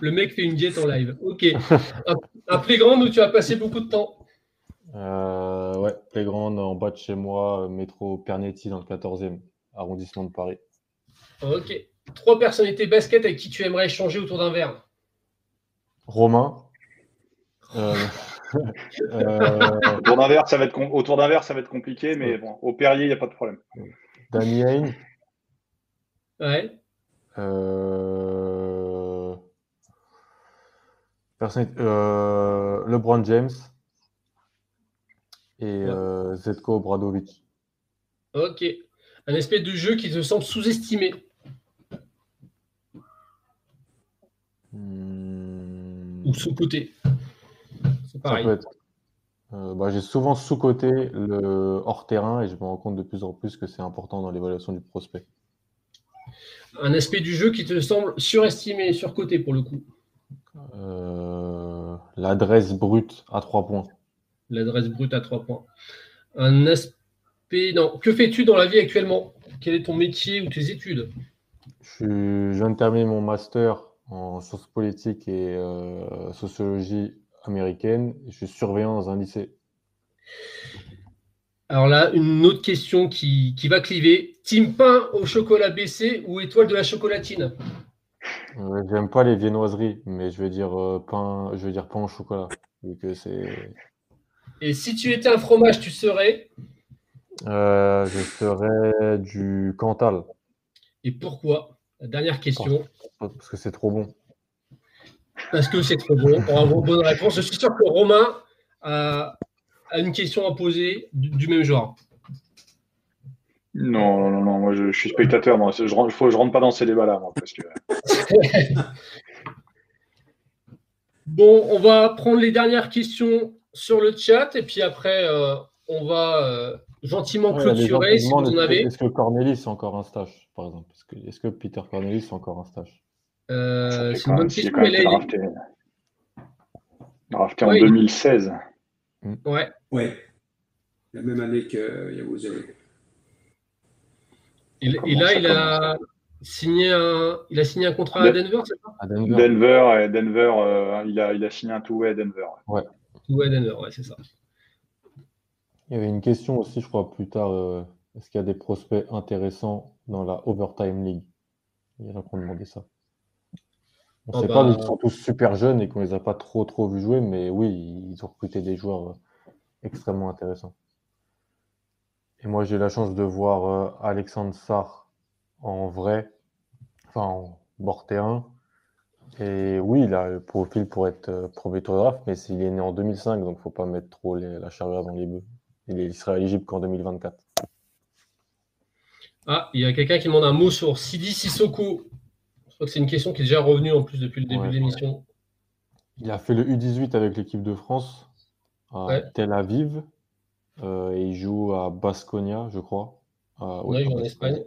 Le mec fait une diète en live. Ok. Un, playground où tu as passé beaucoup de temps euh, Ouais, playground en bas de chez moi, métro Pernetti dans le 14e arrondissement de Paris. Ok. Trois personnalités basket avec qui tu aimerais échanger autour d'un verre Romain. Euh, euh, autour d'un verre, ça va être autour d'un verre, ça va être compliqué, mais bon, au Perrier, il n'y a pas de problème. Danny Hain. Ouais. Euh... Euh, LeBron James et euh, Zetko Bradovic. Ok. Un espèce de jeu qui te semble sous-estimé. Hmm. Ou sous-côté. C'est pareil. Euh, bah, j'ai souvent sous-côté le hors-terrain et je me rends compte de plus en plus que c'est important dans l'évaluation du prospect. Un aspect du jeu qui te semble surestimé et surcoté pour le coup. Euh, l'adresse brute à 3 points. L'adresse brute à 3 points. Un aspect. Non. Que fais-tu dans la vie actuellement? Quel est ton métier ou tes études? Je, viens de terminer mon master en sciences politiques et euh, sociologie américaine. Je suis surveillant dans un lycée. Alors là, une autre question qui, qui va cliver. Team pain au chocolat baissé ou étoile de la chocolatine? J'aime pas les viennoiseries, mais je vais dire euh, pain, je vais dire pain au chocolat, que c'est. Et si tu étais un fromage, tu serais euh, Je serais du Cantal. Et pourquoi? La dernière question. Parce que c'est trop bon. Parce que c'est trop bon. Bravo, bonne réponse. Je suis sûr que Romain a, une question à poser du même genre. Non, non, non, moi je, suis spectateur, moi. Je, ne je rentre pas dans ces débats-là, moi, parce que... bon, on va prendre les dernières questions sur le chat et puis après, euh, on va euh, gentiment clôturer si vous en avez. Est-ce que Cornelis est encore un stage, par exemple? Est-ce que, Peter Cornelis est encore un stage euh, C'est une bonne question. Mais là, drafté, drafté en 2016. Ouais. Ouais. La même année que Yawuze. Et, là, il a, signé un, il a signé un contrat à Denver, c'est ça? Denver. Denver, Denver euh, il, a, il a signé un two-way à Denver. Ouais. Two-way à Denver, ouais, c'est ça. Il y avait une question aussi, je crois, plus tard. Euh, est-ce qu'il y a des prospects intéressants dans la Overtime League? Il y en a qui ont demandé ça. On ne oh sait pas, bah, ils sont tous super jeunes et qu'on ne les a pas trop trop vus jouer, mais oui, ils ont recruté des joueurs euh, extrêmement intéressants. Et moi, j'ai eu la chance de voir euh, Alexandre Sarr en vrai, enfin en bord terrain. Et oui, il a le profil pour être euh, premier tour draft, mais s'il est né en 2005, donc il ne faut pas mettre trop la charrue dans les bœufs. Il, il sera éligible qu'en 2024. Ah, il y a quelqu'un qui demande un mot sur Sidi Sissoko. Je crois que c'est une question qui est déjà revenue en plus depuis le début de l'émission. Il a fait le U18 avec l'équipe de France à Tel Aviv. Euh, et il joue à Basconia, je crois. oui, il joue en Espagne.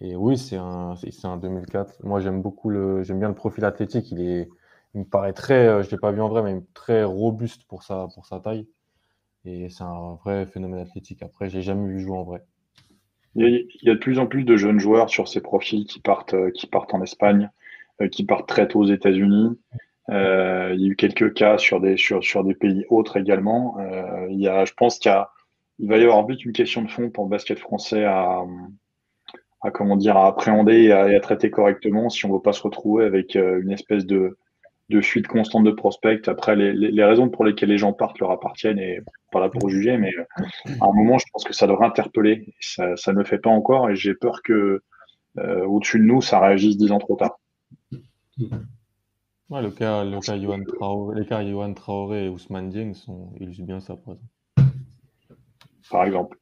Et oui, c'est un, c'est un 2004. Moi, j'aime beaucoup le, j'aime bien le profil athlétique. Il est, il me paraît très, euh, je l'ai pas vu en vrai, mais très robuste pour sa, pour sa taille. Et c'est un vrai phénomène athlétique. Après, j'ai jamais vu jouer en vrai. Il y, a, de plus en plus de jeunes joueurs sur ces profils qui partent, euh, qui partent en Espagne, qui partent très tôt aux États-Unis. Euh, il y a eu quelques cas sur des, sur, sur des pays autres également. Euh, il y a, je pense qu'il il va y avoir vite une question de fond pour le basket français à, à comment dire, à appréhender et à, traiter correctement si on ne veut pas se retrouver avec euh, une espèce de, de fuite constante de prospects. Après, les, les, raisons pour lesquelles les gens partent leur appartiennent et pas là pour juger, mais à un moment, je pense que ça devrait interpeller. Ça, ça ne le fait pas encore et j'ai peur que au-dessus de nous, ça réagisse dix ans trop tard le cas, le cas Johan Traoré, les cas Johan Traoré et Ousmane Dieng sont, illustrent bien ça, par exemple. Par exemple.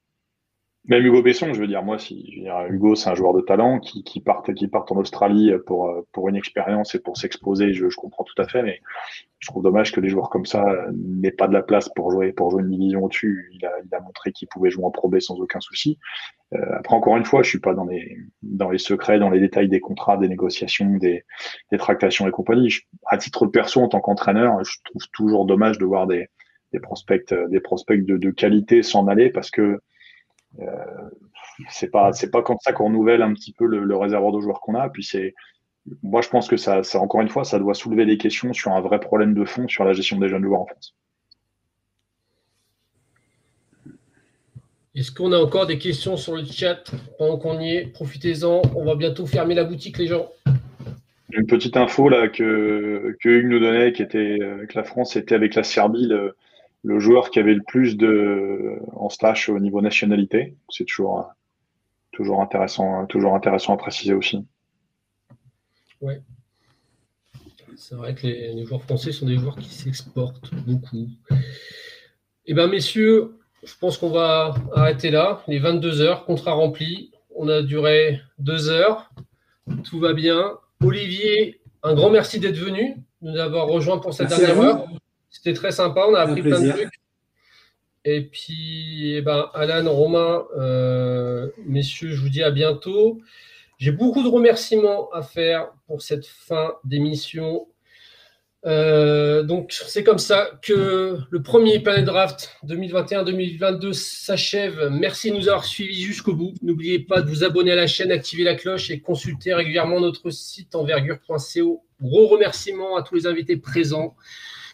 Même Hugo Besson, je veux dire, moi, si Hugo, c'est un joueur de talent qui, qui, part, qui part en Australie pour, pour une expérience et pour s'exposer, je, je, comprends tout à fait, mais je trouve dommage que des joueurs comme ça n'aient pas de la place pour jouer, pour jouer une division au-dessus. Il a, il a montré qu'il pouvait jouer en Pro sans aucun souci. Euh, après, encore une fois, je suis pas dans les, dans les secrets, dans les détails des contrats, des négociations, des, des tractations et compagnie. à titre perso, en tant qu'entraîneur, je trouve toujours dommage de voir des, des prospects, des prospects de, de qualité s'en aller parce que c'est pas, c'est pas comme ça qu'on renouvelle un petit peu le, le réservoir de joueurs qu'on a. Puis c'est, moi, je pense que ça, ça, encore une fois, ça doit soulever des questions sur un vrai problème de fond sur la gestion des jeunes joueurs en France. Est-ce qu'on a encore des questions sur le chat? Pendant qu'on y est Profitez-en, on va bientôt fermer la boutique, les gens. Une petite info là que, que Hugues nous donnait, qui était euh, que la France était avec la Serbie le, le joueur qui avait le plus de en stage au niveau nationalité. C'est toujours toujours intéressant, toujours intéressant à préciser aussi. Ouais. C'est vrai que les, joueurs français sont des joueurs qui s'exportent beaucoup. Eh bien, messieurs, je pense qu'on va arrêter là. Les 22 heures, contrat rempli. On a duré deux heures. Tout va bien. Olivier, un grand merci d'être venu, de nous avoir rejoint pour cette dernière heure. C'était très sympa. On a appris plein de trucs. Et puis, eh ben, Alan, Romain, euh, messieurs, je vous dis à bientôt. J'ai beaucoup de remerciements à faire pour cette fin d'émission. Euh, donc, c'est comme ça que le premier Planet Draft 2021-2022 s'achève. Merci de nous avoir suivis jusqu'au bout. N'oubliez pas de vous abonner à la chaîne, activer la cloche et consulter régulièrement notre site envergure.co. Gros remerciements à tous les invités présents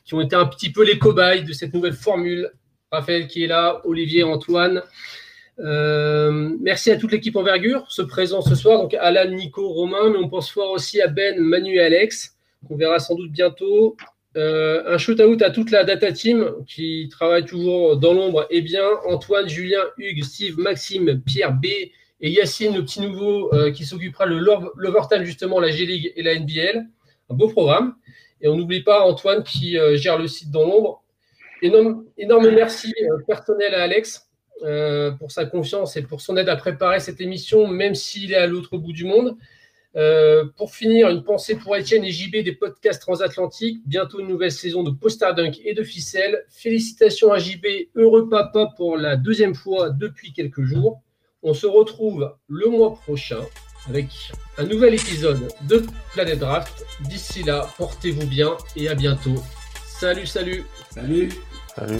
qui ont été un petit peu les cobayes de cette nouvelle formule. Raphaël qui est là, Olivier, Antoine. Euh, merci à toute l'équipe Envergure, ce présent ce soir, donc Alan, Nico, Romain, mais on pense fort aussi à Ben, Manu et Alex, qu'on verra sans doute bientôt. Euh, un shoot-out à toute la data team qui travaille toujours dans l'ombre et bien. Antoine, Julien, Hugues, Steve, Maxime, Pierre, B et Yacine, le petit nouveau euh, qui s'occupera de l'Overtime, justement, la G-League et la NBL. Un beau programme. Et on n'oublie pas Antoine qui gère le site dans l'ombre. Énorme, énorme merci personnel à Alex euh, pour sa confiance et pour son aide à préparer cette émission, même s'il est à l'autre bout du monde. Euh, pour finir, une pensée pour Étienne et JB des podcasts transatlantiques. Bientôt une nouvelle saison de Poster Dunk et de Ficelle. Félicitations à JB, heureux papa pour la deuxième fois depuis quelques jours. On se retrouve le mois prochain avec un nouvel épisode de Planet Draft. D'ici là, portez-vous bien et à bientôt. Salut, salut. Salut. Salut.